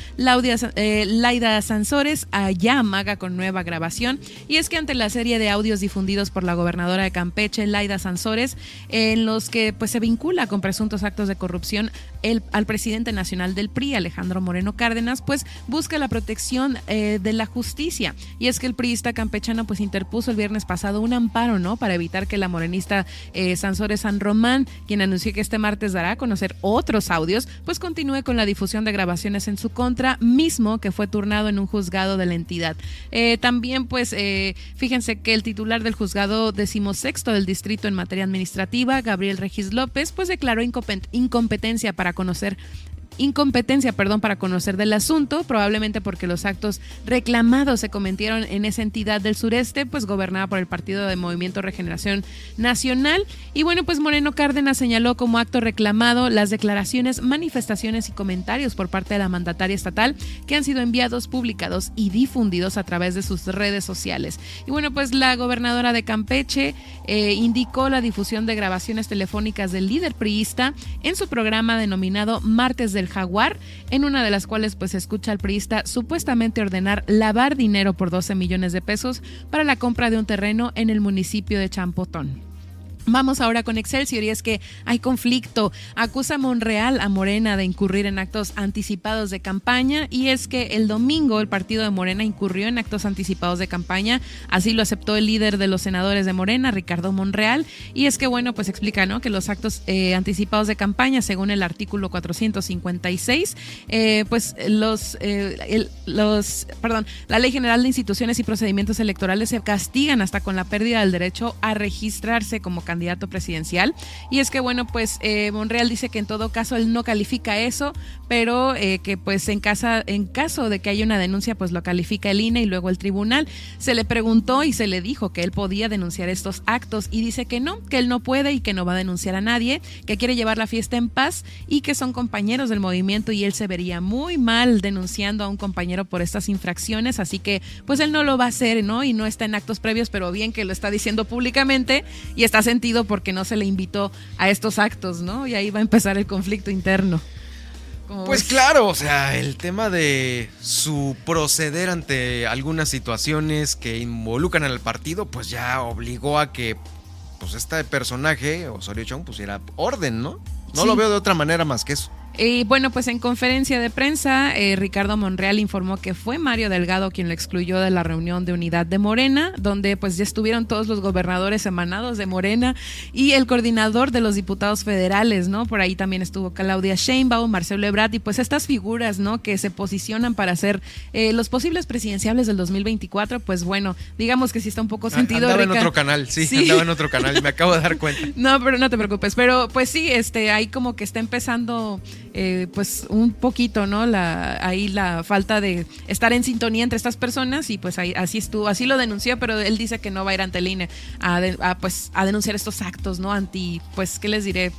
Eh, Laida Sansores allá amaga con nueva grabación. Y es que ante la serie de audios difundidos por la gobernadora de Campeche, Laida Sansores, en los que pues, se vincula con presuntos actos de corrupción al presidente nacional del PRI, Alejandro Moreno Cárdenas, pues busca la protección eh, de la justicia. Y es que el priista campechano pues interpuso el viernes pasado un amparo, ¿no? Para evitar que la morenista eh, Sansores San Román, quien anunció que este martes dará a conocer otros audios, pues continúe con la difusión de grabaciones en su contra, mismo que fue turnado en un juzgado de la entidad. Eh, también, pues, eh, fíjense que el titular del juzgado decimosexto del distrito en materia administrativa, Gabriel Regis López, pues declaró incompetencia para conocer incompetencia, perdón, para conocer del asunto, probablemente porque los actos reclamados se cometieron en esa entidad del sureste, pues gobernada por el Partido de Movimiento Regeneración Nacional. Y bueno, pues Moreno Cárdenas señaló como acto reclamado las declaraciones, manifestaciones y comentarios por parte de la mandataria estatal que han sido enviados, publicados y difundidos a través de sus redes sociales. Y bueno, pues la gobernadora de Campeche eh, indicó la difusión de grabaciones telefónicas del líder priista en su programa denominado Martes de Jaguar, en una de las cuales pues escucha al priista supuestamente ordenar lavar dinero por 12 millones de pesos para la compra de un terreno en el municipio de Champotón. Vamos ahora con Excelsior y es que hay conflicto. Acusa Monreal a Morena de incurrir en actos anticipados de campaña y es que el domingo el partido de Morena incurrió en actos anticipados de campaña. Así lo aceptó el líder de los senadores de Morena, Ricardo Monreal. Y es que, bueno, pues explica, ¿no? Que los actos eh, anticipados de campaña, según el artículo 456, eh, pues los, eh, los, perdón, la Ley General de Instituciones y Procedimientos Electorales se castigan hasta con la pérdida del derecho a registrarse como candidato candidato presidencial. Y es que, bueno, pues eh, Monreal dice que en todo caso él no califica eso, pero eh, que pues en, casa, en caso de que haya una denuncia, pues lo califica el INE y luego el tribunal. Se le preguntó y se le dijo que él podía denunciar estos actos y dice que no, que él no puede y que no va a denunciar a nadie, que quiere llevar la fiesta en paz y que son compañeros del movimiento y él se vería muy mal denunciando a un compañero por estas infracciones, así que pues él no lo va a hacer, ¿no? Y no está en actos previos, pero bien que lo está diciendo públicamente y está sentido porque no se le invitó a estos actos, ¿no? Y ahí va a empezar el conflicto interno. Pues claro, o sea, el tema de su proceder ante algunas situaciones que involucran al partido, pues ya obligó a que pues este personaje, Osorio Chong, pusiera orden, ¿no? No lo veo de otra manera más que eso. Y bueno, pues en conferencia de prensa, eh, Ricardo Monreal informó que fue Mario Delgado quien lo excluyó de la reunión de unidad de Morena, donde pues ya estuvieron todos los gobernadores emanados de Morena y el coordinador de los diputados federales, ¿no? Por ahí también estuvo Claudia Sheinbaum, Marcelo Ebrard y pues estas figuras, ¿no? Que se posicionan para ser eh, los posibles presidenciables del 2024, pues bueno, digamos que sí está un poco sentido. Andaba en otro canal, sí, andaba en otro canal, me acabo de dar cuenta. No, pero no te preocupes, pero pues sí, este, ahí como que está empezando eh, pues un poquito, ¿no? La, ahí la falta de estar en sintonía entre estas personas y pues ahí, así estuvo, así lo denunció, pero él dice que no va a ir ante el INE a, a, pues, a denunciar estos actos, ¿no? Anti, pues, ¿qué les diré?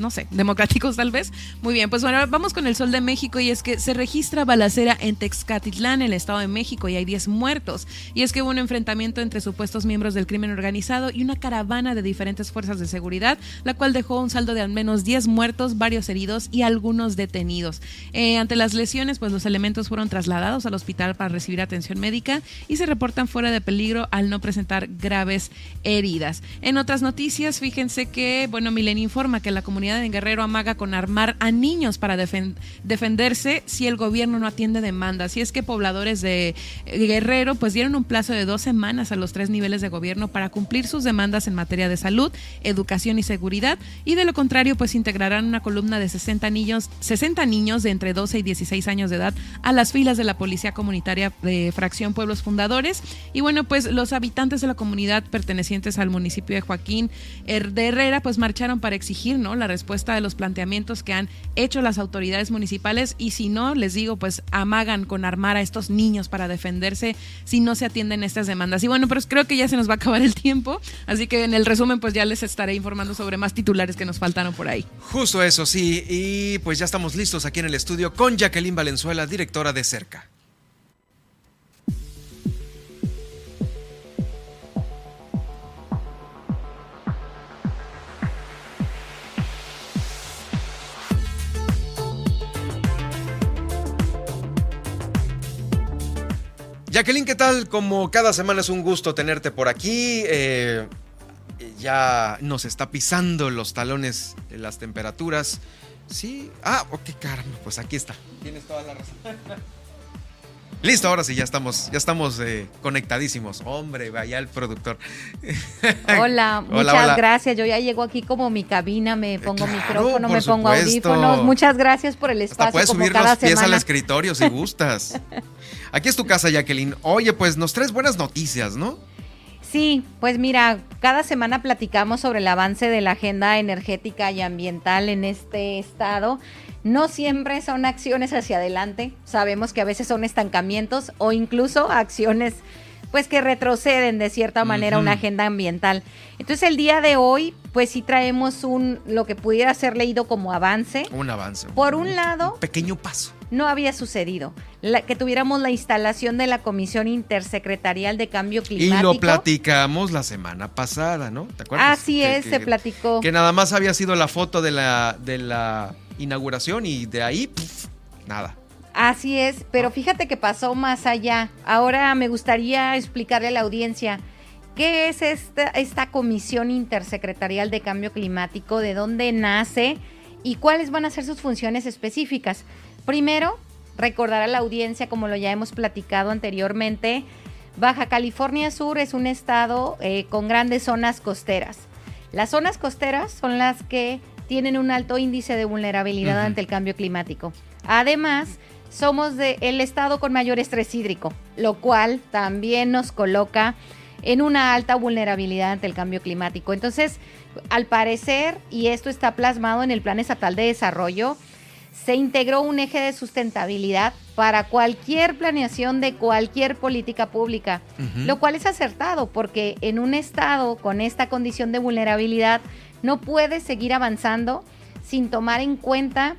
No sé, democráticos tal vez. Muy bien, pues bueno, vamos con el Sol de México y es que se registra balacera en Texcatitlán, el Estado de México, y hay 10 muertos. Y es que hubo un enfrentamiento entre supuestos miembros del crimen organizado y una caravana de diferentes fuerzas de seguridad, la cual dejó un saldo de al menos 10 muertos, varios heridos y algunos detenidos. Eh, ante las lesiones, pues los elementos fueron trasladados al hospital para recibir atención médica y se reportan fuera de peligro al no presentar graves heridas. En otras noticias, fíjense que, bueno, Milen informa que la comunidad en Guerrero amaga con armar a niños para defenderse si el gobierno no atiende demandas. Y es que pobladores de Guerrero pues dieron un plazo de dos semanas a los tres niveles de gobierno para cumplir sus demandas en materia de salud, educación y seguridad. Y de lo contrario pues integrarán una columna de 60 niños, 60 niños de entre 12 y 16 años de edad a las filas de la Policía Comunitaria de Fracción Pueblos Fundadores. Y bueno pues los habitantes de la comunidad pertenecientes al municipio de Joaquín de Herrera pues marcharon para exigir ¿no? la respuesta de los planteamientos que han hecho las autoridades municipales y si no, les digo, pues amagan con armar a estos niños para defenderse si no se atienden estas demandas. Y bueno, pero creo que ya se nos va a acabar el tiempo, así que en el resumen pues ya les estaré informando sobre más titulares que nos faltaron por ahí. Justo eso, sí, y pues ya estamos listos aquí en el estudio con Jacqueline Valenzuela, directora de Cerca. Jacqueline, ¿qué tal? Como cada semana es un gusto tenerte por aquí. Eh, ya nos está pisando los talones las temperaturas. Sí. Ah, ok, caramba, pues aquí está. Tienes toda la razón. Listo, ahora sí, ya estamos, ya estamos eh, conectadísimos. Hombre, vaya el productor. Hola, muchas gracias. Yo ya llego aquí como mi cabina, me pongo micrófono, me pongo audífonos. Muchas gracias por el espacio. Hasta puedes como subir cada los pies semana. al escritorio si gustas. Aquí es tu casa, Jacqueline. Oye, pues nos traes buenas noticias, ¿no? Sí, pues mira, cada semana platicamos sobre el avance de la agenda energética y ambiental en este estado. No siempre son acciones hacia adelante, sabemos que a veces son estancamientos o incluso acciones pues que retroceden de cierta manera una agenda ambiental. Entonces el día de hoy pues sí traemos un lo que pudiera ser leído como avance. Un avance. Por un lado, pequeño paso. No había sucedido la, que tuviéramos la instalación de la Comisión Intersecretarial de Cambio Climático. Y lo platicamos la semana pasada, ¿no? ¿Te acuerdas? Así es, se platicó. Que nada más había sido la foto de la, de la inauguración y de ahí, nada. Así es, pero fíjate que pasó más allá. Ahora me gustaría explicarle a la audiencia qué es esta, esta Comisión Intersecretarial de Cambio Climático, de dónde nace y cuáles van a ser sus funciones específicas. Primero, recordar a la audiencia, como lo ya hemos platicado anteriormente, Baja California Sur es un estado eh, con grandes zonas costeras. Las zonas costeras son las que tienen un alto índice de vulnerabilidad uh -huh. ante el cambio climático. Además, somos de el estado con mayor estrés hídrico, lo cual también nos coloca en una alta vulnerabilidad ante el cambio climático. Entonces, al parecer, y esto está plasmado en el Plan Estatal de Desarrollo, se integró un eje de sustentabilidad para cualquier planeación de cualquier política pública, uh -huh. lo cual es acertado porque en un estado con esta condición de vulnerabilidad no puede seguir avanzando sin tomar en cuenta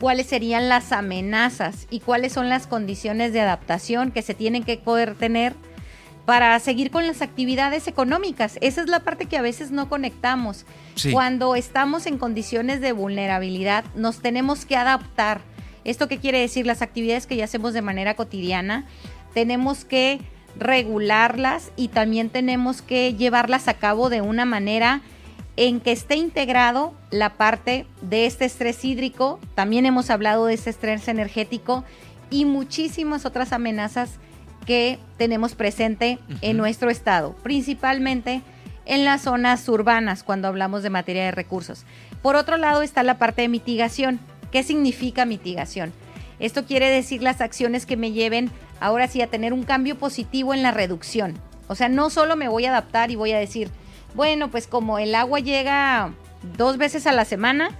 cuáles serían las amenazas y cuáles son las condiciones de adaptación que se tienen que poder tener para seguir con las actividades económicas. Esa es la parte que a veces no conectamos. Sí. Cuando estamos en condiciones de vulnerabilidad, nos tenemos que adaptar. ¿Esto qué quiere decir? Las actividades que ya hacemos de manera cotidiana, tenemos que regularlas y también tenemos que llevarlas a cabo de una manera en que esté integrado la parte de este estrés hídrico, también hemos hablado de este estrés energético y muchísimas otras amenazas que tenemos presente en nuestro estado, principalmente en las zonas urbanas cuando hablamos de materia de recursos. Por otro lado está la parte de mitigación. ¿Qué significa mitigación? Esto quiere decir las acciones que me lleven ahora sí a tener un cambio positivo en la reducción. O sea, no solo me voy a adaptar y voy a decir, bueno, pues como el agua llega dos veces a la semana,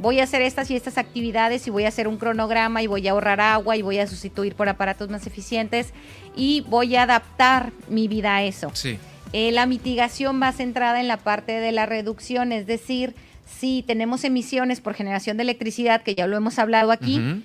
voy a hacer estas y estas actividades y voy a hacer un cronograma y voy a ahorrar agua y voy a sustituir por aparatos más eficientes y voy a adaptar mi vida a eso. Sí. Eh, la mitigación va centrada en la parte de la reducción, es decir, si tenemos emisiones por generación de electricidad, que ya lo hemos hablado aquí,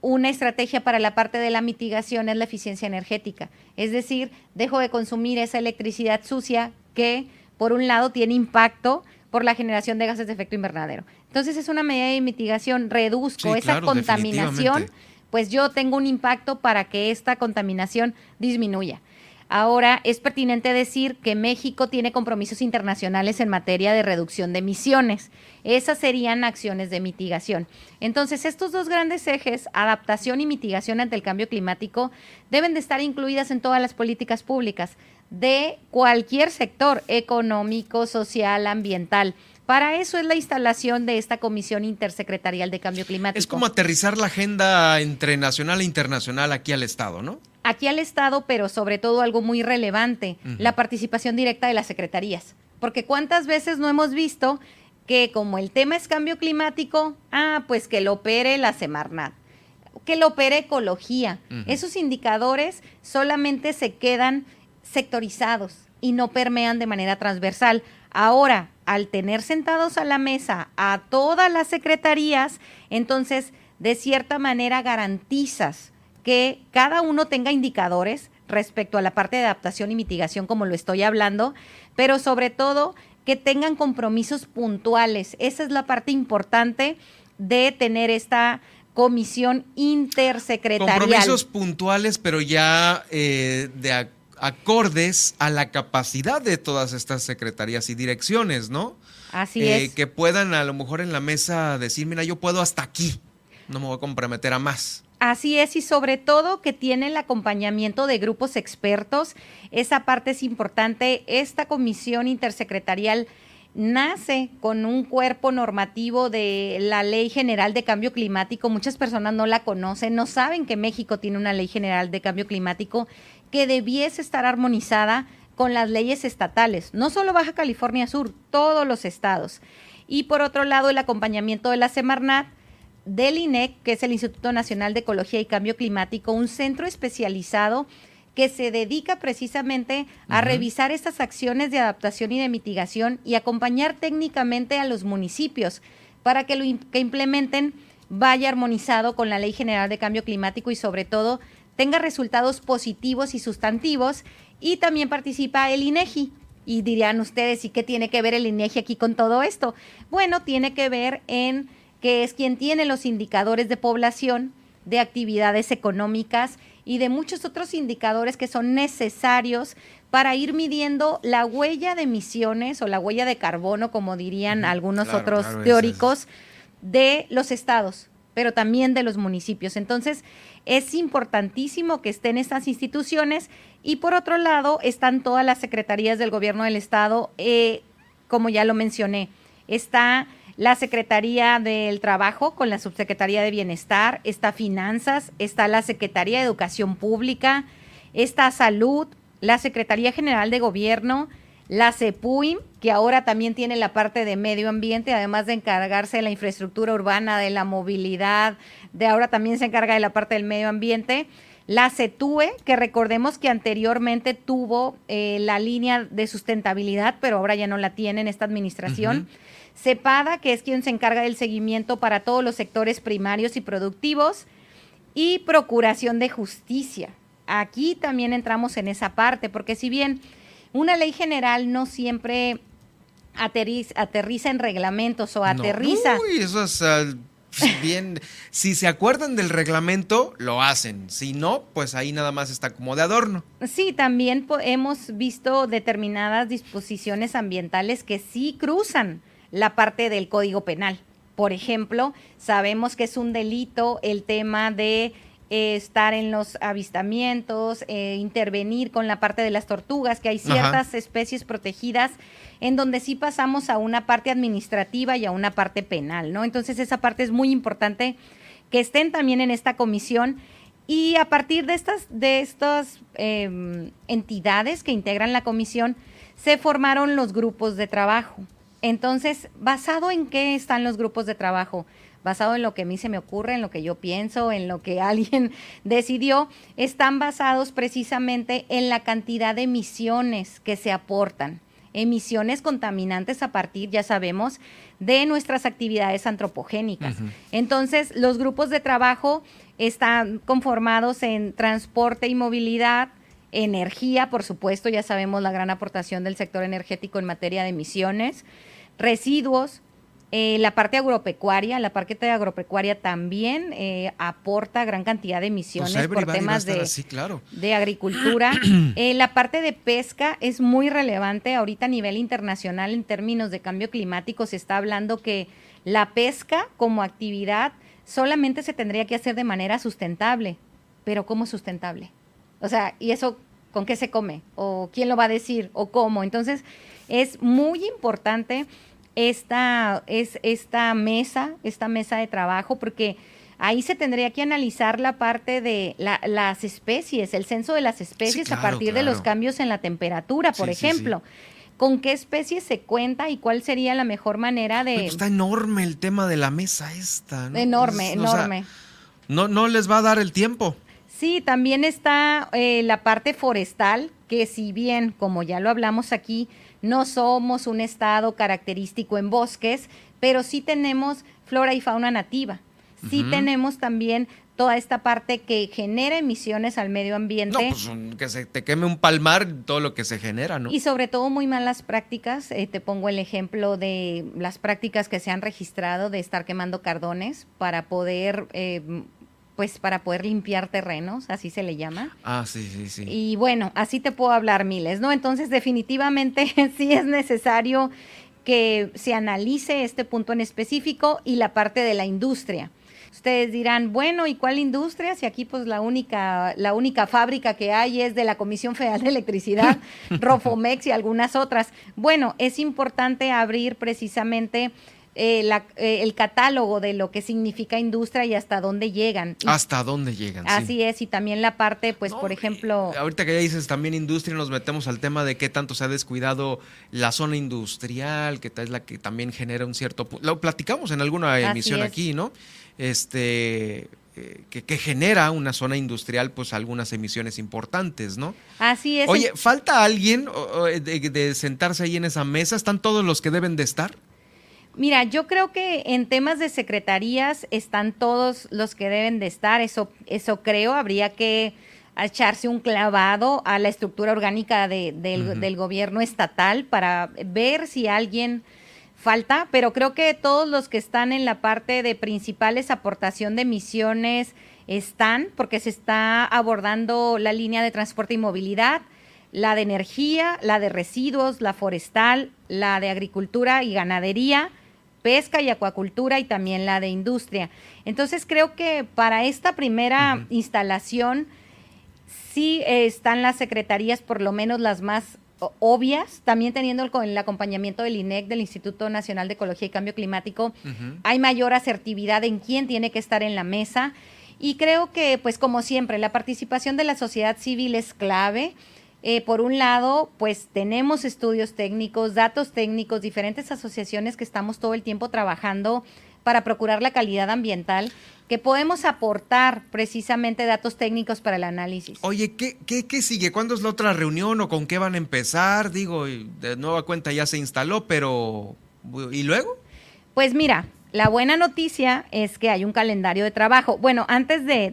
una estrategia para la parte de la mitigación es la eficiencia energética. Es decir, dejo de consumir esa electricidad sucia que, por un lado, tiene impacto por la generación de gases de efecto invernadero. Entonces es una medida de mitigación, reduzco esa contaminación, pues yo tengo un impacto para que esta contaminación disminuya. Ahora, es pertinente decir que México tiene compromisos internacionales en materia de reducción de emisiones. Esas serían acciones de mitigación. Entonces, estos dos grandes ejes, adaptación y mitigación ante el cambio climático, deben de estar incluidas en todas las políticas públicas de cualquier sector económico, social, ambiental. Para eso es la instalación de esta Comisión Intersecretarial de Cambio Climático. Es como aterrizar la agenda entre nacional e internacional aquí al Estado, ¿no? aquí al Estado, pero sobre todo algo muy relevante, la participación directa de las secretarías. Porque cuántas veces no hemos visto que como el tema es cambio climático, ah, pues que lo opere la Semarnat, que lo opere ecología. Esos indicadores solamente se quedan sectorizados y no permean de manera transversal. Ahora, al tener sentados a la mesa a todas las secretarías, entonces, de cierta manera garantizas que cada uno tenga indicadores respecto a la parte de adaptación y mitigación, como lo estoy hablando, pero sobre todo que tengan compromisos puntuales. Esa es la parte importante de tener esta comisión intersecretarial. Compromisos puntuales, pero ya eh, de acordes a la capacidad de todas estas secretarías y direcciones, ¿no? Así eh, es. Que puedan a lo mejor en la mesa decir, mira, yo puedo hasta aquí, no me voy a comprometer a más. Así es, y sobre todo que tiene el acompañamiento de grupos expertos. Esa parte es importante. Esta comisión intersecretarial nace con un cuerpo normativo de la Ley General de Cambio Climático. Muchas personas no la conocen, no saben que México tiene una Ley General de Cambio Climático que debiese estar armonizada con las leyes estatales, no solo Baja California Sur, todos los estados. Y por otro lado, el acompañamiento de la Semarnat del INEC, que es el Instituto Nacional de Ecología y Cambio Climático, un centro especializado que se dedica precisamente a revisar estas acciones de adaptación y de mitigación y acompañar técnicamente a los municipios para que lo que implementen vaya armonizado con la Ley General de Cambio Climático y sobre todo tenga resultados positivos y sustantivos y también participa el INEGI. Y dirían ustedes, ¿y qué tiene que ver el INEGI aquí con todo esto? Bueno, tiene que ver en que es quien tiene los indicadores de población, de actividades económicas y de muchos otros indicadores que son necesarios para ir midiendo la huella de emisiones o la huella de carbono, como dirían algunos otros teóricos, de los estados, pero también de los municipios. Entonces, es importantísimo que estén estas instituciones y por otro lado están todas las secretarías del gobierno del estado, eh, como ya lo mencioné. Está la Secretaría del Trabajo con la Subsecretaría de Bienestar, está Finanzas, está la Secretaría de Educación Pública, está Salud, la Secretaría General de Gobierno, la CEPUIM, que ahora también tiene la parte de medio ambiente, además de encargarse de la infraestructura urbana, de la movilidad, de ahora también se encarga de la parte del medio ambiente. La CETUE, que recordemos que anteriormente tuvo eh, la línea de sustentabilidad, pero ahora ya no la tiene en esta administración. CEPADA, que es quien se encarga del seguimiento para todos los sectores primarios y productivos, y Procuración de Justicia. Aquí también entramos en esa parte, porque si bien una ley general no siempre aterriza, en reglamentos o aterriza. Uy, eso es bien, si se acuerdan del reglamento, lo hacen. Si no, pues ahí nada más está como de adorno. Sí, también hemos visto determinadas disposiciones ambientales que sí cruzan la parte del Código Penal. Por ejemplo, sabemos que es un delito el tema de eh, estar en los avistamientos, eh, intervenir con la parte de las tortugas, que hay ciertas especies protegidas en donde sí pasamos a una parte administrativa y a una parte penal, ¿no? Entonces esa parte es muy importante que estén también en esta comisión y a partir de estas, de estas em, entidades que integran la comisión, se formaron los grupos de trabajo. Entonces, ¿basado en qué están los grupos de trabajo? Basado en lo que a mí se me ocurre, en lo que yo pienso, en lo que alguien decidió, están basados precisamente en la cantidad de emisiones que se aportan emisiones contaminantes a partir, ya sabemos, de nuestras actividades antropogénicas. Entonces, los grupos de trabajo están conformados en transporte y movilidad, energía, por supuesto, ya sabemos la gran aportación del sector energético en materia de emisiones, residuos, eh, la parte agropecuaria, la parte agropecuaria también eh, aporta gran cantidad de emisiones pues por temas de, de agricultura. Eh, la parte de pesca es muy relevante ahorita a nivel internacional en términos de cambio climático. Se está hablando que la pesca como actividad solamente se tendría que hacer de manera sustentable. Pero ¿cómo sustentable? O sea, ¿y eso con qué se come? ¿O quién lo va a decir? ¿O cómo? Entonces, es muy importante esta, es, esta mesa, esta mesa de trabajo, porque ahí se tendría que analizar la parte de las especies, el censo de las especies a partir de los cambios en la temperatura, por ejemplo. ¿Con qué especies se cuenta y cuál sería la mejor manera de...? está enorme el tema de la mesa esta. Enorme, enorme. no, no les va a dar el tiempo. Sí, también está eh, la parte forestal, que si bien, como ya lo hablamos aquí, no somos un estado característico en bosques, pero sí tenemos flora y fauna nativa. Sí tenemos también toda esta parte que genera emisiones al medio ambiente. No, pues que se te queme un palmar, todo lo que se genera, ¿no? Y sobre todo muy malas prácticas. Eh, te pongo el ejemplo de las prácticas que se han registrado de estar quemando cardones para poder eh, pues para poder limpiar terrenos, así se le llama. Ah, sí, sí, sí. Y bueno, así te puedo hablar miles, ¿no? Entonces, definitivamente sí es necesario que se analice este punto en específico y la parte de la industria. Ustedes dirán, bueno, ¿y cuál industria? Si aquí pues la única, la única fábrica que hay es de la Comisión Federal de Electricidad, Rofomex y algunas otras. Bueno, es importante abrir precisamente eh, eh, el catálogo de lo que significa industria y hasta dónde llegan. Hasta dónde llegan. Así es, y también la parte, pues, por ejemplo... Ahorita que ya dices también industria, nos metemos al tema de qué tanto se ha descuidado la zona industrial, que es la que también genera un cierto... Lo platicamos en alguna emisión aquí, ¿no? Este... Eh, que, genera una zona industrial, pues algunas emisiones importantes, ¿no? Así es. Oye, ¿falta alguien de sentarse ahí en esa mesa? ¿Están todos los que deben de estar? Mira, yo creo que en temas de secretarías están todos los que deben de estar, eso, eso creo, habría que echarse un clavado a la estructura orgánica del, gobierno estatal para ver si alguien falta, pero creo que todos los que están en la parte de principales aportación de emisiones están, porque se está abordando la línea de transporte y movilidad, la de energía, la de residuos, la forestal, la de agricultura y ganadería, pesca y acuacultura y también la de industria. Entonces creo que para esta primera instalación sí están las secretarías, por lo menos las más obvias, también teniendo el, el, acompañamiento del INEC, del Instituto Nacional de Ecología y Cambio Climático, hay mayor asertividad en quién tiene que estar en la mesa. Y creo que, pues como siempre, la participación de la sociedad civil es clave. Eh, por un lado, pues tenemos estudios técnicos, datos técnicos, diferentes asociaciones que estamos todo el tiempo trabajando para procurar la calidad ambiental, que podemos aportar precisamente datos técnicos para el análisis. Oye, ¿qué, qué, qué sigue? ¿Cuándo es la otra reunión o con qué van a empezar? Digo, de nueva cuenta ya se instaló, pero ¿y luego? Pues mira, la buena noticia es que hay un calendario de trabajo. Bueno, antes de,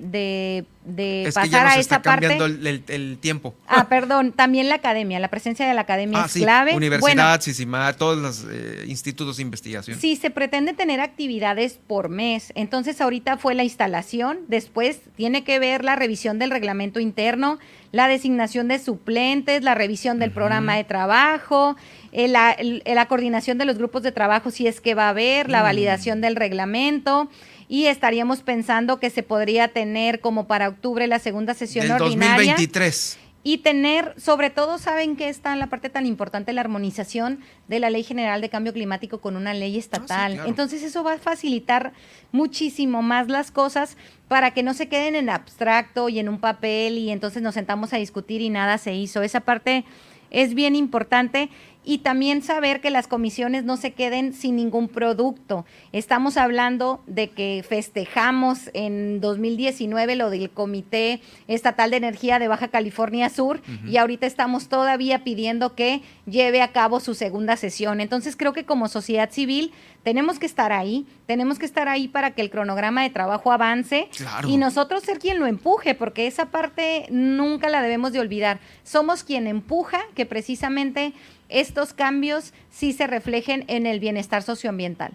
de pasar a esa parte. El, el, tiempo. Ah, perdón, también la academia, la presencia de la academia ah, es clave. Universidad, bueno, todos los eh, institutos de investigación. Sí, se pretende tener actividades por mes. Entonces, ahorita fue la instalación, después tiene que ver la revisión del reglamento interno, la designación de suplentes, la revisión del programa de trabajo, la, la, coordinación de los grupos de trabajo si es que va a haber, la mm. validación del reglamento y estaríamos pensando que se podría tener como para octubre la segunda sesión Del ordinaria. 2023 y tener, sobre todo, saben que está en la parte tan importante, la armonización de la Ley General de Cambio Climático con una ley estatal. Ah, entonces eso va a facilitar muchísimo más las cosas para que no se queden en abstracto y en un papel y entonces nos sentamos a discutir y nada se hizo. Esa parte es bien importante y también saber que las comisiones no se queden sin ningún producto. Estamos hablando de que festejamos en 2019 lo del Comité Estatal de Energía de Baja California Sur y ahorita estamos todavía pidiendo que lleve a cabo su segunda sesión. Entonces creo que como sociedad civil tenemos que estar ahí, tenemos que estar ahí para que el cronograma de trabajo avance y nosotros ser quien lo empuje, porque esa parte nunca la debemos de olvidar. Somos quien empuja que precisamente estos cambios sí se reflejen en el bienestar socioambiental.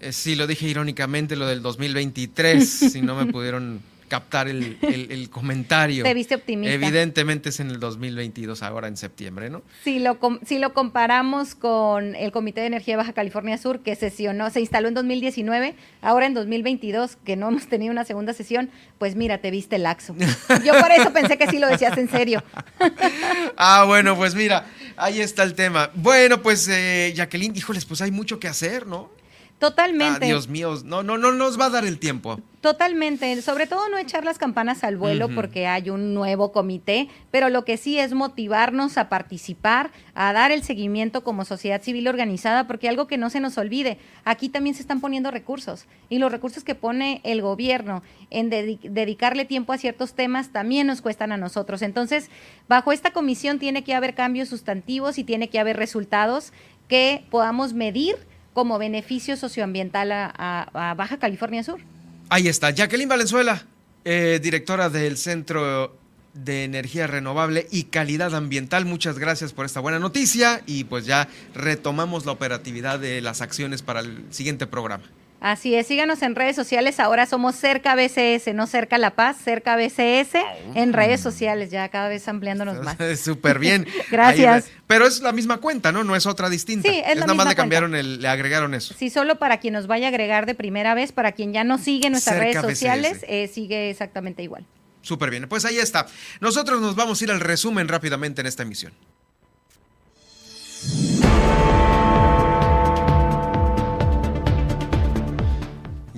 Eh, sí, lo dije irónicamente, lo del 2023, si no me pudieron captar el, el, comentario. Te viste optimista. Evidentemente es en el 2022, ahora en septiembre, ¿no? Si lo, si lo comparamos con el Comité de Energía de Baja California Sur, que sesionó, se instaló en 2019, ahora en 2022, que no hemos tenido una segunda sesión, pues mira, te viste laxo. Yo por eso pensé que sí lo decías en serio. ah, bueno, pues mira, ahí está el tema. Bueno, pues eh, Jacqueline, híjoles, pues hay mucho que hacer, ¿no? Totalmente. Ah, Dios mío, no, no, no nos va a dar el tiempo. Totalmente, sobre todo no echar las campanas al vuelo porque hay un nuevo comité, pero lo que sí es motivarnos a participar, a dar el seguimiento como sociedad civil organizada, porque algo que no se nos olvide, aquí también se están poniendo recursos y los recursos que pone el gobierno en dedicarle tiempo a ciertos temas también nos cuestan a nosotros. Entonces, bajo esta comisión tiene que haber cambios sustantivos y tiene que haber resultados que podamos medir como beneficio socioambiental a, Baja California Sur. Ahí está, Jacqueline Valenzuela, eh, directora del Centro de Energía Renovable y Calidad Ambiental. Muchas gracias por esta buena noticia y pues ya retomamos la operatividad de las acciones para el siguiente programa. Así es, síganos en redes sociales. Ahora somos Cerca BCS, no Cerca La Paz, Cerca BCS en redes sociales, ya cada vez ampliándonos más. Súper bien. Gracias. pero es la misma cuenta, ¿no? No es otra distinta. Sí, es, nada más le cambiaron el, le agregaron eso. Sí, solo para quien nos vaya a agregar de primera vez, para quien ya no sigue nuestras redes sociales, eh, sigue exactamente igual. Súper bien, pues ahí está. Nosotros nos vamos a ir al resumen rápidamente en esta emisión.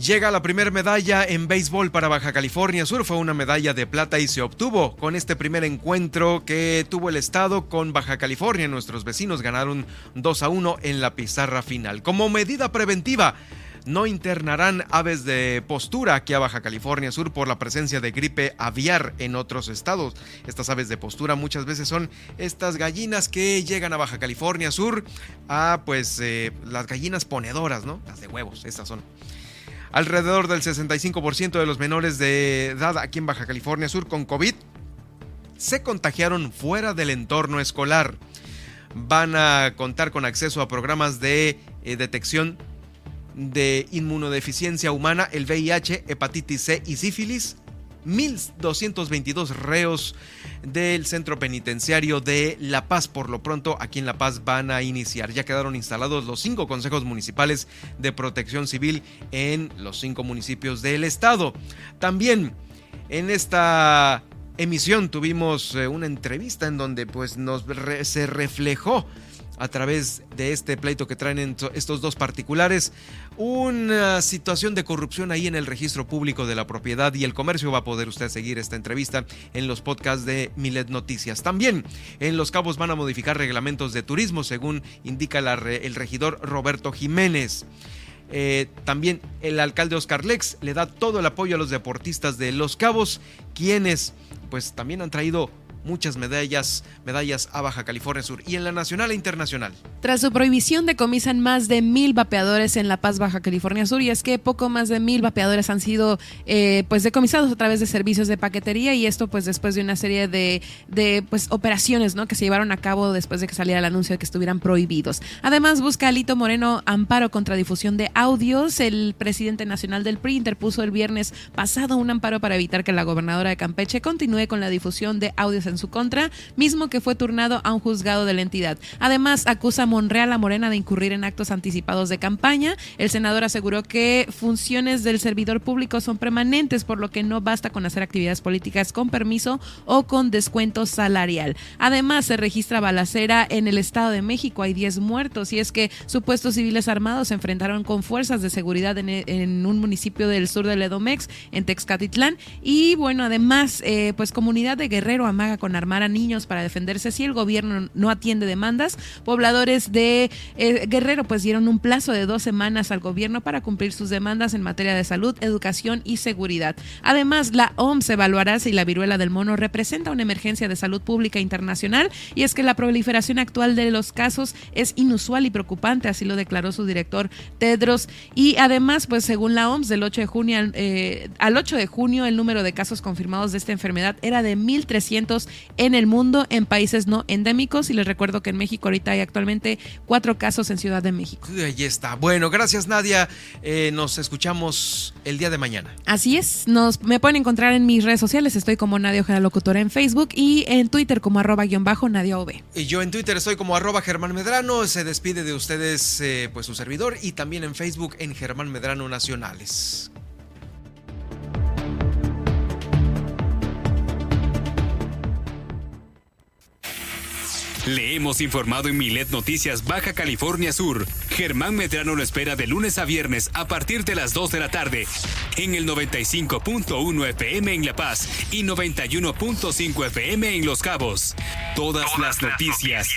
Llega la primera medalla en béisbol para Baja California Sur. Fue una medalla de plata y se obtuvo con este primer encuentro que tuvo el estado con Baja California. Nuestros vecinos ganaron 2 a 1 en la pizarra final. Como medida preventiva, no internarán aves de postura aquí a Baja California Sur por la presencia de gripe aviar en otros estados. Estas aves de postura muchas veces son estas gallinas que llegan a Baja California Sur a pues eh, las gallinas ponedoras, ¿no? Las de huevos, estas son. Alrededor del 65% de los menores de edad aquí en Baja California Sur con COVID se contagiaron fuera del entorno escolar. Van a contar con acceso a programas de eh, detección de inmunodeficiencia humana, el VIH, hepatitis C y sífilis, 1.222 reos del centro penitenciario de La Paz. Por lo pronto, aquí en La Paz van a iniciar. Ya quedaron instalados los cinco consejos municipales de protección civil en los cinco municipios del estado. También en esta emisión tuvimos eh, una entrevista en donde pues nos se reflejó a través de este pleito que traen estos dos particulares, una situación de corrupción ahí en el registro público de la propiedad y el comercio. Va a poder usted seguir esta entrevista en los podcasts de Milet Noticias. También en Los Cabos van a modificar reglamentos de turismo, según indica el regidor Roberto Jiménez. Eh, también el alcalde Oscar Lex le da todo el apoyo a los deportistas de Los Cabos, quienes pues también han traído muchas medallas, medallas a Baja California Sur y en la nacional e internacional. Tras su prohibición decomisan más de mil vapeadores en La Paz, Baja California Sur y es que poco más de mil vapeadores han sido eh, pues decomisados a través de servicios de paquetería y esto pues después de una serie de, de pues operaciones ¿no? que se llevaron a cabo después de que saliera el anuncio de que estuvieran prohibidos. Además busca Alito Moreno amparo contra difusión de audios. El presidente nacional del PRI interpuso el viernes pasado un amparo para evitar que la gobernadora de Campeche continúe con la difusión de audios en su contra, mismo que fue turnado a un juzgado de la entidad. Además, acusa a Monreal a Morena de incurrir en actos anticipados de campaña. El senador aseguró que funciones del servidor público son permanentes, por lo que no basta con hacer actividades políticas con permiso o con descuento salarial. Además, se registra balacera en el Estado de México. Hay 10 muertos y es que supuestos civiles armados se enfrentaron con fuerzas de seguridad en, un municipio del sur de Ledomex, en Texcatitlán. Y bueno, además, eh, pues comunidad de Guerrero amaga con armar a niños para defenderse si el gobierno no atiende demandas. Pobladores de eh, Guerrero pues dieron un plazo de dos semanas al gobierno para cumplir sus demandas en materia de salud, educación y seguridad. Además, la OMS evaluará si la viruela del mono representa una emergencia de salud pública internacional y es que la proliferación actual de los casos es inusual y preocupante, así lo declaró su director Tedros. Y además, pues según la OMS, del 8 de junio eh, al 8 de junio el número de casos confirmados de esta enfermedad era de 1.300 en el mundo en países no endémicos y les recuerdo que en México ahorita hay actualmente cuatro casos en Ciudad de México. Ahí está. Bueno, gracias Nadia. Eh, nos escuchamos el día de mañana. Así es. Nos, me pueden encontrar en mis redes sociales. Estoy como Nadia Ojeda Locutora en Facebook y en Twitter como arroba guion bajo Nadia OV. Y yo en Twitter estoy como arroba Germán Medrano. Se despide de ustedes eh, pues su servidor y también en Facebook en Germán Medrano Nacionales. Le hemos informado en Milet Noticias Baja California Sur. Germán Medrano lo espera de lunes a viernes a partir de las 2 de la tarde en el 95.1 FM en La Paz y 91.5 FM en Los Cabos. Todas, las noticias